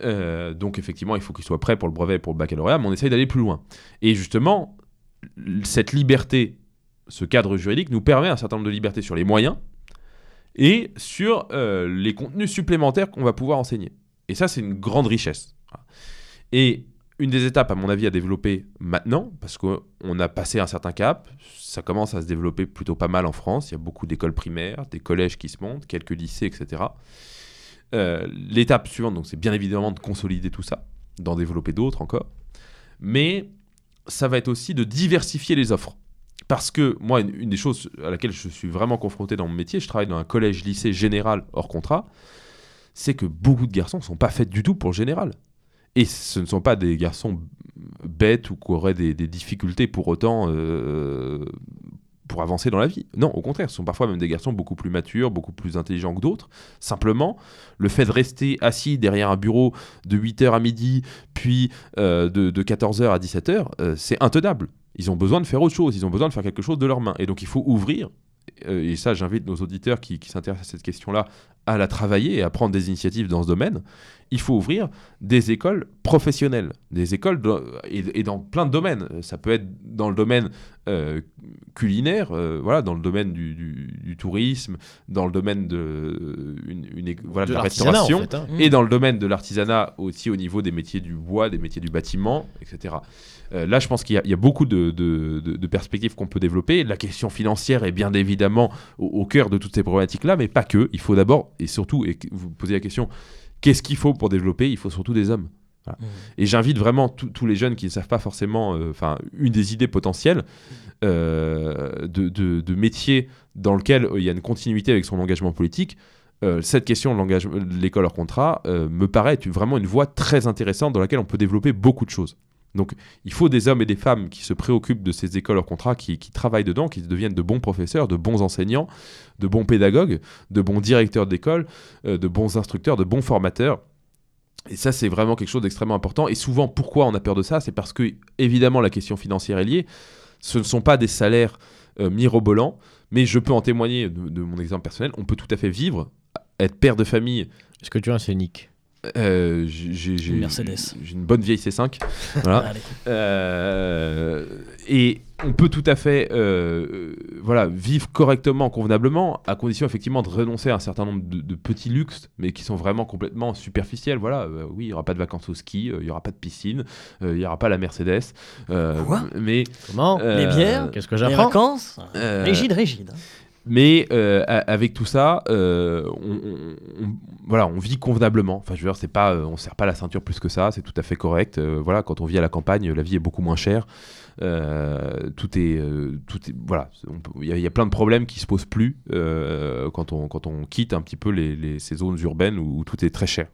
[SPEAKER 2] Donc effectivement, il faut qu'ils soient prêts pour le brevet et pour le baccalauréat, mais on essaye d'aller plus loin. Et justement, cette liberté, ce cadre juridique nous permet un certain nombre de libertés sur les moyens et sur les contenus supplémentaires qu'on va pouvoir enseigner. Et ça, c'est une grande richesse. Et une des étapes, à mon avis, à développer maintenant, parce qu'on a passé un certain cap, ça commence à se développer plutôt pas mal en France, il y a beaucoup d'écoles primaires, des collèges qui se montent, quelques lycées, etc. Euh, L'étape suivante, donc, c'est bien évidemment de consolider tout ça, d'en développer d'autres encore. Mais ça va être aussi de diversifier les offres. Parce que moi, une, une des choses à laquelle je suis vraiment confronté dans mon métier, je travaille dans un collège-lycée général hors contrat, c'est que beaucoup de garçons ne sont pas faits du tout pour le général. Et ce ne sont pas des garçons bêtes ou qui auraient des, difficultés pour autant euh, pour avancer dans la vie. Non, au contraire, ce sont parfois même des garçons beaucoup plus matures, beaucoup plus intelligents que d'autres. Simplement, le fait de rester assis derrière un bureau de 8h à midi, puis euh, de, de 14h à 17h, euh, c'est intenable. Ils ont besoin de faire autre chose, ils ont besoin de faire quelque chose de leurs mains. Et donc il faut ouvrir, et ça j'invite nos auditeurs qui s'intéressent à cette question-là à la travailler et à prendre des initiatives dans ce domaine. Il faut ouvrir des écoles professionnelles, des écoles de- et, et dans plein de domaines. Ça peut être dans le domaine euh, culinaire, euh, voilà, dans le domaine du, du- du tourisme, dans le domaine de, euh, une, voilà, de,
[SPEAKER 1] De
[SPEAKER 2] la
[SPEAKER 1] l'artisanat, en
[SPEAKER 2] restauration,
[SPEAKER 1] fait, hein.
[SPEAKER 2] et dans le domaine de l'artisanat aussi au niveau des métiers du bois, des métiers du bâtiment, etc. Euh, là, je pense qu'il y, a- il y a beaucoup de, perspectives qu'on peut développer. La question financière est bien évidemment au, au cœur de toutes ces problématiques-là, mais pas que. Il faut d'abord, et surtout, et vous posez la question, qu'est-ce qu'il faut pour développer Il faut surtout des hommes. Voilà.
[SPEAKER 3] Mhm.
[SPEAKER 2] Et j'invite vraiment tous les jeunes qui ne savent pas forcément, euh, enfin, une des idées potentielles euh, de, de, de métier dans lequel euh, il y a une continuité avec son engagement politique. euh, cette question de l'école hors contrat me paraît être vraiment une voie très intéressante dans laquelle on peut développer beaucoup de choses. Donc il faut des hommes et des femmes qui se préoccupent de ces écoles hors contrat, qui, travaillent dedans, qui deviennent de bons professeurs, de bons enseignants, de bons pédagogues, de bons directeurs d'école, euh, de bons instructeurs, de bons formateurs. Et ça, c'est vraiment quelque chose d'extrêmement important. Et souvent, pourquoi on a peur de ça? C'est parce que, évidemment, la question financière est liée. Ce ne sont pas des salaires euh, mirobolants, mais je peux en témoigner de, de mon exemple personnel. On peut tout à fait vivre, être père de famille.
[SPEAKER 1] Est-ce que tu as un scénic?
[SPEAKER 2] Euh, j'ai j'ai-
[SPEAKER 3] Une Mercedes.
[SPEAKER 2] j'ai une bonne vieille C5. Voilà. *laughs* Euh, et on peut tout à fait euh, euh, voilà, vivre correctement, convenablement, à condition effectivement de renoncer à un certain nombre de, de petits luxes, mais qui sont vraiment complètement superficiels. Voilà, euh, oui, il n'y aura pas de vacances au ski, euh, il n'y aura pas de piscine, euh, il n'y aura pas la Mercedes. euh,
[SPEAKER 3] Quoi?
[SPEAKER 2] mais,
[SPEAKER 1] Comment?
[SPEAKER 2] Euh,
[SPEAKER 3] Les bières?
[SPEAKER 1] Qu'est-ce que
[SPEAKER 3] Les
[SPEAKER 1] j'apprends
[SPEAKER 3] vacances?
[SPEAKER 2] Euh,
[SPEAKER 3] Rigide, rigide. hein.
[SPEAKER 2] Mais euh, avec tout ça, euh, on, voilà, on vit convenablement. Enfin, je veux dire, c'est pas, euh, on serre pas la ceinture plus que ça, c'est tout à fait correct. Voilà, quand on vit à la campagne, la vie est beaucoup moins chère. Tout est, tout est, voilà, il y, a- plein de problèmes qui se posent plus quand on quand on quitte un petit peu les, ces zones urbaines où tout est très cher.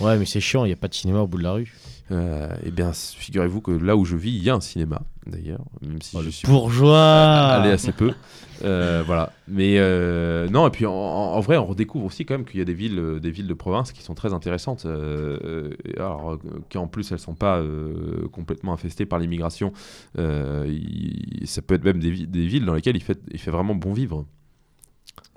[SPEAKER 1] Ouais, mais c'est chiant, il n'y a pas de cinéma au bout de la rue.
[SPEAKER 2] Euh, eh bien, figurez-vous que là où je vis, il y a un cinéma d'ailleurs, même si
[SPEAKER 1] Oh,
[SPEAKER 2] je
[SPEAKER 1] le
[SPEAKER 2] suis
[SPEAKER 1] bourgeois
[SPEAKER 2] aller assez peu. Euh, voilà. Mais euh, non, et puis en, vrai, on redécouvre aussi quand même qu'il y a des villes, des villes de province qui sont très intéressantes. euh, alors, euh, qui en plus, elles sont pas complètement infestées par l'immigration. Ça peut être même des, vi- des villes dans lesquelles il fait, il fait vraiment bon vivre.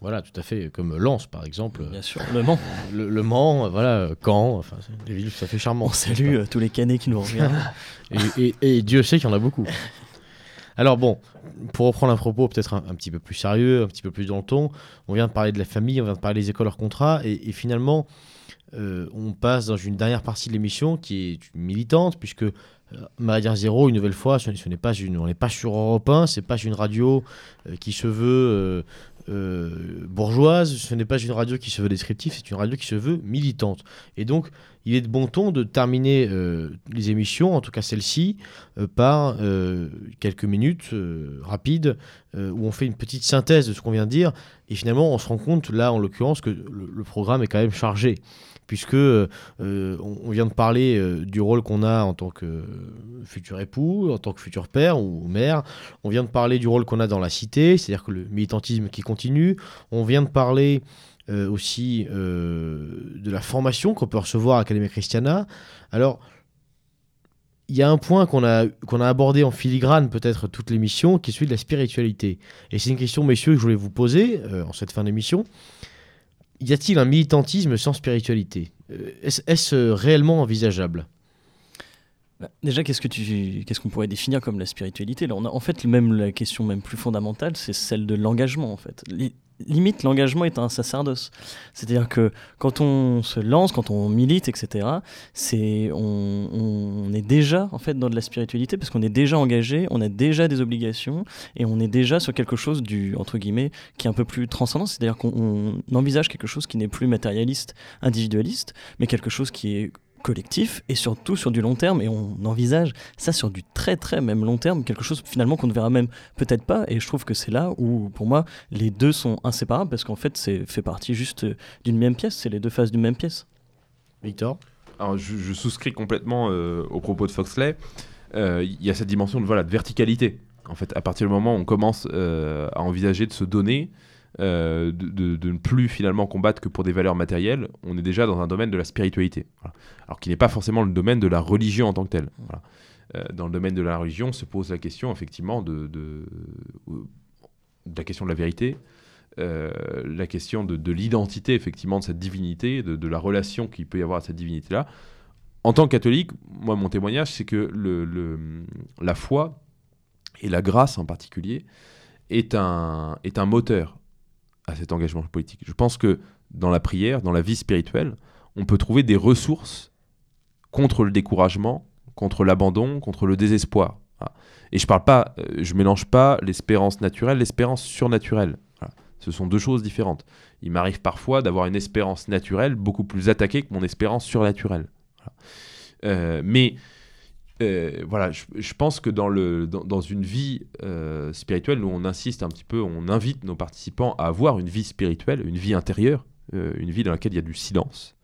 [SPEAKER 1] Voilà, tout à fait, comme Lens par exemple.
[SPEAKER 3] Bien sûr, le Mans. *laughs*
[SPEAKER 1] Le, Le Mans, voilà, Caen, enfin, des villes tout à fait charmantes.
[SPEAKER 3] On salue euh, tous les canets qui nous regardent. *laughs*
[SPEAKER 1] Et, et- et Dieu sait qu'il y en a beaucoup. Alors bon, pour reprendre un propos peut-être un, un petit peu plus sérieux, un petit peu plus dans le ton, on vient de parler de la famille, on vient de parler des écoles hors contrat, et, et finalement, euh, on passe dans une dernière partie de l'émission qui est militante, puisque euh, Méridien Zéro, une nouvelle fois, ce, ce n'est pas une, on n'est pas sur Europe 1, c'est pas une radio euh, qui se veut euh, bourgeoise, ce n'est pas une radio qui se veut descriptive, c'est une radio qui se veut militante. Et donc, il est de bon ton de terminer euh, les émissions, en tout cas celle-ci, euh, par quelques minutes rapides où on fait une petite synthèse de ce qu'on vient de dire. Et finalement, on se rend compte, là en l'occurrence, que le programme est quand même chargé. Puisque euh, on, vient de parler euh, du rôle qu'on a en tant que futur époux, en tant que futur père ou mère. On vient de parler du rôle qu'on a dans la cité, c'est-à-dire que le militantisme qui continue. On vient de parler euh, aussi de la formation qu'on peut recevoir à Academia Christiana. Alors, il y a un point qu'on a, qu'on a abordé en filigrane peut-être toute l'émission, qui est celui de la spiritualité. Et c'est une question, messieurs, que je voulais vous poser en cette fin d'émission. Y a-t-il un militantisme sans spiritualité? Euh, Est-ce euh, réellement envisageable?
[SPEAKER 3] Déjà, qu'est-ce que tu, qu'est-ce qu'on pourrait définir comme la spiritualité Là, on a en fait même la question même plus fondamentale, c'est celle de l'engagement en fait. Li- limite, l'engagement est un sacerdoce. C'est-à-dire que quand on se lance, quand on milite, etc., c'est on, on est déjà en fait dans de la spiritualité parce qu'on est déjà engagé, on a déjà des obligations et on est déjà sur quelque chose du entre guillemets qui est un peu plus transcendant. C'est-à-dire qu'on on envisage quelque chose qui n'est plus matérialiste, individualiste, mais quelque chose qui est collectif et surtout sur du long terme et on envisage ça sur du très très même long terme quelque chose finalement qu'on ne verra même peut-être pas et je trouve que c'est là où pour moi les deux sont inséparables parce qu'en fait c'est fait partie juste d'une même pièce c'est les deux faces d'une même pièce
[SPEAKER 1] Victor?
[SPEAKER 2] Alors, je, je souscris complètement euh, aux propos de Foxley. Euh, Il y a cette dimension de, voilà, de verticalité. En fait, à partir du moment où on commence euh, à envisager de se donner, euh, de, ne plus finalement combattre que pour des valeurs matérielles, on est déjà dans un domaine de la spiritualité. Alors qui n'est pas forcément le domaine de la religion en tant que telle. Euh, dans le domaine de la religion se pose la question effectivement de, de la question de la vérité, euh, la question de, de l'identité effectivement de cette divinité, de, la relation qu'il peut y avoir à cette divinité-là. En tant que catholique, moi mon témoignage c'est que la foi et la grâce en particulier est un moteur à cet engagement politique. Je pense que dans la prière, dans la vie spirituelle, on peut trouver des ressources contre le découragement, contre l'abandon, contre le désespoir. Et je parle pas, euh, je mélange pas l'espérance naturelle, l'espérance surnaturelle. Ce sont deux choses différentes. Il m'arrive parfois d'avoir une espérance naturelle beaucoup plus attaquée que mon espérance surnaturelle. Euh, mais euh, voilà, je, pense que dans, le, dans, une vie euh, spirituelle, nous on insiste un petit peu, on invite nos participants à avoir une vie spirituelle, une vie intérieure, euh, une vie dans laquelle il y a du silence,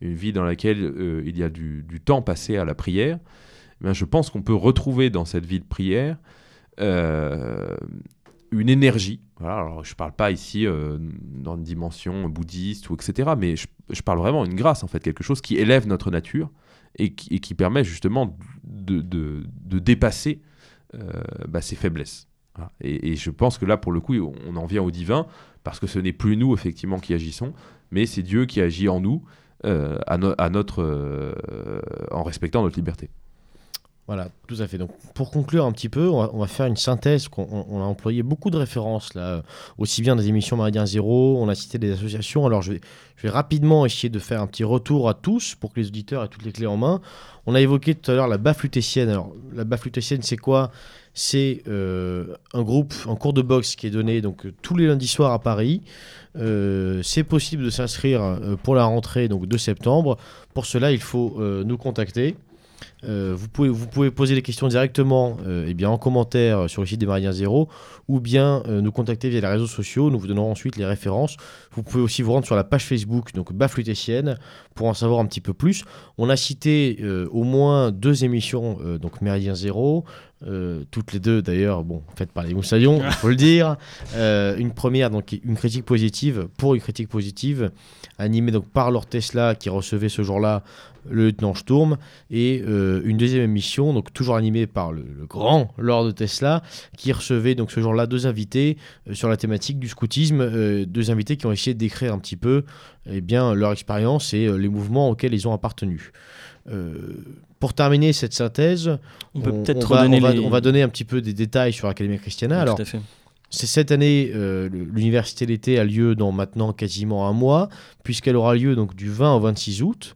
[SPEAKER 2] une vie dans laquelle il y a du, temps passé à la prière. Eh je pense qu'on peut retrouver dans cette vie de prière une énergie. Je parle pas ici dans une dimension bouddhiste ou etc. Mais je, je parle vraiment d'une grâce en fait, quelque chose qui élève notre nature et qui, et qui permet justement de, dépasser euh, bah, ses faiblesses. Et, je pense que là, pour le coup, on, en vient au divin parce que ce n'est plus nous effectivement qui agissons, mais c'est Dieu qui agit en nous euh, euh, en respectant notre liberté.
[SPEAKER 1] Voilà, tout à fait. Donc, pour conclure un petit peu, on va, faire une synthèse. On, a employé beaucoup de références, là, euh, aussi bien des émissions Méridien Zéro, on a cité des associations. Alors, je vais, rapidement essayer de faire un petit retour à tous pour que les auditeurs aient toutes les clés en main. On a évoqué tout à l'heure la baffe lutétienne. Alors, la baffe lutétienne, c'est quoi? C'est euh, un groupe, un cours de boxe qui est donné donc, euh, tous les lundis soirs à Paris. C'est possible de s'inscrire pour la rentrée donc, de septembre. Pour cela, il faut nous contacter. Euh, vous, pouvez, vous pouvez poser les questions directement euh, eh bien, en commentaire sur le site des Méridiens Zéro ou bien euh, nous contacter via les réseaux sociaux. Nous vous donnerons ensuite les références. Vous pouvez aussi vous rendre sur la page Facebook, donc Baf Lutétienne, pour en savoir un petit peu plus. On a cité euh, au moins deux émissions, donc Méridien Zéro, euh, toutes les deux d'ailleurs, bon, faites par les Moussalions, il faut le *laughs* dire. Euh, une première, donc une critique positive pour une critique positive, animée donc par Lord Tesla qui recevait ce jour-là le lieutenant Sturm et euh, une deuxième émission, donc toujours animée par le, le grand Lord Tesla, qui recevait donc ce jour-là deux invités euh, sur la thématique du scoutisme, euh, deux invités qui ont essayé de décrire un petit peu eh bien, leur expérience et les mouvements auxquels ils ont appartenu. Pour terminer cette synthèse,
[SPEAKER 3] On peut peut-être
[SPEAKER 1] on va, on va-
[SPEAKER 3] les...
[SPEAKER 1] on va donner un petit peu des détails sur l'Académie Christiana.
[SPEAKER 3] Oui,
[SPEAKER 1] Alors,
[SPEAKER 3] tout à fait.
[SPEAKER 1] c'est cette année, euh, l'université d'été a lieu dans maintenant quasiment un mois, puisqu'elle aura lieu donc du 20 au 26 août.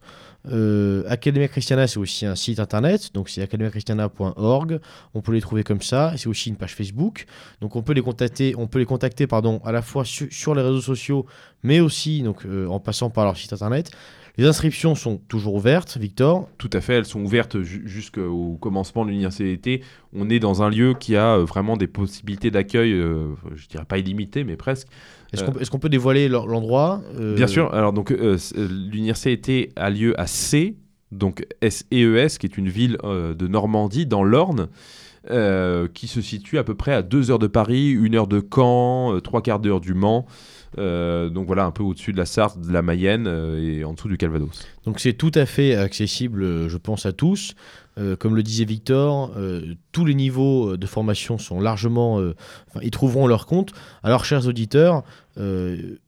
[SPEAKER 1] Euh, Academia Christiana, c'est aussi un site internet, donc c'est academiachristiana.org. On peut les trouver comme ça. C'est aussi une page Facebook. Donc on peut les contacter, on peut les contacter pardon, à la fois su- sur les réseaux sociaux, mais aussi donc, euh, en passant par leur site internet. Les inscriptions sont toujours ouvertes, Victor.
[SPEAKER 2] Tout à fait, elles sont ouvertes ju- jusqu'au commencement de l'université. On est dans un lieu qui a euh, vraiment des possibilités d'accueil, euh, je dirais pas illimitées, mais presque.
[SPEAKER 1] Est-ce
[SPEAKER 2] Euh,
[SPEAKER 1] qu'on est-ce qu'on peut dévoiler l'en- l'endroit euh,
[SPEAKER 2] Bien sûr, alors donc euh, l'université a lieu à C, donc S-E-E-S, qui est une ville de Normandie, dans l'Orne, euh, qui se situe à peu près à 2 heures de Paris, 1 heure de Caen, 3 quarts d'heure du Mans. Euh, donc voilà, un peu au-dessus de la Sarthe, de la Mayenne et en dessous du Calvados.
[SPEAKER 1] Donc c'est tout à fait accessible, je pense, à tous. Euh, comme le disait Victor, euh, tous les niveaux euh, de formation sont largement... ils trouveront leur compte. Alors, chers auditeurs,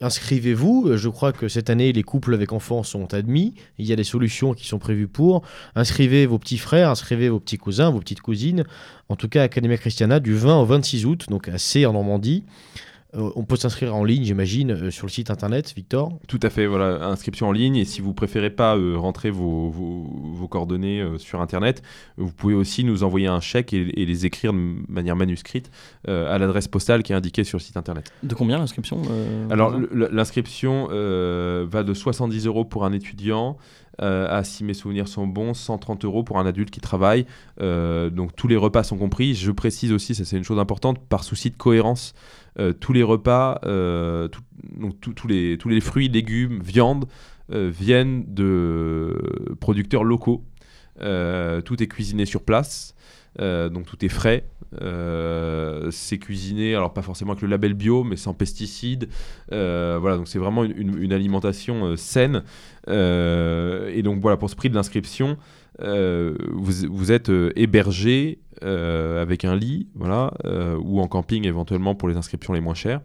[SPEAKER 1] inscrivez-vous. Je crois que cette année, les couples avec enfants sont admis. Il y a des solutions qui sont prévues pour. Inscrivez vos petits frères, inscrivez vos petits cousins, vos petites cousines. En tout cas, Academia Christiana, du 20 au 26 août, donc C en Normandie. Euh, on peut s'inscrire en ligne, j'imagine, euh, sur le site internet, Victor.
[SPEAKER 2] Tout à fait, voilà, inscription en ligne. Et si vous préférez pas euh, rentrer vos, vos, vos coordonnées euh, sur Internet, vous pouvez aussi nous envoyer un chèque et, et les écrire de manière manuscrite euh, à l'adresse postale qui est indiquée sur le site Internet.
[SPEAKER 3] De combien l'inscription euh,
[SPEAKER 2] Alors, l'inscription euh, va de 70 euros pour un étudiant à, si mes souvenirs sont bons, 130 euros pour un adulte qui travaille. Euh, donc, tous les repas sont compris. Je précise aussi, ça c'est une chose importante, par souci de cohérence, euh, tous les repas, euh, donc tous- les, fruits, légumes, viande euh, viennent de producteurs locaux. Euh, tout est cuisiné sur place, euh, donc tout est frais. Euh, c'est cuisiné, alors pas forcément avec le label bio, mais sans pesticides. Euh, voilà, donc c'est vraiment une, alimentation euh, saine. Et donc voilà, pour ce prix de l'inscription, vous, vous êtes hébergé avec un lit, voilà, ou en camping éventuellement pour les inscriptions les moins chères.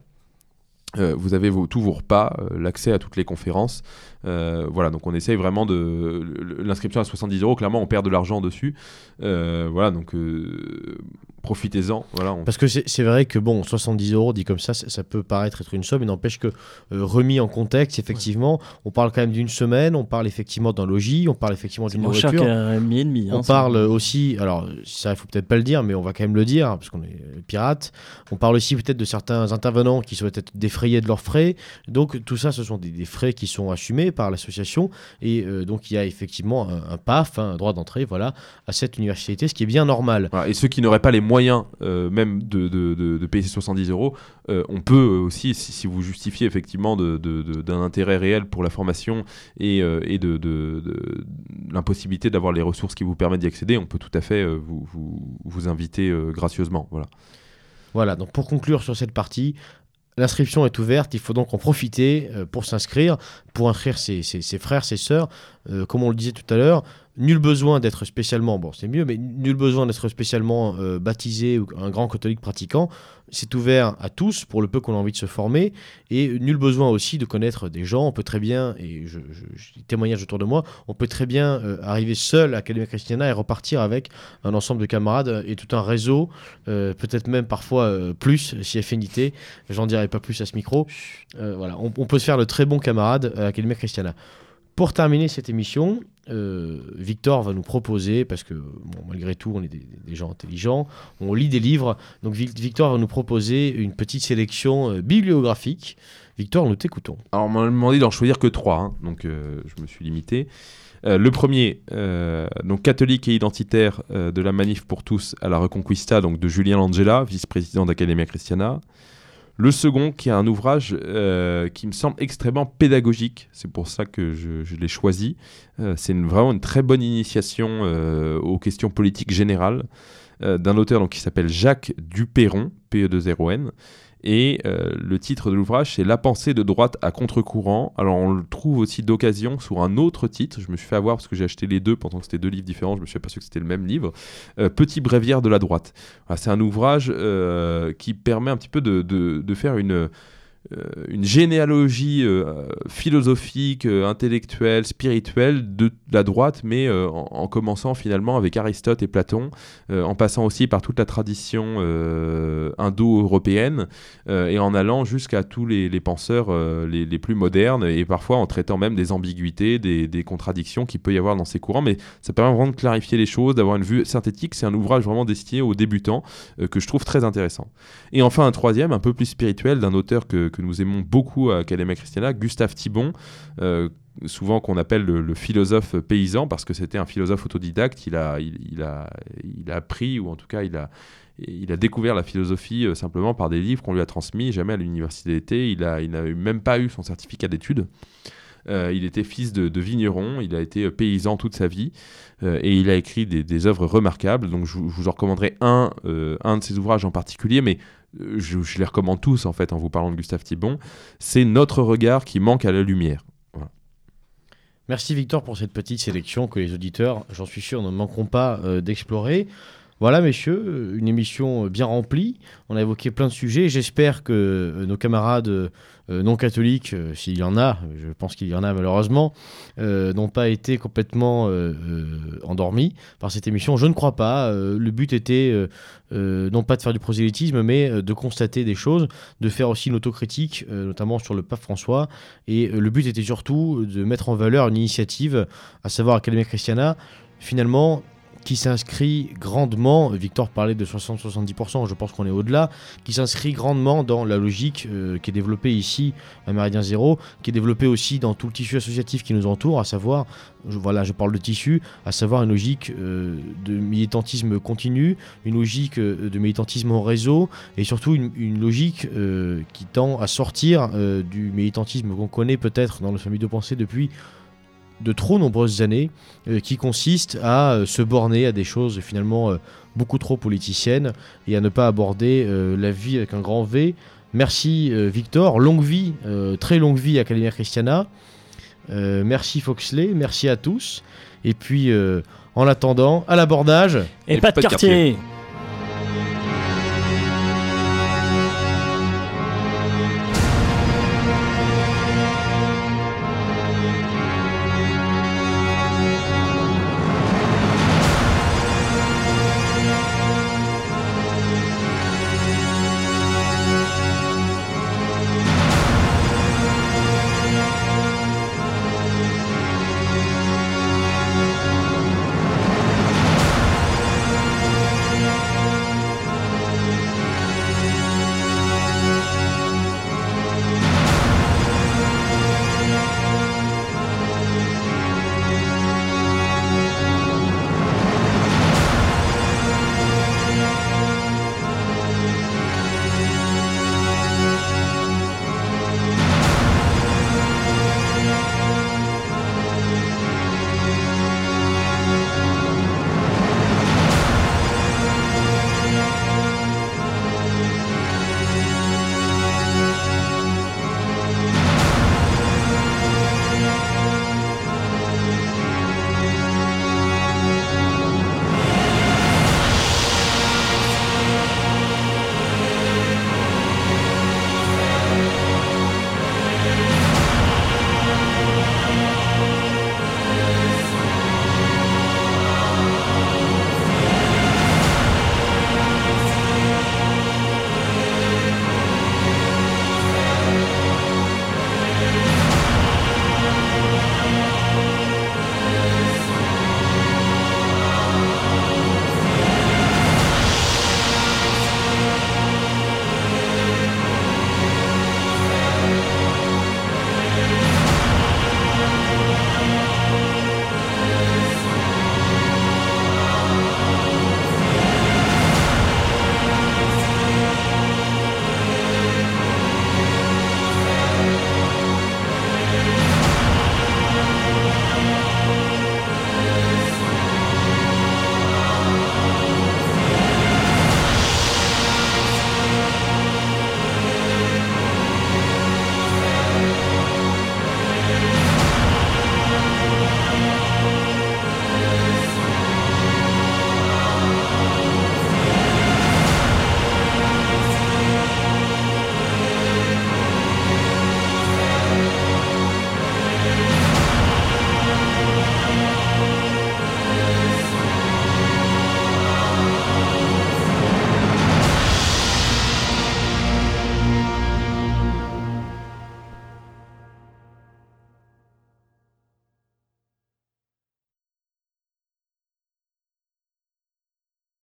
[SPEAKER 2] Vous avez tous vos repas, l'accès à toutes les conférences. Voilà, donc on essaye vraiment de. L'inscription à 70 euros, clairement, on perd de l'argent dessus. Voilà, donc profitez-en. Voilà, on-
[SPEAKER 1] Parce que c'est vrai que bon, 70 euros dit comme ça, ça, ça peut paraître être une somme, mais n'empêche que euh, remis en contexte, effectivement, on parle quand même d'une semaine, on parle effectivement d'un logis, on parle effectivement d'une nourriture.
[SPEAKER 3] qu'un mi et demi.
[SPEAKER 1] On
[SPEAKER 3] hein, ça.
[SPEAKER 1] parle aussi, alors ça il faut peut-être pas le dire, mais on va quand même le dire, parce qu'on est pirates. On parle aussi peut-être de certains intervenants qui souhaitent être défrayés de leurs frais. Donc tout ça, ce sont des, des frais qui sont assumés par l'association. Et euh, donc il y a effectivement un, un PAF, hein, un droit d'entrée, voilà, à cette université, ce qui est bien normal.
[SPEAKER 2] Voilà, et ceux qui n'auraient pas les moyens euh, même de, de, de- de payer ces 70 euros, euh, on peut euh, aussi, si, vous justifiez effectivement d'un intérêt réel pour la formation et, de, l'impossibilité d'avoir les ressources qui vous permettent d'y accéder, on peut tout à fait vous, inviter gracieusement. Voilà.
[SPEAKER 1] Voilà, donc pour conclure sur cette partie, l'inscription est ouverte, il faut donc en profiter pour s'inscrire, pour inscrire ses, frères, ses sœurs. Comme on le disait tout à l'heure, nul besoin d'être spécialement, bon c'est mieux, mais nul besoin d'être spécialement euh, baptisé ou un grand catholique pratiquant. C'est ouvert à tous pour le peu qu'on a envie de se former et nul besoin aussi de connaître des gens. On peut très bien, et je, je, témoignage autour de moi, on peut très bien euh, arriver seul à Academia Christiana et repartir avec un ensemble de camarades et tout un réseau euh, peut-être même parfois plus si affinité. J'en dirai pas plus à ce micro. Voilà, on, peut se faire de très bons camarades à Academia Christiana. Pour terminer cette émission, euh, Victor va nous proposer, parce que malgré tout, on est des, gens intelligents, on lit des livres, donc Vic- Victor va nous proposer une petite sélection euh, bibliographique. Victor, nous t'écoutons.
[SPEAKER 2] Alors, on m'a demandé d'en choisir que trois, hein, donc euh, je me suis limité. Le premier, donc catholique et identitaire de la manif pour tous à la Reconquista, donc de Julien Langella, vice-président d'Academia Christiana. Le second, qui est un ouvrage euh, qui me semble extrêmement pédagogique, c'est pour ça que je, l'ai choisi. Euh, c'est vraiment une très bonne initiation euh, aux questions politiques générales d'un auteur qui s'appelle Jacques Duperron, PE2RON. Et euh, le titre de l'ouvrage, c'est La pensée de droite à contre-courant. Alors, on le trouve aussi d'occasion sur un autre titre. Je me suis fait avoir parce que j'ai acheté les deux pendant que c'était deux livres différents. Je me suis aperçu que c'était le même livre. Euh, Petit bréviaire de la droite. C'est un ouvrage euh, qui permet un petit peu de, faire une, une généalogie euh, philosophique, euh, intellectuelle, spirituelle de la droite, mais euh, en, en commençant finalement avec Aristote et Platon, euh, en passant aussi par toute la tradition euh, indo-européenne euh, et en allant jusqu'à tous les, penseurs euh, les, plus modernes et parfois en traitant même des ambiguïtés, des, contradictions qu'il peut y avoir dans ces courants. Mais ça permet vraiment de clarifier les choses, d'avoir une vue synthétique. C'est un ouvrage vraiment destiné aux débutants euh, que je trouve très intéressant. Et enfin un troisième, un peu plus spirituel, d'un auteur que nous aimons beaucoup à Academia Christiana, Gustave Thibon. euh, souvent qu'on appelle le, philosophe paysan parce que c'était un philosophe autodidacte il a, il, a, il a appris ou en tout cas il a, il a découvert la philosophie euh, simplement par des livres qu'on lui a transmis, jamais à l'université d'été. Il n'a il même pas eu son certificat d'études. Euh, il était fils de, vigneron, il a été paysan toute sa vie et il a écrit des, œuvres remarquables. Donc je, vous- en recommanderai un, un de ses ouvrages en particulier, mais je, je les recommande tous en fait en vous parlant de Gustave Thibon. C'est Notre regard qui manque à la lumière.
[SPEAKER 1] Merci Victor pour cette petite sélection que les auditeurs, j'en suis sûr, ne manqueront pas euh, d'explorer. Voilà, messieurs, euh, une émission euh, bien remplie. On a évoqué plein de sujets. J'espère que euh, nos camarades euh, euh, non catholiques, euh, s'il y en a, je pense qu'il y en a malheureusement, euh, n'ont pas été complètement euh, euh, endormis par cette émission. Je ne crois pas. Euh, le but était euh, euh, non pas de faire du prosélytisme, mais euh, de constater des choses, de faire aussi une autocritique, euh, notamment sur le pape François. Et euh, le but était surtout de mettre en valeur une initiative, à savoir Academia Christiana, finalement qui s'inscrit grandement, Victor parlait de 60-70%, je pense qu'on est au-delà, qui s'inscrit grandement dans la logique euh, qui est développée ici à Méridien Zéro, qui est développée aussi dans tout le tissu associatif qui nous entoure, à savoir, voilà, je parle de tissu, à savoir une logique euh, de militantisme continu, une logique euh, de militantisme en réseau, et surtout une, logique qui tend à sortir du militantisme qu'on connaît peut-être dans nos familles de pensée depuis de trop nombreuses années, euh, qui consiste à euh, se borner à des choses finalement euh, beaucoup trop politiciennes et à ne pas aborder euh, la vie avec un grand V. Merci euh, Victor, longue vie, euh, très longue vie à Calimère Christiana. Euh, merci Foxley, merci à tous. Et puis euh, en attendant, à l'abordage.
[SPEAKER 3] Et, pas de quartier.